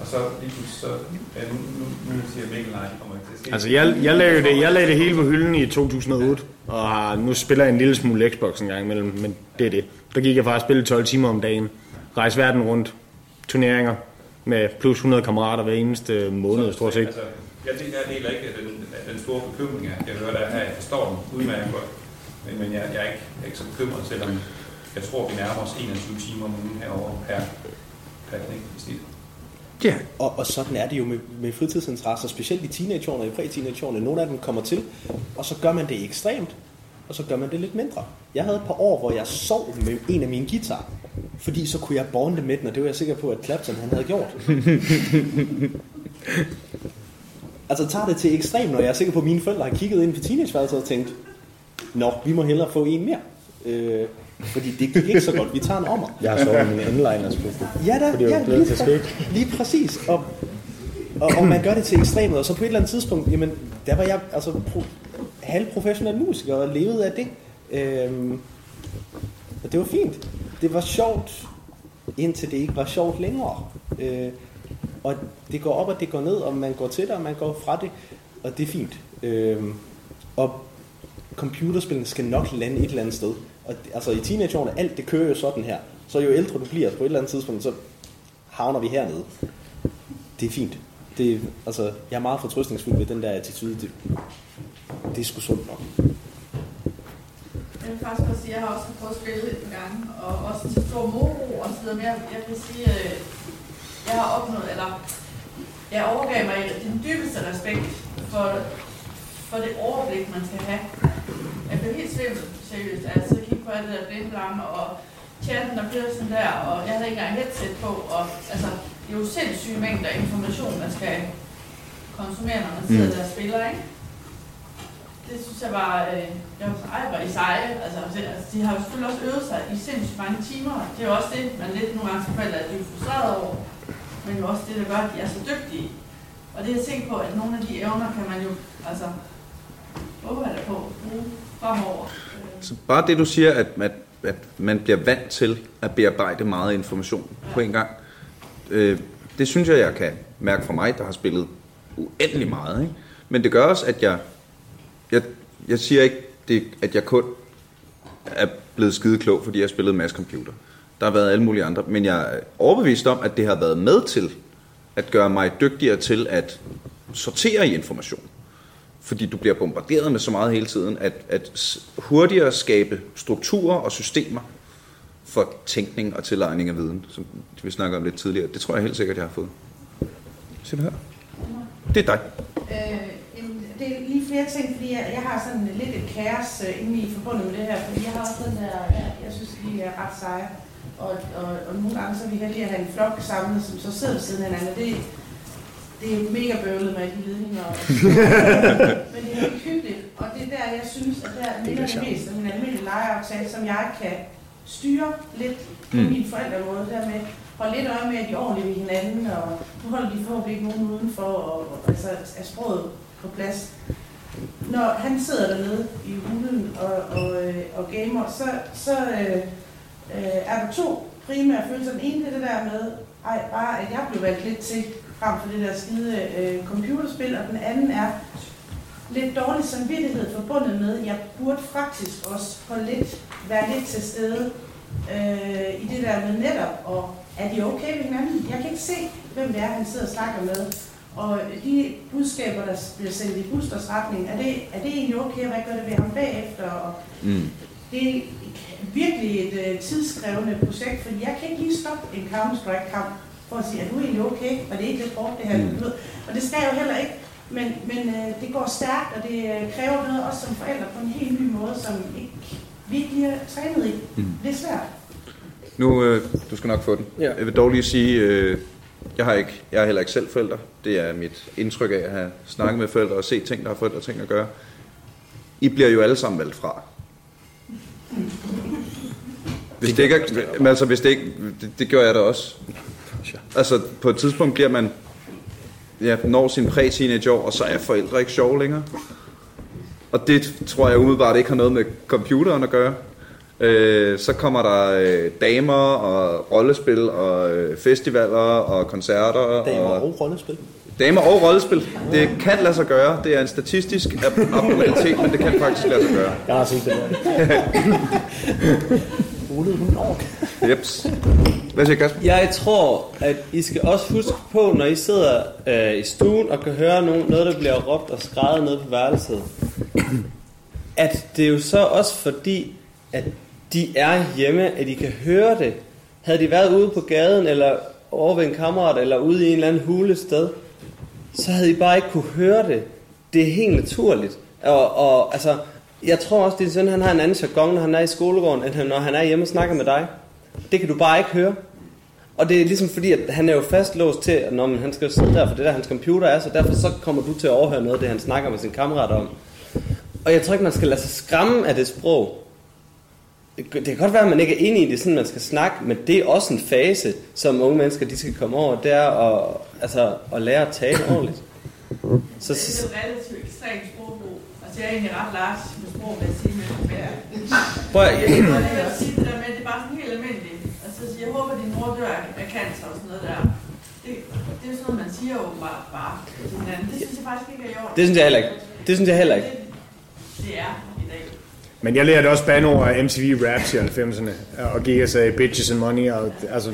[SPEAKER 4] Og så lige pludselig, så, ja, nu, nu, nu siger Mikkel, nej, kommer ikke til at ske.
[SPEAKER 2] Altså, jeg, jeg, lagde det, jeg lagde det hele på hylden i 2008, og har, nu spiller jeg en lille smule Xbox en gang imellem, men det er det. Der gik jeg faktisk spille 12 timer om dagen. Rejse verden rundt. Turneringer med plus 100 kammerater hver eneste måned, stort set.
[SPEAKER 4] Altså, jeg, del- jeg deler ikke den, den store bekymring, jeg, jeg hører der her. Jeg forstår den udmærket godt. Men, men jeg, jeg, er ikke, jeg er ikke så bekymret, selvom jeg tror, vi nærmer os 21 timer om ugen herovre per, per knæk i snit.
[SPEAKER 5] Ja. Og, og sådan er det jo med, med fritidsinteresser, specielt i teenageårene og i præ-teenageårene. Nogle af dem kommer til, og så gør man det ekstremt, og så gør man det lidt mindre. Jeg havde et par år, hvor jeg sov med en af mine guitar, fordi så kunne jeg bonde med den, og det var jeg sikker på, at Clapton han havde gjort. altså tager det til ekstrem, når jeg er sikker på, at mine forældre har kigget ind på teenageværelset og tænkt, Nå, vi må hellere få en mere. Øh, fordi det gik ikke så godt. Vi tager en ommer.
[SPEAKER 2] Jeg har sovet mine inliners på.
[SPEAKER 5] Ja, da,
[SPEAKER 2] Fordi
[SPEAKER 5] ja, lige,
[SPEAKER 2] til
[SPEAKER 5] præ- lige præcis. Og, og, og man gør det til ekstremet, og så på et eller andet tidspunkt, jamen, der var jeg altså pro, halvprofessionel musiker og levede af det. Øhm, og det var fint. Det var sjovt, indtil det ikke var sjovt længere. Øh, og det går op, og det går ned, og man går til det, og man går fra det, og det er fint. Øh, og computerspillene skal nok lande et eller andet sted. Og altså i teenageårene, alt det kører jo sådan her. Så jo ældre du bliver, på et eller andet tidspunkt, så havner vi hernede. Det er fint. Det, altså, jeg er meget fortrøstningsfuld ved den der attitude. Det, det er sgu sundt nok.
[SPEAKER 12] Jeg vil faktisk også sige, at jeg har også prøvet at spille et par gange, og også til stor moro og så videre. Men jeg, jeg vil sige, at jeg har opnået, eller jeg overgav mig den dybeste respekt for, for det overblik, man skal have. Jeg blev helt svimmel, seriøst. Altså, jeg kiggede på alt det der blindblamme, og chatten, der bliver sådan der, og jeg havde ikke engang headset på, og altså, det er jo sindssyge mængder information, man skal konsumere, når man sidder
[SPEAKER 1] Mm.
[SPEAKER 12] der og spiller, ikke? Det synes jeg var, øh, jeg var ej, var I seje. Altså, altså, de har jo selvfølgelig også øvet sig i sindssygt mange timer. Det er jo også det, man lidt nogle gange som forældre er frustreret over. Men jo også det, der gør, at de er så dygtige. Og det er jeg sikker på, at nogle af de evner kan man jo, altså, håber jeg da på, bruge fremover.
[SPEAKER 1] Så bare det, du siger, at, at, at man bliver vant til at bearbejde meget information på en gang, øh, det synes jeg, jeg kan mærke for mig, der har spillet uendelig meget. Ikke? Men det gør også, at jeg, jeg, jeg siger ikke, det, at jeg kun er blevet skide klog, fordi jeg har spillet en masse computer. Der har været alle mulige andre, men jeg er overbevist om, at det har været med til at gøre mig dygtigere til at sortere i information fordi du bliver bombarderet med så meget hele tiden, at, at hurtigere skabe strukturer og systemer for tænkning og tilegning af viden, som vi snakker om lidt tidligere. Det tror jeg helt sikkert, jeg har fået. Se det her. Det er dig.
[SPEAKER 14] Øh, det er lige flere ting, fordi jeg, jeg har sådan lidt et kaos øh, inde i forbundet med det her, fordi jeg har også den der, jeg, jeg synes, vi er ret seje, og, og, og nogle gange så er vi heldige at have en flok samlet, som så sidder ved siden af hinanden, og det, det er mega bøvlet med de ledninger. Og, men det er det der, jeg synes, at der
[SPEAKER 5] er
[SPEAKER 14] minder det mest om en almindelig legeaftale, som jeg kan styre lidt på
[SPEAKER 1] Mm.
[SPEAKER 14] min forældremåde. Der med holde lidt øje med, at de er ordentlige ved hinanden, og nu holder de forhåbentlig ikke nogen udenfor, og, og altså er sproget på plads. Når han sidder dernede i hulen og, og, øh, og gamer, så, så øh, øh, er der to primære følelser. Den ene det er det der med, ej, bare at jeg blev valgt lidt til frem for det der skide øh, computerspil, og den anden er lidt dårlig samvittighed forbundet med, at jeg burde faktisk også holde lidt, være lidt til stede øh, i det der med netop, og er de okay med hinanden? Jeg kan ikke se, hvem det er, han sidder og snakker med. Og de budskaber, der bliver sendt i Busters retning, er det, er det egentlig okay, hvad gør det ved ham bagefter? Og
[SPEAKER 1] Mm.
[SPEAKER 14] det er virkelig et øh, tidskrævende projekt, fordi jeg kan ikke lige stoppe en Counter-Strike-kamp for at sige, er du egentlig okay? Og det er ikke lidt hårdt, det her.
[SPEAKER 1] Mm.
[SPEAKER 14] Mm. Og det skal jeg jo heller ikke. Men, men øh, det går stærkt, og det øh, kræver noget også som forældre på en helt ny måde, som ikke, vi ikke lige er trænet i.
[SPEAKER 1] Mm.
[SPEAKER 14] Det er svært.
[SPEAKER 1] Nu, øh, du skal nok få den.
[SPEAKER 6] Ja.
[SPEAKER 1] Jeg vil dog lige sige, øh, jeg, har ikke, jeg er heller ikke selv forældre. Det er mit indtryk af at have snakket med forældre og set ting, der har forældre ting at gøre. I bliver jo alle sammen valgt fra. Hvis det ikke er, altså, hvis det ikke, det, det gør jeg da også. Altså, på et tidspunkt bliver man, ja, når sin præ-teenage år, og så er forældre ikke sjove længere. Og det tror jeg umiddelbart ikke har noget med computeren at gøre. Øh, så kommer der øh, damer og rollespil og øh, festivaler og koncerter.
[SPEAKER 5] Damer
[SPEAKER 1] og,
[SPEAKER 5] og rollespil.
[SPEAKER 1] Damer og rollespil. Det kan lade sig gøre. Det er en statistisk ab- abnormalitet, men det kan faktisk lade sig gøre.
[SPEAKER 5] Jeg har set det Rullede hun ork?
[SPEAKER 1] Jeps. Hvad siger Kasper?
[SPEAKER 6] Jeg tror, at I skal også huske på, når I sidder øh, i stuen og kan høre nogen, noget, der bliver råbt og skrevet nede på værelset, at det er jo så også fordi, at de er hjemme, at I kan høre det. Havde de været ude på gaden, eller over ved en kammerat, eller ude i en eller anden hule sted, så havde I bare ikke kunne høre det. Det er helt naturligt. Og, og altså, jeg tror også, din søn han har en anden jargon, når han er i skolegården, end når han er hjemme og snakker med dig. Det kan du bare ikke høre. Og det er ligesom fordi, at han er jo fastlåst til, at når man, han skal sidde der, for det der hans computer er, så derfor så kommer du til at overhøre noget af det, han snakker med sin kammerat om. Og jeg tror ikke, man skal lade sig skræmme af det sprog. Det kan- det godt være, at man ikke er enig i det, sådan man skal snakke, men det er også en fase, som unge mennesker de skal komme over, det er at, altså, at lære at tale ordentligt. Så,
[SPEAKER 12] Det er jo relativt ekstremt sprogbrug. Altså, jeg er egentlig ret large med sprog, vil jeg sige. Men, men,
[SPEAKER 6] Prøv at-
[SPEAKER 12] jeg, jeg vil sige det der med, at det er bare sådan helt almindeligt. Altså, jeg håber, at din mor dør af cancer og sådan noget der. Det, det er sådan noget, man siger åbenbart bare. Det synes jeg faktisk ikke er i orden.
[SPEAKER 6] det synes jeg heller ikke. Det synes jeg heller ikke.
[SPEAKER 12] Det er i dag.
[SPEAKER 2] Men jeg lærte også banord af MTV Raps i 90'erne, og gik og sagde bitches and money, og altså,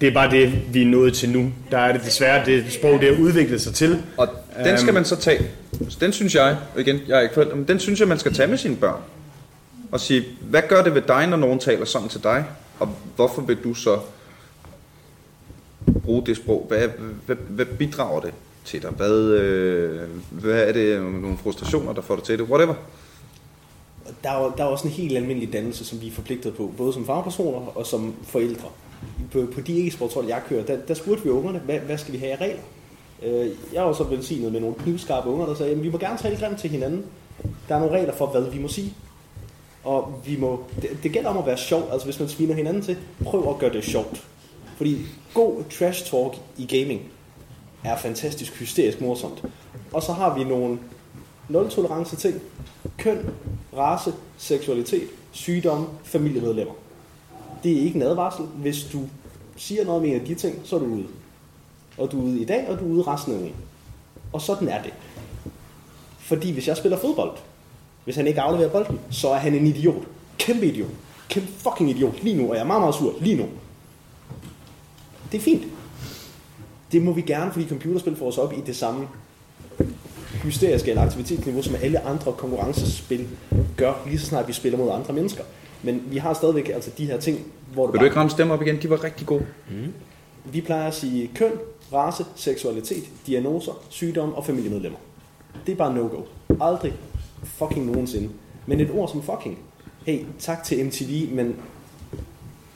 [SPEAKER 2] det er bare det, vi er nået til nu. Der er det desværre det sprog, det har udviklet sig til.
[SPEAKER 1] Og den skal man så tage. Så den synes jeg, og igen, jeg er ikke forælder, men den synes jeg, man skal tage med sine børn. Og sige, hvad gør det ved dig, når nogen taler sådan til dig? Og hvorfor vil du så bruge det sprog? Hvad, hvad, hvad bidrager det til dig? Hvad, øh, hvad er det, nogle frustrationer, der får dig til det? Whatever.
[SPEAKER 5] Der er, der er også en helt almindelig dannelse, som vi er forpligtet på, både som fagpersoner og som forældre. På, på de e-sportshold, jeg kører, der, der spurgte vi ungerne, hvad, hvad skal vi have af regler? Øh, Jeg var så velsignet med nogle knivskarpe unger, der sagde, at vi må gerne tale grimt til hinanden. Der er nogle regler for, hvad vi må sige. Og vi må, det, det gælder om at være sjov. Altså hvis man sviner hinanden til, prøv at gøre det sjovt. Fordi god trash talk i gaming er fantastisk hysterisk morsomt. Og så har vi nogle nul-tolerance ting. Køn, race, seksualitet, sygdomme, familiemedlemmer. Det er ikke en advarsel. Hvis du siger noget om en af de ting, så er du ude. Og du er ude i dag, og du er ude resten af ugen. Og sådan er det. Fordi hvis jeg spiller fodbold, hvis han ikke afleverer bolden, så er han en idiot. Kæmpe idiot. Kæmpe fucking idiot lige nu, og jeg er meget, meget sur lige nu. Det er fint. Det må vi gerne, fordi computerspil får os op i det samme hysteriske eller aktivitetsniveau, som alle andre konkurrencespil gør, lige så snart vi spiller mod andre mennesker. Men vi har stadigvæk altså de her ting, hvor det
[SPEAKER 1] Vil du ikke ramme stemmer op igen? De var rigtig gode.
[SPEAKER 5] Mm. Vi plejer at sige køn, race, seksualitet, diagnoser, sygdom og familiemedlemmer. Det er bare no-go. Aldrig fucking nogensinde. Men et ord som fucking. Hey, tak til MTV, men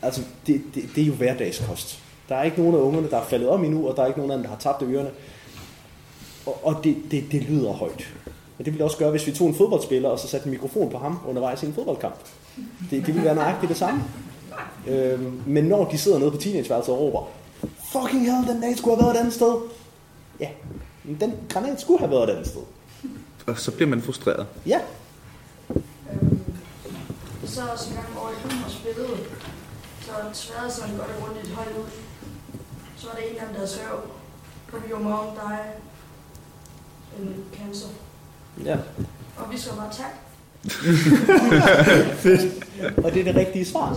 [SPEAKER 5] altså, det, det, det er jo hverdagskost. Der er ikke nogen af ungerne, der er faldet om endnu, og der er ikke nogen af dem, der har tabt ørerne. Og, og det, det, det lyder højt. Men det ville også gøre, hvis vi tog en fodboldspiller, og så satte en mikrofon på ham undervejs i en fodboldkamp. Det, det ville være nøjagtigt det samme. Øhm, men når de sidder nede på teenageværelset og råber, fucking hell, den dag skulle have været et andet sted. Ja, men den granat skulle have været et andet sted.
[SPEAKER 1] Og så bliver man frustreret.
[SPEAKER 5] Ja,
[SPEAKER 15] Jeg sad også en gang over i klubben og spillede, så tværede sådan godt og grundigt højt ud. Så var der en af dem, der havde skrev, på your mom in cancer.
[SPEAKER 5] ja.
[SPEAKER 15] Og vi så bare tak.
[SPEAKER 5] Og det er det rigtige svar.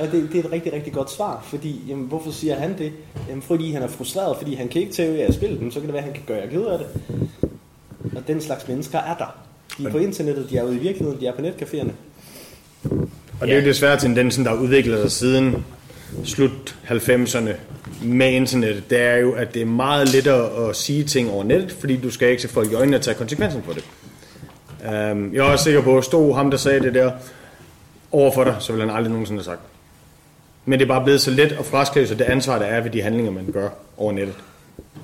[SPEAKER 5] Og det, det er et rigtig, rigtig godt svar, fordi, jamen, hvorfor siger han det? Jamen, fordi han er frustreret, fordi han kan ikke tæve jer at spille dem, så kan det være, at han kan gøre jer ked af det. Og den slags mennesker er der. De er på internettet, de er ude i virkeligheden, de er på netcaféerne.
[SPEAKER 2] Og det er jo desværre tendensen, der har udviklet sig siden slut 90'erne med internettet. Det er jo, at det er meget lettere at sige ting over nettet, fordi du skal ikke se folk i øjnene og tage konsekvensen for det. Um, jeg er også sikker på, at stod ham, der sagde det der over for dig, så ville han aldrig nogensinde have sagt. Men det er bare blevet så let at fraskrive sig det ansvar, der er ved de handlinger, man gør over nettet.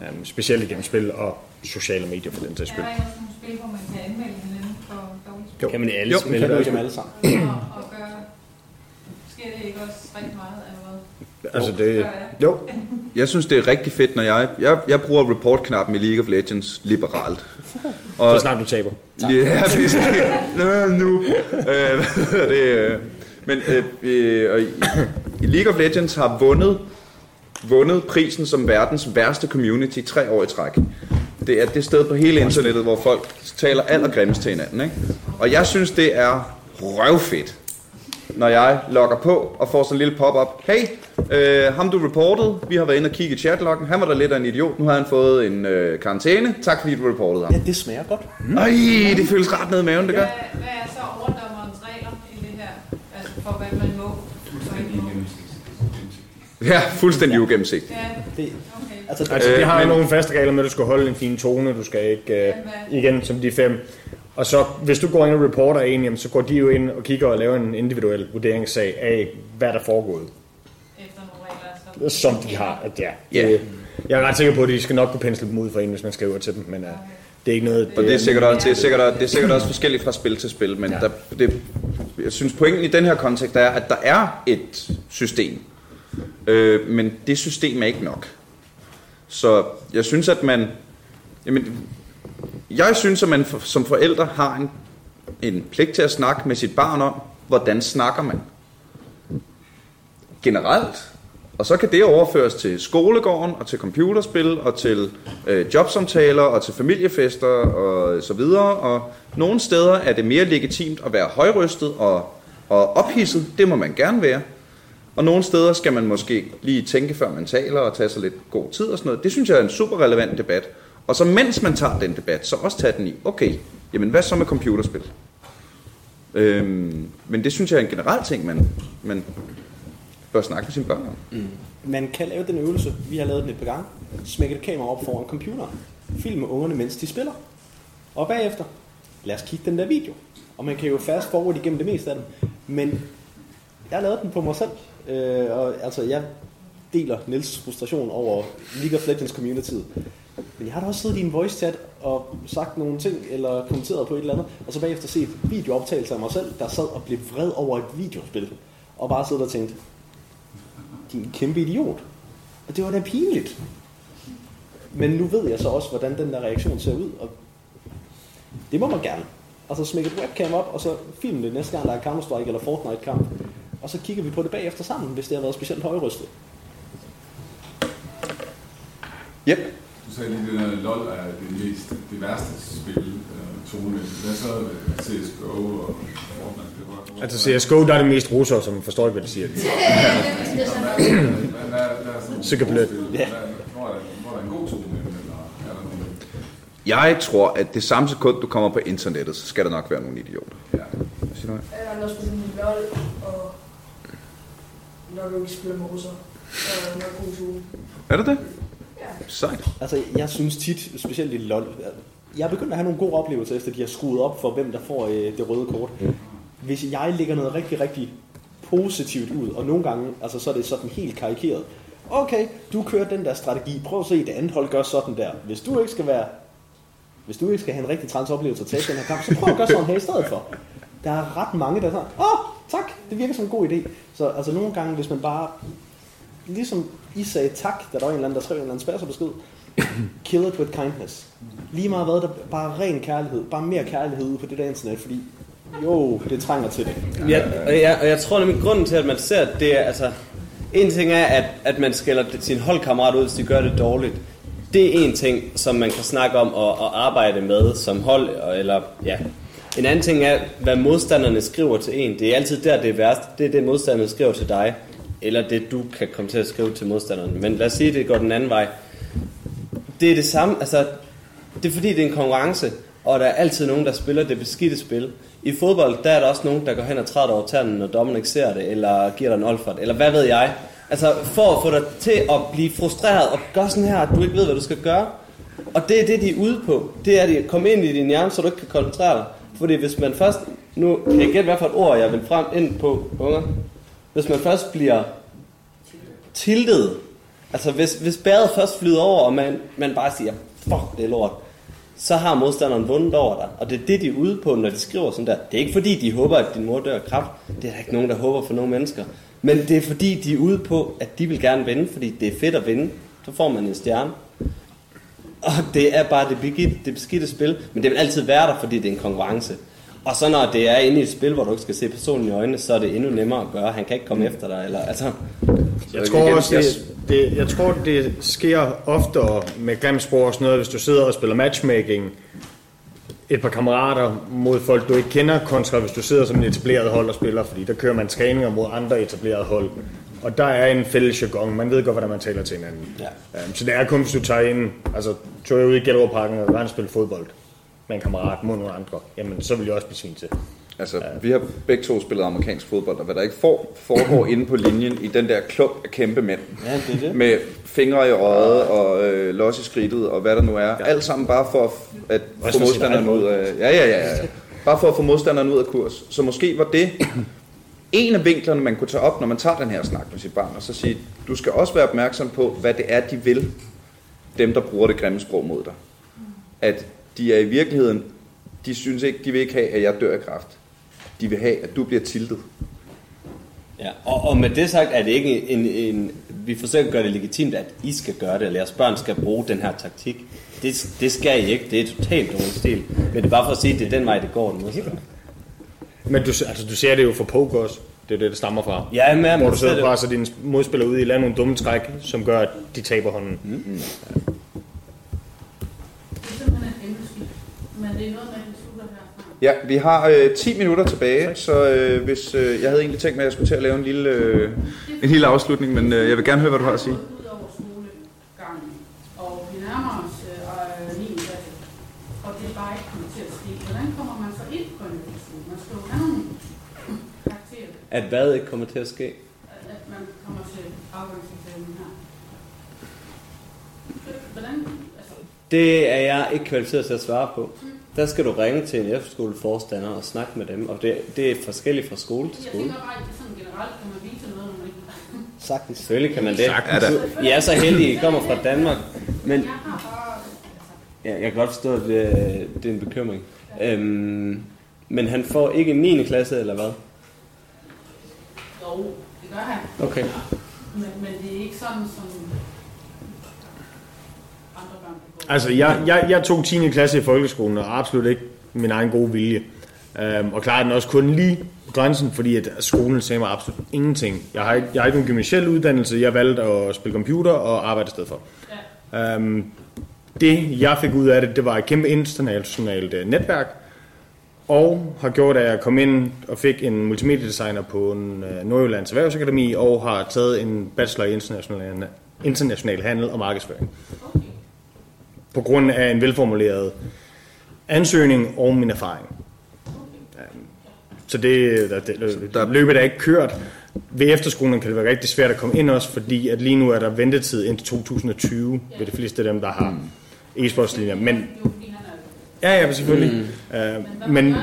[SPEAKER 2] Um, specielt igennem spil og sociale medier for den sags
[SPEAKER 7] Er
[SPEAKER 2] skyld.
[SPEAKER 7] der ikke også nogle spil, hvor man kan anmelde hinanden for dårligt spil?
[SPEAKER 2] Jo.
[SPEAKER 6] Kan man i alle
[SPEAKER 5] Jo,
[SPEAKER 6] spil?
[SPEAKER 5] kan dem alle sammen.
[SPEAKER 7] Og, og gøre, sker det ikke også rigtig meget eller hvad?
[SPEAKER 2] Altså det, jo,
[SPEAKER 1] Jeg synes, det er rigtig fedt, når jeg... Jeg, jeg bruger report-knappen i League of Legends liberalt.
[SPEAKER 2] så snart du taber.
[SPEAKER 1] Ja, det er nu. Øh, det? øh, Men øh, øh, og i, i League of Legends har vundet, vundet prisen som verdens værste community tre år i træk. Det er det sted på hele internettet, hvor folk taler allergrimmest til hinanden. Ikke? Og jeg synes, det er røvfedt, når jeg logger på og får sådan en lille pop-up. Hey, øh, ham du reportede, vi har været inde og kigge i chatloggen. Han var da lidt af en idiot. Nu har han fået en øh, karantæne. Tak fordi du reportede ham.
[SPEAKER 5] Ja, det smager godt.
[SPEAKER 1] Ej, det føles ret ned i maven, det gør.
[SPEAKER 7] Hvad, hvad er så overdommerens regler i det her? Altså for hvad man må?
[SPEAKER 1] Ja, fuldstændig ugennemsigtigt.
[SPEAKER 7] Ja,
[SPEAKER 5] Det,
[SPEAKER 7] okay.
[SPEAKER 5] Altså,
[SPEAKER 2] Altså,
[SPEAKER 1] Øh,
[SPEAKER 2] det har
[SPEAKER 1] men-
[SPEAKER 2] men... nogle faste regler med, at du skal holde en fin tone, du skal ikke, øh, igen, som de fem. Og så, hvis du går ind og reporter en, jamen, så går de jo ind og kigger og laver en individuel vurderingssag af, hvad der er foregået,
[SPEAKER 7] Efter nogle regler, så...
[SPEAKER 2] som de har. At, ja,
[SPEAKER 1] Ja.
[SPEAKER 2] det, jeg er ret sikker på, at de skal nok kunne pensle dem ud for en, hvis man skriver til dem, men uh, det er ikke noget...
[SPEAKER 1] Og det er sikkert også, det er sikkert, også- det er sikkert også forskelligt fra spil til spil, men ja. der, det, jeg synes pointen i den her kontekst er, at der er et system, øh, men det system er ikke nok. Så jeg synes, at man... Jamen, jeg synes, at man for, som forældre har en, en pligt til at snakke med sit barn om, hvordan snakker man. Generelt. Og så kan det overføres til skolegården, og til computerspil, og til øh, jobsamtaler, og til familiefester, og så videre. Og nogle steder er det mere legitimt at være højrystet og, og ophidset. Det må man gerne være. Og nogle steder skal man måske lige tænke, før man taler, og tage sig lidt god tid og sådan noget. Det synes jeg er en super relevant debat. Og så mens man tager den debat, så også tage den i, okay, jamen hvad så med computerspil? Øhm, men det synes jeg er en generel ting, man, man bør snakke med sine børn om.
[SPEAKER 5] Mm. Man kan lave den øvelse, vi har lavet den et par gange. Smække et kamera op foran computeren. Filme ungerne, mens de spiller. Og bagefter, lad os kigge den der video. Og man kan jo fast forward igennem det meste af dem. Men jeg har lavet den på mig selv. Øh, og altså, jeg deler Nils frustration over League of Legends community. Men jeg har da også siddet i en voice chat og sagt nogle ting, eller kommenteret på et eller andet, og så bagefter set videooptagelser af mig selv, der sad og blev vred over et videospil. Og bare siddet og tænkte, din kæmpe idiot. Og det var da pinligt. Men nu ved jeg så også, hvordan den der reaktion ser ud, og det må man gerne. Altså smække et webcam op, og så film det næste gang, der er Counter-Strike eller Fortnite-kamp. Og så kigger vi på det bagefter sammen, hvis det har været specielt højrystet.
[SPEAKER 1] Yep.
[SPEAKER 11] Du sagde lige, at LoL er det, mest, det værste spil, øh, tone. Hvad så øh, CSGO og Fortnite? Det var-
[SPEAKER 2] Altså CSGO, der er det mest russere, som forstår ikke, hvad de siger. Sikkert blødt.
[SPEAKER 11] Er er er.
[SPEAKER 1] Jeg tror, at det samme sekund, du kommer på internettet, så skal der nok være nogle idioter. Ja. Hvad siger du?
[SPEAKER 15] Er der spiller LOL, og når du ikke spiller med russer, så er.
[SPEAKER 1] Er det det?
[SPEAKER 15] Ja.
[SPEAKER 1] Sejt.
[SPEAKER 5] Altså, jeg synes tit, specielt i LoL, jeg er begyndt at have nogle gode oplevelser, efter de har skruet op for, hvem der får øh, det røde kort. Hvis jeg lægger noget rigtig, rigtig positivt ud, og nogle gange, altså så er det sådan helt karikeret. Okay, du kører den der strategi, prøv at se, det andet hold gør sådan der. Hvis du ikke skal være Hvis du ikke skal have en rigtig træns oplevelse at tabe den her kamp, så prøv at gøre sådan her i stedet for. Der er ret mange, der er sådan, åh, tak, det virker som en god idé. Så altså nogle gange, hvis man bare, ligesom I sagde tak, da der var en eller anden, der skrev en eller anden spærserbesked, kill it with kindness. Lige meget hvad, der bare ren kærlighed, bare mere kærlighed ude på det der internet, fordi jo, det trænger til det.
[SPEAKER 6] Ja, og, jeg, og jeg tror nemlig, grunden til, at man ser, at det er, altså, en ting er, at, at man skælder sin holdkammerat ud, hvis de gør det dårligt. Det er en ting, som man kan snakke om og, og arbejde med som hold, eller ja. En anden ting er, hvad modstanderne skriver til en. Det er altid der, det er værst. Det er det, modstanderne skriver til dig, eller det, du kan komme til at skrive til modstanderen. Men lad os sige, at det går den anden vej. Det er det samme, altså, det er fordi, det er en konkurrence, og der er altid nogen, der spiller det beskidte spil. I fodbold, der er der også nogen, der går hen og træder over tanden, når dommeren ikke ser det, eller giver dig en olfert, eller hvad ved jeg. Altså, for at få dig til at blive frustreret og gøre sådan her, at du ikke ved, hvad du skal gøre. Og det er det, de er ude på. Det er at komme ind i din hjerne, så du ikke kan koncentrere dig. Fordi hvis man først... Nu kan jeg gætte, hvad for et ord, jeg vil frem ind på, unger. Hvis man først bliver tiltet, altså hvis, hvis bæret først flyder over, og man, man bare siger, fuck, det er lort, så har modstanderen vundet over dig. Og det er det, de er ude på, når de skriver sådan der. Det er ikke fordi, de håber, at din mor dør af kraft. Det er der ikke nogen, der håber for nogen mennesker. Men det er fordi, de er ude på, at de vil gerne vinde, fordi det er fedt at vinde. Så får man en stjerne. Og det er bare det beskidte, det beskidte spil, men det vil altid være der, fordi det er en konkurrence. Og så når det er inde i et spil, hvor du ikke skal se personen i øjnene, så er det endnu nemmere at gøre. Han kan ikke komme efter dig. Eller, altså,
[SPEAKER 2] Jeg tror også, det, det, jeg tror, det sker oftere med grimsprog og sådan noget, hvis du sidder og spiller matchmaking et par kammerater mod folk, du ikke kender, kontra hvis du sidder som en etableret hold og spiller, fordi der kører man træninger mod andre etablerede hold. Og der er en fælles jargon. Man ved godt, hvordan man taler til hinanden.
[SPEAKER 6] Ja.
[SPEAKER 2] Um, så det er kun, hvis du tager ind, altså tog jeg ud i Gellerup-parken og gerne spille fodbold med en kammerat mod nogle andre, jamen så vil jeg også blive svin til.
[SPEAKER 1] Altså, vi har begge to spillet amerikansk fodbold, og hvad der ikke får, foregår inde på linjen i den der klub af kæmpe mænd.
[SPEAKER 6] Ja, det er det.
[SPEAKER 1] Med fingre i øjet og øh, los i skridtet og hvad der nu er. Ja. Alt sammen bare for at
[SPEAKER 2] Også
[SPEAKER 1] få modstanderen ud af... Ja, ja, ja, ja. Bare for at få modstanderen ud af kurs. Så måske var det en af vinklerne, man kunne tage op, når man tager den her snak med sit barn, og så sige, du skal også være opmærksom på, hvad det er, de vil, dem der bruger det grimme sprog mod dig. At de er i virkeligheden, de synes ikke, de vil ikke have, at jeg dør af kræft. De vil have, at du bliver tiltet.
[SPEAKER 6] Ja, og, og med det sagt er det ikke en, en... Vi forsøger at gøre det legitimt, at I skal gøre det, eller jeres børn skal bruge den her taktik. Det, det skal I ikke. Det er totalt dårlig stil. Men det er bare for at sige, at det er den vej, det går. Modstand.
[SPEAKER 2] Men du, altså, du ser det jo for poker også. Det er det, det stammer fra.
[SPEAKER 6] Ja, men-
[SPEAKER 2] Hvor du sidder og presser dine modspillere ud i lande nogle dumme træk, som gør, at de taber hånden.
[SPEAKER 6] Mm.
[SPEAKER 16] Er er slutter herfra.
[SPEAKER 1] Ja, vi har øh, 10 minutter tilbage, så øh, hvis øh, jeg havde egentlig tænkt mig, at jeg skulle til at lave en lille, øh, en lille afslutning, men øh, jeg vil gerne høre, hvad du har at sige.
[SPEAKER 16] Ud over skolegangen, og vi nærmer os øh, 9. klasse, og det er bare ikke kommet til at ske. Hvordan kommer man så ind på en efterskole? Man skal jo have nogle karakterer,
[SPEAKER 6] At hvad ikke kommer til at ske?
[SPEAKER 16] at, man kommer til afgangseksamen her. Hvordan, altså,
[SPEAKER 6] Det er jeg ikke kvalificeret til at svare på. Der skal du ringe til en efterskoleforstander og snakke med dem, og det, det er forskelligt fra skole til
[SPEAKER 16] jeg
[SPEAKER 6] skole.
[SPEAKER 16] tænker bare, at det sådan generelt kan man vise noget, når man ikke...
[SPEAKER 5] Sagtens.
[SPEAKER 6] Selvfølgelig kan man det.
[SPEAKER 1] Sagtens.
[SPEAKER 6] I er så heldige, I kommer fra Danmark. Men
[SPEAKER 16] Jeg
[SPEAKER 6] ja, jeg kan godt forstå, at det, det er en bekymring. Øhm, men han får ikke en 9. klasse, eller hvad?
[SPEAKER 16] Jo, det gør han.
[SPEAKER 6] Okay.
[SPEAKER 16] Men, men det er ikke sådan, som andre børn.
[SPEAKER 2] Altså, jeg, jeg, jeg tog 10. klasse i folkeskolen, og absolut ikke min egen gode vilje. Um, og klarede den også kun lige på grænsen, fordi at skolen sagde mig absolut ingenting. Jeg har, ikke, jeg har ikke nogen gymnasiel uddannelse, jeg valgte at spille computer og arbejde i stedet for. Um, det, jeg fik ud af det, det var et kæmpe internationalt uh, netværk, og har gjort, at jeg kom ind og fik en multimediedesigner på en uh, Nordjyllands Erhvervsakademi, og har taget en bachelor i international, international handel og markedsføring på grund af en velformuleret ansøgning og min erfaring. Så det, der, det, der løbet er ikke kørt. Ved efterskolen kan det være rigtig svært at komme ind også, fordi at lige nu er der ventetid indtil 2020 ved de fleste af dem, der har e-sportslinjer. Men, ja, ja, selvfølgelig. Mm. Uh, men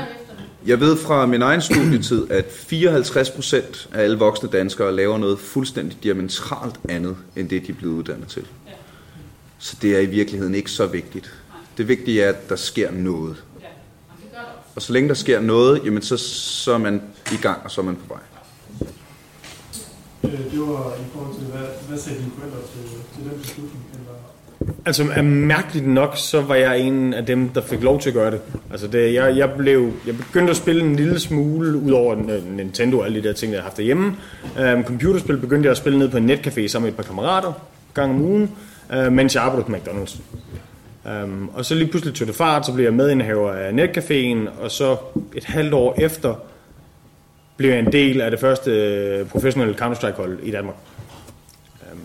[SPEAKER 1] Jeg ved fra min egen studietid, at 54% af alle voksne danskere laver noget fuldstændig diametralt andet, end det de er blevet uddannet til. Så det er i virkeligheden ikke så vigtigt. Det vigtige er, at der sker noget. Og så længe der sker noget, jamen så, så er man i gang, og så er man på vej.
[SPEAKER 8] Øh, Det var i forhold til, hvad, hvad sagde dine forældre til, til den beslutning?
[SPEAKER 2] Altså mærkeligt nok, så var jeg en af dem, der fik lov til at gøre det. Altså det, jeg, jeg, blev, jeg begyndte at spille en lille smule, ud over Nintendo og alle de der ting, jeg har haft derhjemme. Um, computerspil begyndte jeg at spille ned på en netcafé sammen med et par kammerater, gang om ugen, uh, mens jeg arbejdede på McDonald's. Um, og så lige pludselig tog det fart, så blev jeg medindhaver af netcaféen, og så et halvt år efter blev jeg en del af det første øh, professionelle Counter-Strike-hold i Danmark. Um,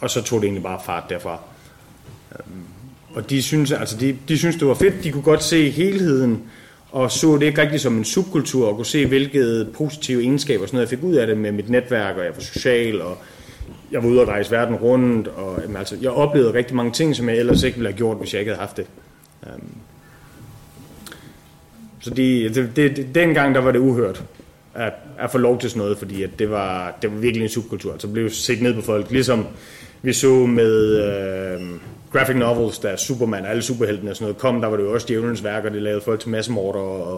[SPEAKER 2] og så tog det egentlig bare fart derfra. Øhm, og de synes, altså de, de synes, det var fedt. De kunne godt se helheden, og så det ikke rigtig som en subkultur, og kunne se, hvilke positive egenskaber og sådan noget, jeg fik ud af det med mit netværk, og jeg var social, og jeg var ude og rejse verden rundt, og jamen, altså, jeg oplevede rigtig mange ting, som jeg ellers ikke ville have gjort, hvis jeg ikke havde haft det. Um, så de, det, det, det, dengang, der var det uhørt at, at få lov til sådan noget, fordi at det, var, det var virkelig en subkultur. Altså blev set ned på folk, ligesom vi så med øh, graphic novels, der Superman og alle superheltene og sådan noget kom, der var det jo også djævelens værk, og det lavede folk til massemorder og,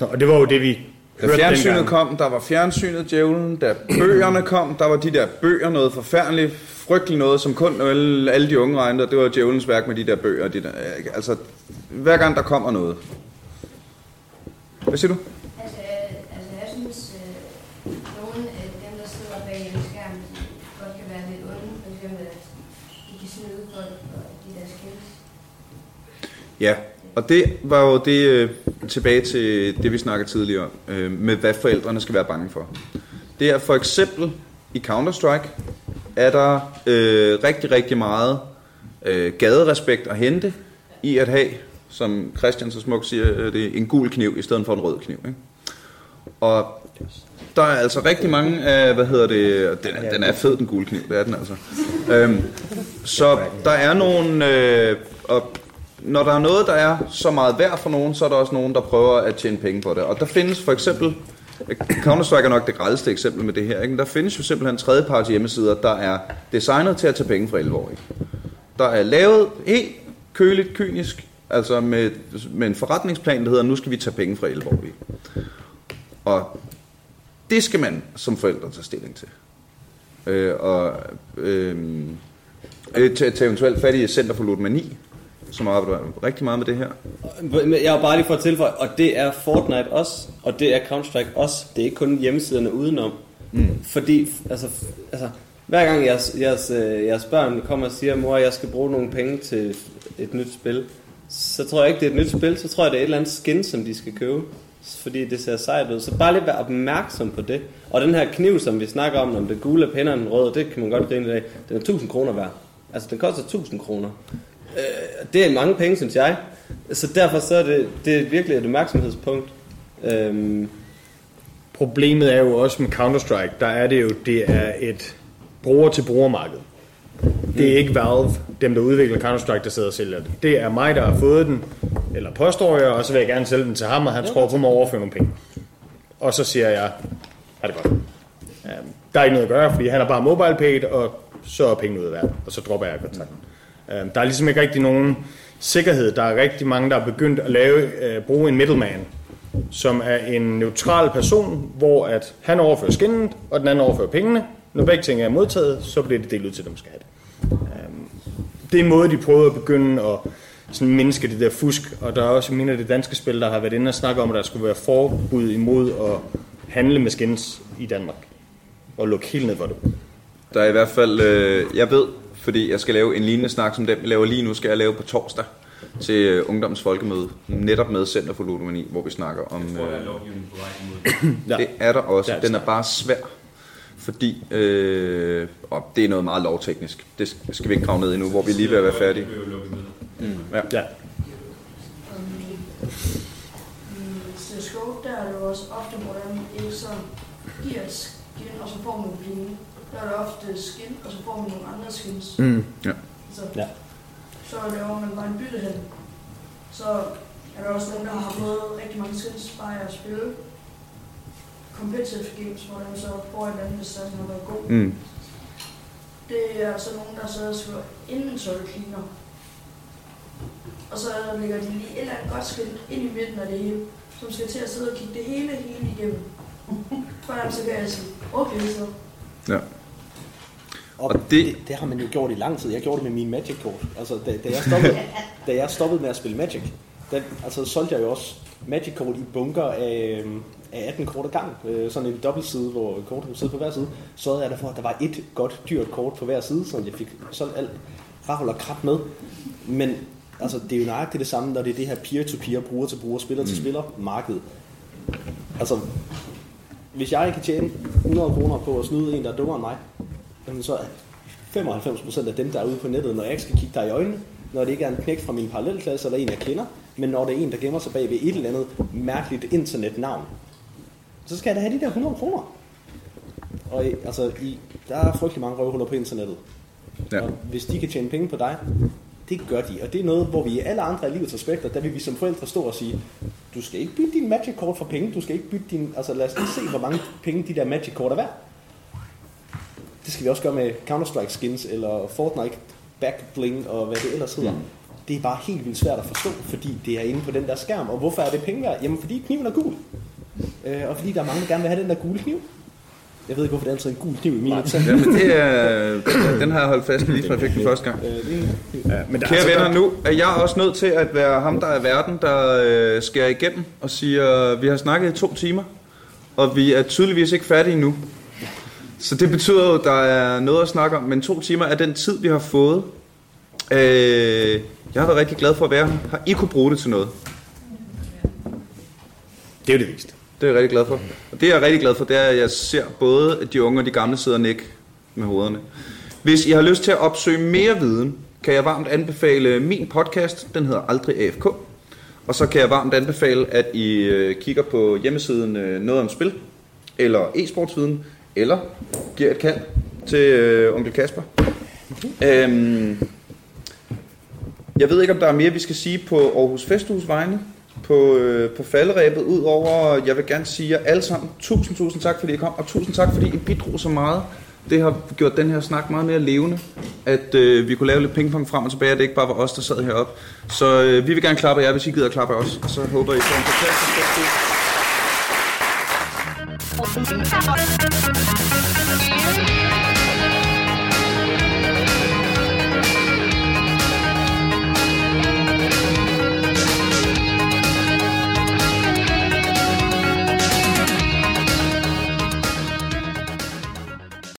[SPEAKER 2] og, og det var jo det, vi
[SPEAKER 1] Da fjernsynet
[SPEAKER 2] dengang.
[SPEAKER 1] kom, der var fjernsynet djævlen. Da bøgerne kom, der var de der bøger noget forfærdeligt, frygteligt noget, som kun alle, alle de unge regnede, det var djævelens værk med de der bøger. De der, altså, hver gang der kommer noget. Hvad siger du?
[SPEAKER 13] Altså, øh, altså jeg synes, øh, nogle af dem, der sidder bag en skærm, de godt kan være lidt onde. For eksempel, at de kan snyde folk og de der skills.
[SPEAKER 1] Ja, og det var jo det øh, tilbage til det, vi snakkede tidligere om, øh, med hvad forældrene skal være bange for. Det er for eksempel i Counter-Strike, er der øh, rigtig, rigtig meget øh, gaderespekt at hente i at have, som Christian så smukt siger, øh, det er en gul kniv i stedet for en rød kniv. Ikke? Og der er altså rigtig mange af, hvad hedder det, den er, den er fed, den gule kniv, det er den altså. Øhm, så der er nogle, øh, og når der er noget, der er så meget værd for nogen, så er der også nogen, der prøver at tjene penge på det. Og der findes for eksempel, Counter-Strike er nok det grædeste eksempel med det her, ikke? men der findes jo simpelthen tredjeparts hjemmesider, der er designet til at tage penge fra 11 Der er lavet helt køligt, kynisk, altså med, med en forretningsplan, der hedder, nu skal vi tage penge fra 11 Og det skal man som forældre tage stilling til. Øh, og øh, øh, til, til eventuelt fattige Center for Ludomani, som arbejder rigtig meget med det her.
[SPEAKER 6] Jeg har bare lige for at tilføje, og det er Fortnite også, og det er Counter-Strike også. Det er ikke kun hjemmesiderne udenom.
[SPEAKER 1] Mm.
[SPEAKER 6] Fordi, altså, altså, hver gang jeres, jeres, øh, jeres børn kommer og siger, mor, jeg skal bruge nogle penge til et nyt spil, så tror jeg ikke, det er et nyt spil, så tror jeg, det er et eller andet skin, som de skal købe. Fordi det ser sejt ud. Så bare lige være opmærksom på det. Og den her kniv, som vi snakker om, om det gule er pænere end den røde, det kan man godt grine i dag. Den er 1000 kroner værd. Altså, den koster 1000 kroner. Øh, det er mange penge, synes jeg. Så derfor så er det, det er virkelig et opmærksomhedspunkt. Øhm,
[SPEAKER 2] Problemet er jo også med Counter-Strike, der er det jo, det er et bruger-til-bruger-marked. Det er ikke Valve, dem der udvikler Counter-Strike, der sidder og sælger det. Det er mig, der har fået den, eller påstår jeg, og så vil jeg gerne sælge den til ham, og han tror på mig at overføre nogle penge. Og så siger jeg, er det godt. Um, der er ikke noget at gøre, fordi han er bare mobile paid, og så er pengene ud af verden, og så dropper jeg kontakten. Øhm, der er ligesom ikke rigtig nogen sikkerhed. Der er rigtig mange, der er begyndt at lave, øh, bruge en middleman, som er en neutral person, hvor at han overfører skinnet, og den anden overfører pengene. Når begge ting er modtaget, så bliver det delt ud til dem, skal have det. Øhm, det er en måde, de prøver at begynde at sådan mindske det der fusk, og der er også mine af de danske spil, der har været inde og snakke om, at der skulle være forbud imod at handle med skins i Danmark, og lukke helt ned for det.
[SPEAKER 1] Der er i hvert fald, øh, jeg ved, fordi jeg skal lave en lignende snak som den, vi laver lige nu, skal jeg lave på torsdag til øh, Ungdoms Folkemøde, netop med Center for Ludomani, hvor vi snakker om...
[SPEAKER 4] Jeg tror, der er
[SPEAKER 1] Øh,
[SPEAKER 4] lovgivning på vej imod det.
[SPEAKER 1] er der også.
[SPEAKER 4] Det er
[SPEAKER 1] Den er bare svær, fordi... Øh, og det er noget meget lovteknisk. Det skal vi ikke grave ned endnu, hvor vi er lige ved at være færdige. Mm, ja.
[SPEAKER 2] ja.
[SPEAKER 15] I CSGO, der er jo også ofte, hvor man ikke så giver et skin, og så får man penge. Der er det ofte skin, og så får man nogle andre skins.
[SPEAKER 1] Mm, ja.
[SPEAKER 15] Så,
[SPEAKER 2] Ja.
[SPEAKER 15] så laver man bare en byttehandel. Så er der også nogen, der har fået rigtig mange skins bare at spille competitive games, hvor man så får et eller andet, hvis den har været god.
[SPEAKER 1] Mm.
[SPEAKER 15] Det er altså nogen, der sidder og skriver inventory cleaner. og så lægger de lige et eller andet godt skilt ind i midten af det hele, som skal til at sidde og kigge det hele, hele igennem. For så kan jeg sige, okay så.
[SPEAKER 1] Ja.
[SPEAKER 5] Og det, det, det har man jo gjort i lang tid. Jeg gjorde det med min Magic-kort. Altså, da, da, jeg stoppede, da jeg stoppede med at spille Magic, der, altså, solgte jeg jo også Magic-kort i bunker af, øhm, af 18 kort ad gang. Øh, sådan en dobbeltside, hvor kortet kunne sidde på hver side. Så jeg derfor, at der var et godt, dyrt kort på hver side, så jeg fik solgt alt ravl og krat med. Men altså, det er jo nøjagtigt det samme, når det er det her peer-to-peer, bruger til bruger, spiller til spiller marked. Altså, hvis jeg kan tjene 100 kroner på at snyde en, der er dummere end mig, jamen så er 95% af dem, der er ude på nettet, når jeg ikke skal kigge dig i øjnene, når det ikke er en knæk fra min parallelklasse eller en, jeg kender, men når det er en, der gemmer sig bag ved et eller andet mærkeligt internetnavn, så skal jeg da have de der 100 kroner. Og altså, i, der er frygtelig mange røvhuller på internettet.
[SPEAKER 1] Ja.
[SPEAKER 5] Og hvis de kan tjene penge på dig, det gør de. Og det er noget, hvor vi i alle andre af livets aspekter, der vil vi som forældre stå og sige, du skal ikke bytte din Magic-kort for penge, du skal ikke bytte din... Altså lad os se, hvor mange penge de der Magic-kort er værd. Det skal vi også gøre med Counter-Strike skins, eller Fortnite back bling, og hvad det ellers hedder. Det er bare helt vildt svært at forstå, fordi det er inde på den der skærm. Og hvorfor er det penge værd? Jamen fordi kniven er gul. Øh, og fordi der er mange, der gerne vil have den der gule kniv. Jeg ved ikke, hvorfor det er altid en gul kniv i min
[SPEAKER 1] Ja, men det er, den har jeg holdt fast i lige fra jeg fik den første gang.
[SPEAKER 5] Øh,
[SPEAKER 2] Ja, men der er
[SPEAKER 1] Kære
[SPEAKER 2] altså
[SPEAKER 1] venner, nu er jeg også nødt til at være ham, der er verden, der øh, skærer igennem og siger, vi har snakket i to timer, og vi er tydeligvis ikke færdige nu. Så det betyder jo, at der er noget at snakke om, men to timer er den tid, vi har fået. Øh, jeg har været rigtig glad for at være her. Har I kunne bruge det til noget?
[SPEAKER 2] Det er jo det vigtigste.
[SPEAKER 1] Det er jeg rigtig glad for. Og det jeg er rigtig glad for, det er, at jeg ser både de unge og de gamle sidder nikke med hovederne. Hvis I har lyst til at opsøge mere viden, kan jeg varmt anbefale min podcast. Den hedder Aldrig AFK. Og så kan jeg varmt anbefale, at I øh, kigger på hjemmesiden øh, Noget om Spil, eller e-sportsviden, eller giver et kald til øh, onkel Kasper. Øhm, jeg ved ikke, om der er mere, vi skal sige på Aarhus Festhus vegne på, øh, på falderæbet, udover, jeg vil gerne sige jer alle sammen tusind, tusind tak, fordi I kom, og tusind tak, fordi I bidrog så meget. Det har gjort den her snak meget mere levende, at øh, vi kunne lave lidt pingpong frem og tilbage, at det ikke bare var os, der sad heroppe. Så øh, vi vil gerne klappe jer, hvis I gider klappe os, og så håber I får en fantastisk god tid.